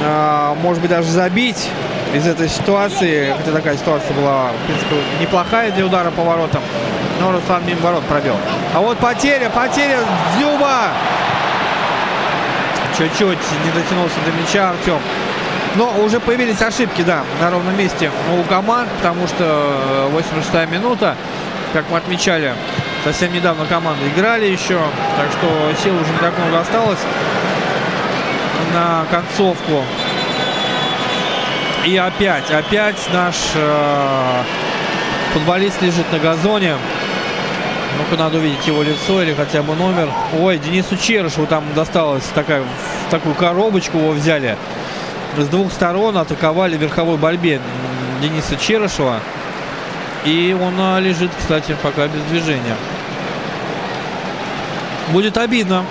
а, может быть, даже забить из этой ситуации. Хотя такая ситуация была, в принципе, неплохая для удара поворотом. Но Руслан мимо ворот пробил. А вот потеря, потеря Дзюба. Чуть-чуть не дотянулся до мяча Артем. Но уже появились ошибки, да, на ровном месте у команд, потому что 86-я минута, как мы отмечали, совсем недавно команды играли еще, так что сил уже не так много осталось на концовку. И опять, опять наш э, Футболист лежит на газоне. Ну-ка, надо увидеть его лицо или хотя бы номер. Ой, Денису Черышеву там досталось такая, такую коробочку его взяли. С двух сторон атаковали в верховой борьбе Дениса Черышева. И он а, лежит, кстати, пока без движения. Будет обидно.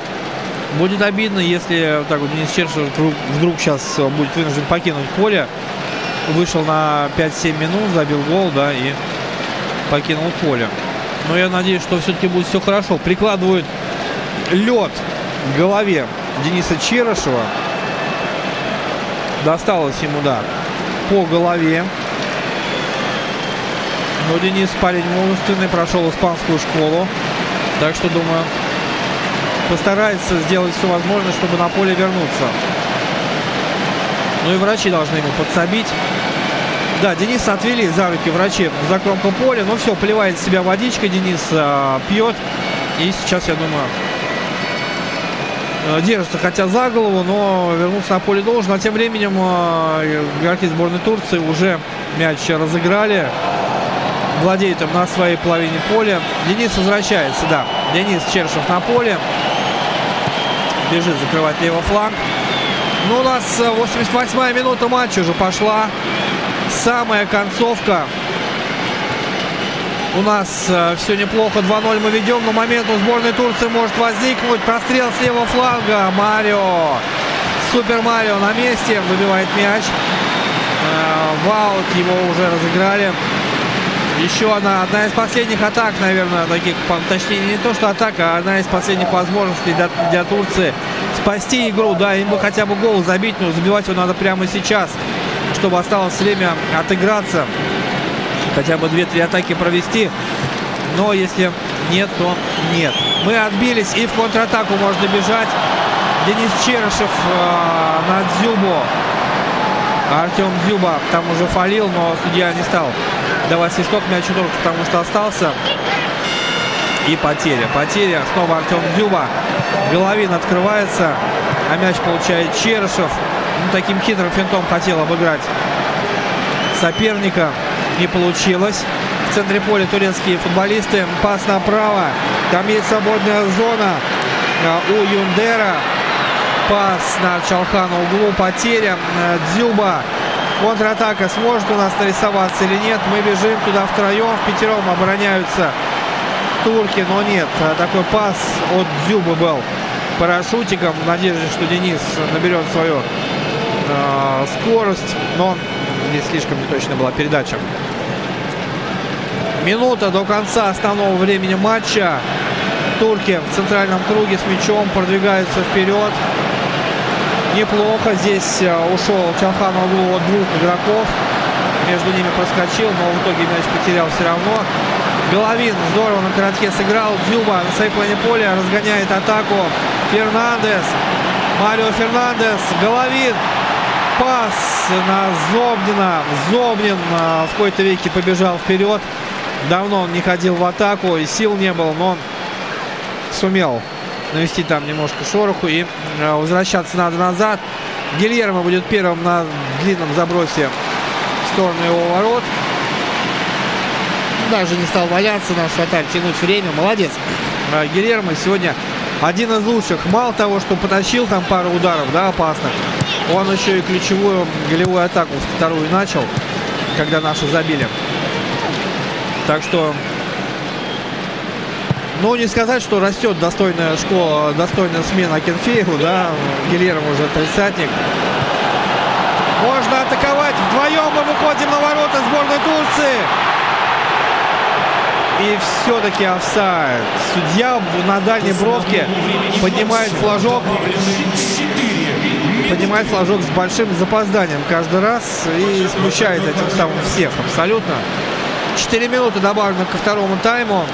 Будет обидно, если так вот Денис Чершев вдруг, вдруг сейчас будет вынужден покинуть поле. Вышел на 5-7 минут, забил гол, да, и покинул поле. Но я надеюсь, что все-таки будет все хорошо. Прикладывают лед к голове Дениса Черышева. Досталось ему, да, по голове. Но Денис парень мужественный, прошел испанскую школу. Так что, думаю, постарается сделать все возможное, чтобы на поле вернуться. Ну и врачи должны ему подсобить. Да, Дениса отвели за руки врачи за кромку поля. Ну все, поливает себя водичкой. Денис а, пьет. И сейчас, я думаю, э, держится хотя за голову, но вернуться на поле должен. А тем временем э, игроки сборной Турции уже мяч разыграли. Владеют им на своей половине поля. Денис возвращается, да. Денис Чершев на поле бежит закрывать левый фланг. Ну, у нас 88-я э, минута матча уже пошла. Самая концовка. У нас э, все неплохо. 2-0 мы ведем. Но момент у сборной Турции может возникнуть. Прострел с левого фланга. Марио. Супер Марио на месте. Выбивает мяч. Э, Ваут его уже разыграли. Еще одна, одна из последних атак, наверное, таких, точнее, не то, что атака, а одна из последних возможностей для, для Турции спасти игру. Да, им бы хотя бы гол забить, но забивать его надо прямо сейчас, чтобы осталось время отыграться. Хотя бы 2-3 атаки провести. Но если нет, то нет. Мы отбились и в контратаку можно бежать. Денис Черышев э, на Дзюбу. Артем Дзюба там уже фалил, но судья не стал давать свисток мячу только потому что остался. И потеря. Потеря. Снова Артем Дзюба. Головин открывается. А мяч получает Черышев. Ну, таким хитрым финтом хотел обыграть соперника. Не получилось. В центре поля турецкие футболисты. Пас направо. Там есть свободная зона а, у Юндера. Пас на Чалхана углу. Потеря. Дзюба Контратака сможет у нас нарисоваться или нет. Мы бежим туда втроем, в пятером обороняются турки, но нет. Такой пас от Дзюбы был парашютиком в надежде, что Денис наберет свою э, скорость, но здесь слишком неточная была передача. Минута до конца основного времени матча. Турки в центральном круге с мячом продвигаются вперед. Неплохо здесь э, ушел Чалхан в углу от двух игроков. Между ними проскочил, но в итоге мяч потерял все равно. Головин здорово на коротке сыграл. Дзюба на своей половине поля разгоняет атаку. Фернандес. Марио Фернандес. Головин. Пас на Зобнина. Зобнин э, в какой-то веке побежал вперед. Давно он не ходил в атаку и сил не было, но он сумел навести там немножко шороху и э, возвращаться надо назад. Гильермо будет первым на длинном забросе в сторону его ворот. Даже не стал валяться наш вратарь, тянуть время. Молодец. Э, Гильермо сегодня один из лучших. Мало того, что потащил там пару ударов, да, опасных, он еще и ключевую голевую атаку вторую начал, когда наши забили. Так что ну, не сказать, что растет достойная школа, достойная смена Кенфееву, да, Гильермо уже тридцатник. Можно атаковать. Вдвоем мы выходим на ворота сборной Турции. И все-таки офсайд. Судья на дальней бровке поднимает флажок. Поднимает флажок с большим запозданием каждый раз и смущает этим самым всех абсолютно. 4 минуты добавлено ко второму тайму.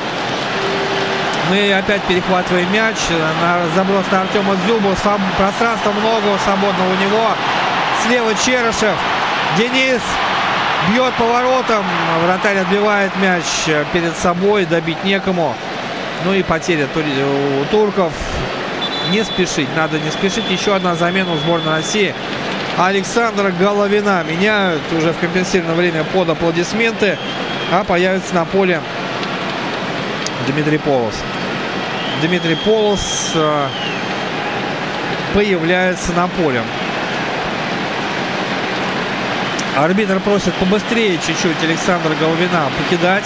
Мы опять перехватываем мяч. На заброс на Артема Дзюбу. Пространства много свободного у него. Слева Черышев. Денис бьет поворотом. Вратарь отбивает мяч перед собой. Добить некому. Ну и потеря у турков. Не спешить. Надо не спешить. Еще одна замена у сборной России. Александра Головина меняют уже в компенсированное время под аплодисменты, а появится на поле Дмитрий Полос. Дмитрий Полос э, появляется на поле. Арбитр просит побыстрее чуть-чуть Александра Головина покидать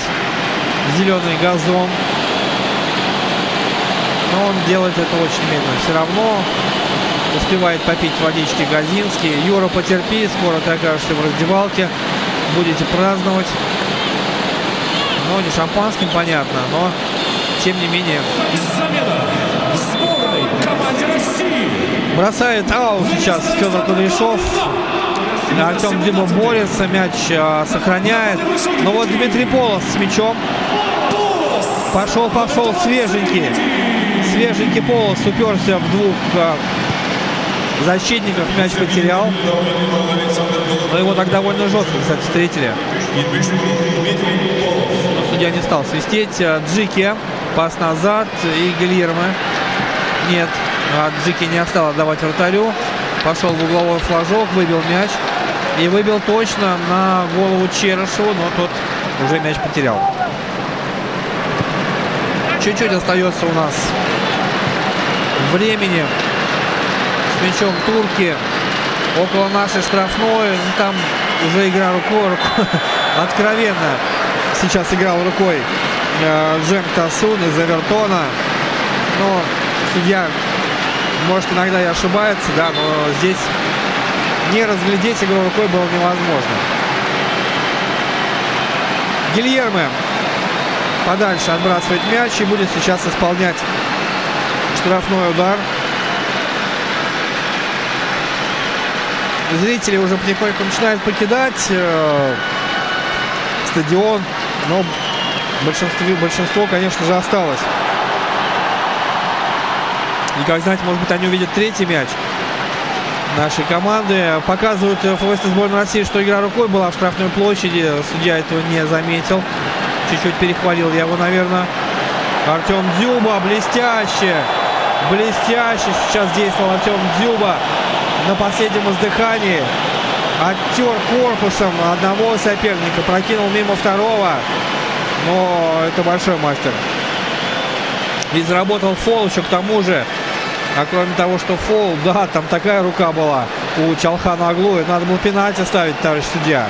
зеленый газон. Но он делает это очень медленно. Все равно успевает попить водички Газинский. Юра, потерпи, скоро ты окажешься в раздевалке. Будете праздновать. Ну, не шампанским, понятно, но тем не менее. Замена сборной команде России. Бросает аут сейчас Федор Кудряшов. Артем Дзюба борется, мяч а, сохраняет. Но вот Дмитрий Полос с мячом. Пошел, пошел, свеженький. Свеженький Полос уперся в двух а, защитников, мяч потерял. Но его так довольно жестко, кстати, встретили. Но судья не стал свистеть. Джики, пас назад и Гильермо. Нет, а Джики не стал отдавать вратарю. Пошел в угловой флажок, выбил мяч. И выбил точно на голову Черышеву, но тот уже мяч потерял. Чуть-чуть остается у нас времени. С мячом турки около нашей штрафной. Ну, там уже игра рукой. рукой. Откровенно сейчас играл рукой э, Джем Тасун из Эвертона. Но судья, может, иногда и ошибается, да, но здесь не разглядеть игру рукой было невозможно. Гильерме подальше отбрасывает мяч и будет сейчас исполнять штрафной удар. Зрители уже потихоньку начинают покидать э, стадион, но большинство, большинство, конечно же, осталось. И, как знаете, может быть, они увидят третий мяч нашей команды. Показывают футболисты сборной России, что игра рукой была в штрафной площади. Судья этого не заметил. Чуть-чуть перехвалил я его, наверное. Артем Дзюба, блестяще. Блестяще сейчас действовал Артем Дзюба на последнем издыхании. Оттер корпусом одного соперника, прокинул мимо второго. Но это большой мастер. И заработал фол еще к тому же. А кроме того, что фол, да, там такая рука была у Чалхана Аглуя. Надо было пенальти ставить, товарищ судья.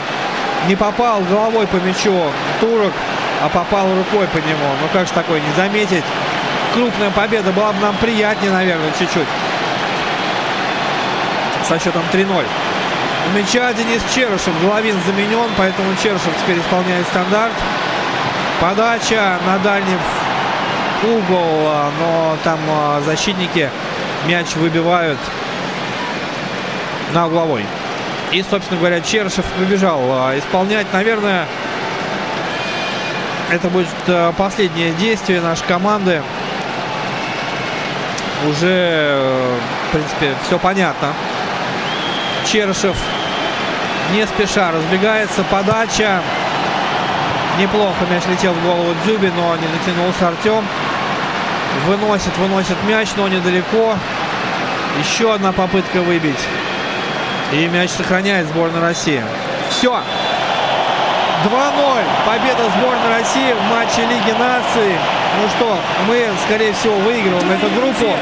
Не попал головой по мячу турок, а попал рукой по нему. Ну как же такое не заметить? Крупная победа была бы нам приятнее, наверное, чуть-чуть. Со счетом 3-0. У мяча Денис Черышев. Головин заменен, поэтому Черышев теперь исполняет стандарт. Подача на дальний угол, но там а, защитники мяч выбивают на угловой. И, собственно говоря, Черышев побежал а, исполнять, наверное, это будет а, последнее действие нашей команды. Уже, в принципе, все понятно. Черышев не спеша разбегается. Подача. Неплохо мяч летел в голову Дзюби, но не дотянулся Артем. Выносит, выносит мяч, но недалеко. Еще одна попытка выбить. И мяч сохраняет сборная России. Все. 2-0. Победа сборной России в матче Лиги наций. Ну что, мы, скорее всего, выигрываем эту группу.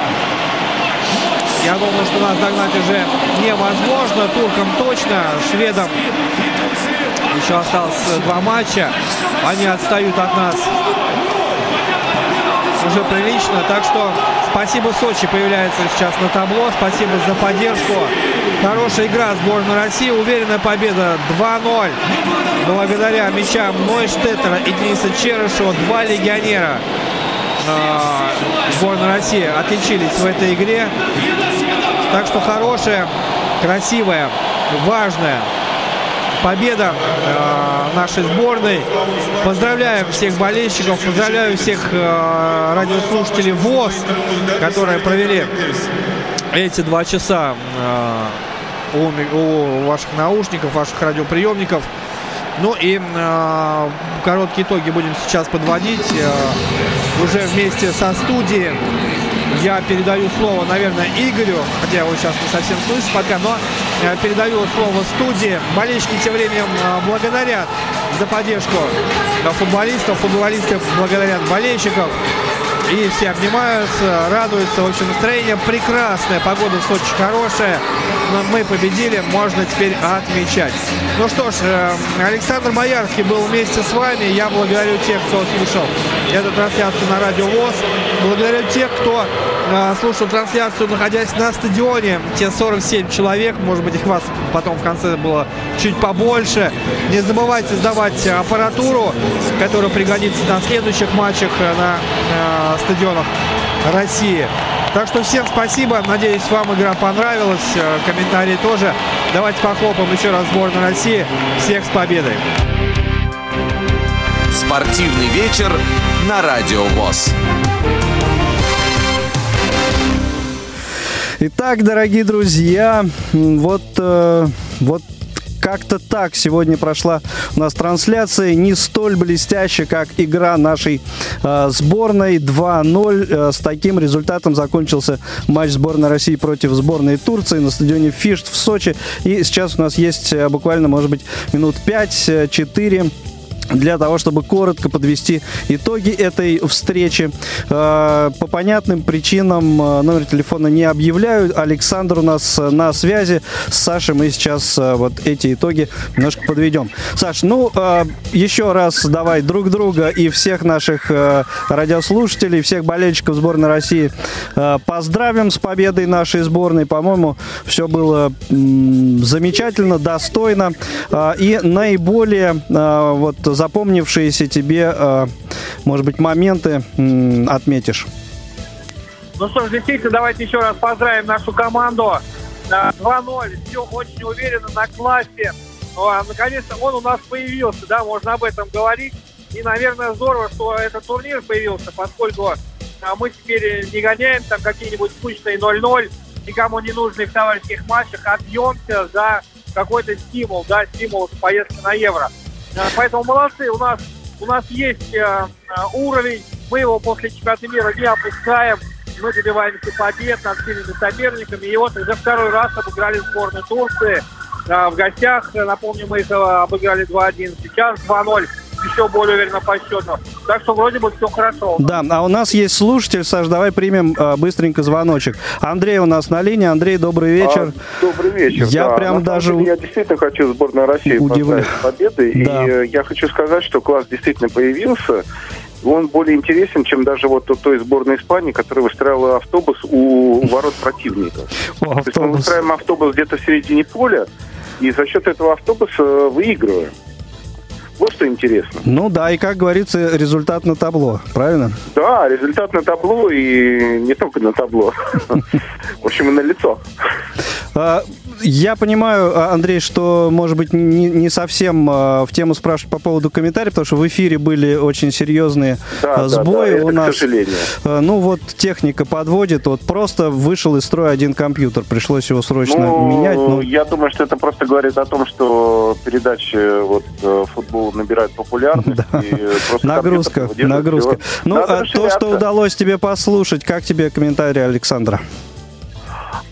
Я думаю, что нас догнать уже невозможно. Туркам точно, шведам еще осталось два матча. Они отстают от нас уже прилично. Так что спасибо Сочи появляется сейчас на табло. Спасибо за поддержку. Хорошая игра сборной России. Уверенная победа 2-0. Благодаря мячам Нойштеттера и Дениса Черышева. Два легионера сборной России отличились в этой игре. Так что хорошая, красивая, важная победа э, нашей сборной. Поздравляем всех болельщиков, поздравляю всех э, радиослушателей ВОЗ, которые провели эти два часа э, у, у ваших наушников, ваших радиоприемников. Ну и э, короткие итоги будем сейчас подводить э, уже вместе со студией. я передаю слово, наверное, Игорю, хотя его сейчас не совсем слышу пока, но э, передаю слово студии. Болельщики тем временем э, благодарят за поддержку футболистов, футболисты благодарят болельщиков. И все обнимаются, радуются. В общем, настроение прекрасное, погода в Сочи хорошая. Мы победили, можно теперь отмечать. Ну что ж, э, Александр Боярский был вместе с вами. Я благодарю тех, кто слушал эту трансляцию на Радио ВОЗ. Благодарю тех, кто э, слушал трансляцию, находясь на стадионе. Те 47 человек, может быть, их вас потом в конце было чуть побольше. Не забывайте сдавать аппаратуру, которая пригодится на следующих матчах э, на стадионах России. Так что всем спасибо. Надеюсь, вам игра понравилась. Э, комментарии тоже. Давайте похлопаем еще раз сборную России. Всех с победой. Спортивный вечер на Радио ВОЗ. Итак, дорогие друзья, вот, э, вот как-то так сегодня прошла у нас трансляция, не столь блестящая, как игра нашей э, сборной 2-0. Э, с таким результатом закончился матч сборной России против сборной Турции на стадионе Фишт в Сочи. И сейчас у нас есть э, буквально, может быть, минут 5-4 для того, чтобы коротко подвести итоги этой встречи. Э, по понятным причинам э, номер телефона не объявляю. Александр у нас э, на связи. С Сашей мы сейчас вот эти итоги немножко подведем. Саш, ну, еще раз давай друг друга и всех наших радиослушателей, всех болельщиков сборной России поздравим с победой нашей сборной. По-моему, все было замечательно, достойно. И наиболее вот запомнившиеся тебе, э, может быть, моменты отметишь? Ну что ж, действительно, давайте еще раз поздравим нашу команду. 2-0, все очень уверенно, на классе. Ну, а, наконец-то он у нас появился, да, можно об этом говорить. И, наверное, здорово, что этот турнир появился, поскольку а, мы теперь не гоняем там какие-нибудь скучные 0-0, никому не нужных товарищеских матчах, а бьемся за какой-то стимул, да, стимул поездки на Евро. Поэтому молодцы, у нас, у нас есть э, э, уровень, мы его после чемпионата мира не опускаем, мы добиваемся побед над сильными соперниками. И вот за второй раз обыграли сборную Турции э, в гостях. Напомню, мы их обыграли 2-1, сейчас 2-0 еще более уверенно по счету. Так что вроде бы все хорошо. Да, а у нас есть слушатель, Саш, давай примем э, быстренько звоночек. Андрей у нас на линии. Андрей, добрый вечер. А, добрый вечер. Я да. прям даже... Деле, я действительно хочу сборную России Удивлю. победы. Да. И э, я хочу сказать, что класс действительно появился он более интересен, чем даже вот той сборной Испании, которая выстраивала автобус у ворот противника. О, То есть мы выстраиваем автобус где-то в середине поля, и за счет этого автобуса выигрываем. Вот что интересно. Ну да, и как говорится, результат на табло, правильно? Да, результат на табло и не только на табло. В общем, и на лицо. А, я понимаю, а, Андрей, что, может быть, не, не совсем а, в тему спрашивать по поводу комментариев, потому что в эфире были очень серьезные да, сбои да, да, у нас. К сожалению. Ну вот техника подводит, вот просто вышел из строя один компьютер, пришлось его срочно ну, менять. Ну, я думаю, что это просто говорит о том, что передачи вот э, футбол набирают популярность. Да. И просто нагрузка, нагрузка. Ну, а то, что удалось тебе послушать, как тебе комментарий Александра?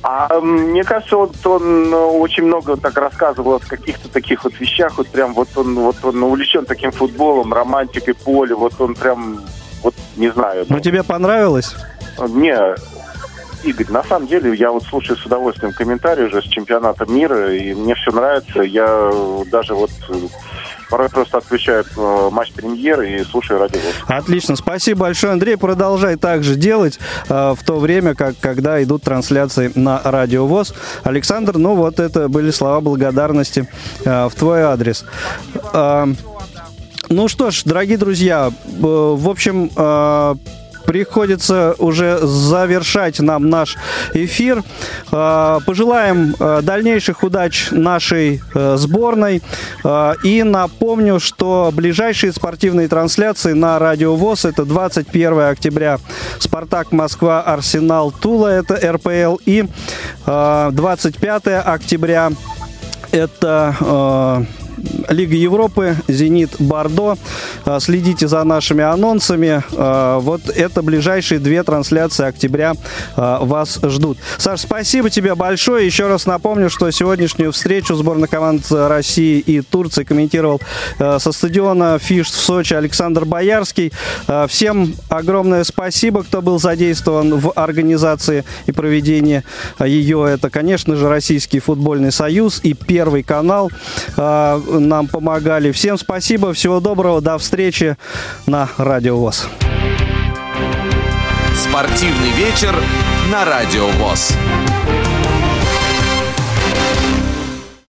А мне кажется, вот он ну, очень много так рассказывал о каких-то таких вот вещах, вот прям вот он вот он увлечен таким футболом, романтикой поля, вот он прям вот не знаю. Ну, ну тебе понравилось? Не, Игорь, на самом деле я вот слушаю с удовольствием комментарии уже с чемпионата мира, и мне все нравится. Я даже вот порой просто отключаю э, матч премьеры и слушаю радио. Отлично, спасибо большое, Андрей. Продолжай также делать э, в то время, как когда идут трансляции на радио ВОЗ. Александр, ну вот это были слова благодарности э, в твой адрес. Э, ну что ж, дорогие друзья, э, в общем, э, приходится уже завершать нам наш эфир. А, пожелаем а, дальнейших удач нашей э, сборной. А, и напомню, что ближайшие спортивные трансляции на Радио ВОЗ это 21 октября Спартак Москва, Арсенал Тула, это РПЛ. И 25 октября это Лига Европы, Зенит, Бордо. Следите за нашими анонсами. Вот это ближайшие две трансляции октября вас ждут. Саш, спасибо тебе большое. Еще раз напомню, что сегодняшнюю встречу сборной команд России и Турции комментировал со стадиона Фиш в Сочи Александр Боярский. Всем огромное спасибо, кто был задействован в организации и проведении ее. Это, конечно же, Российский футбольный союз и Первый канал нам помогали. Всем спасибо, всего доброго, до встречи на Радио ВОЗ. Спортивный вечер на Радио ВОЗ.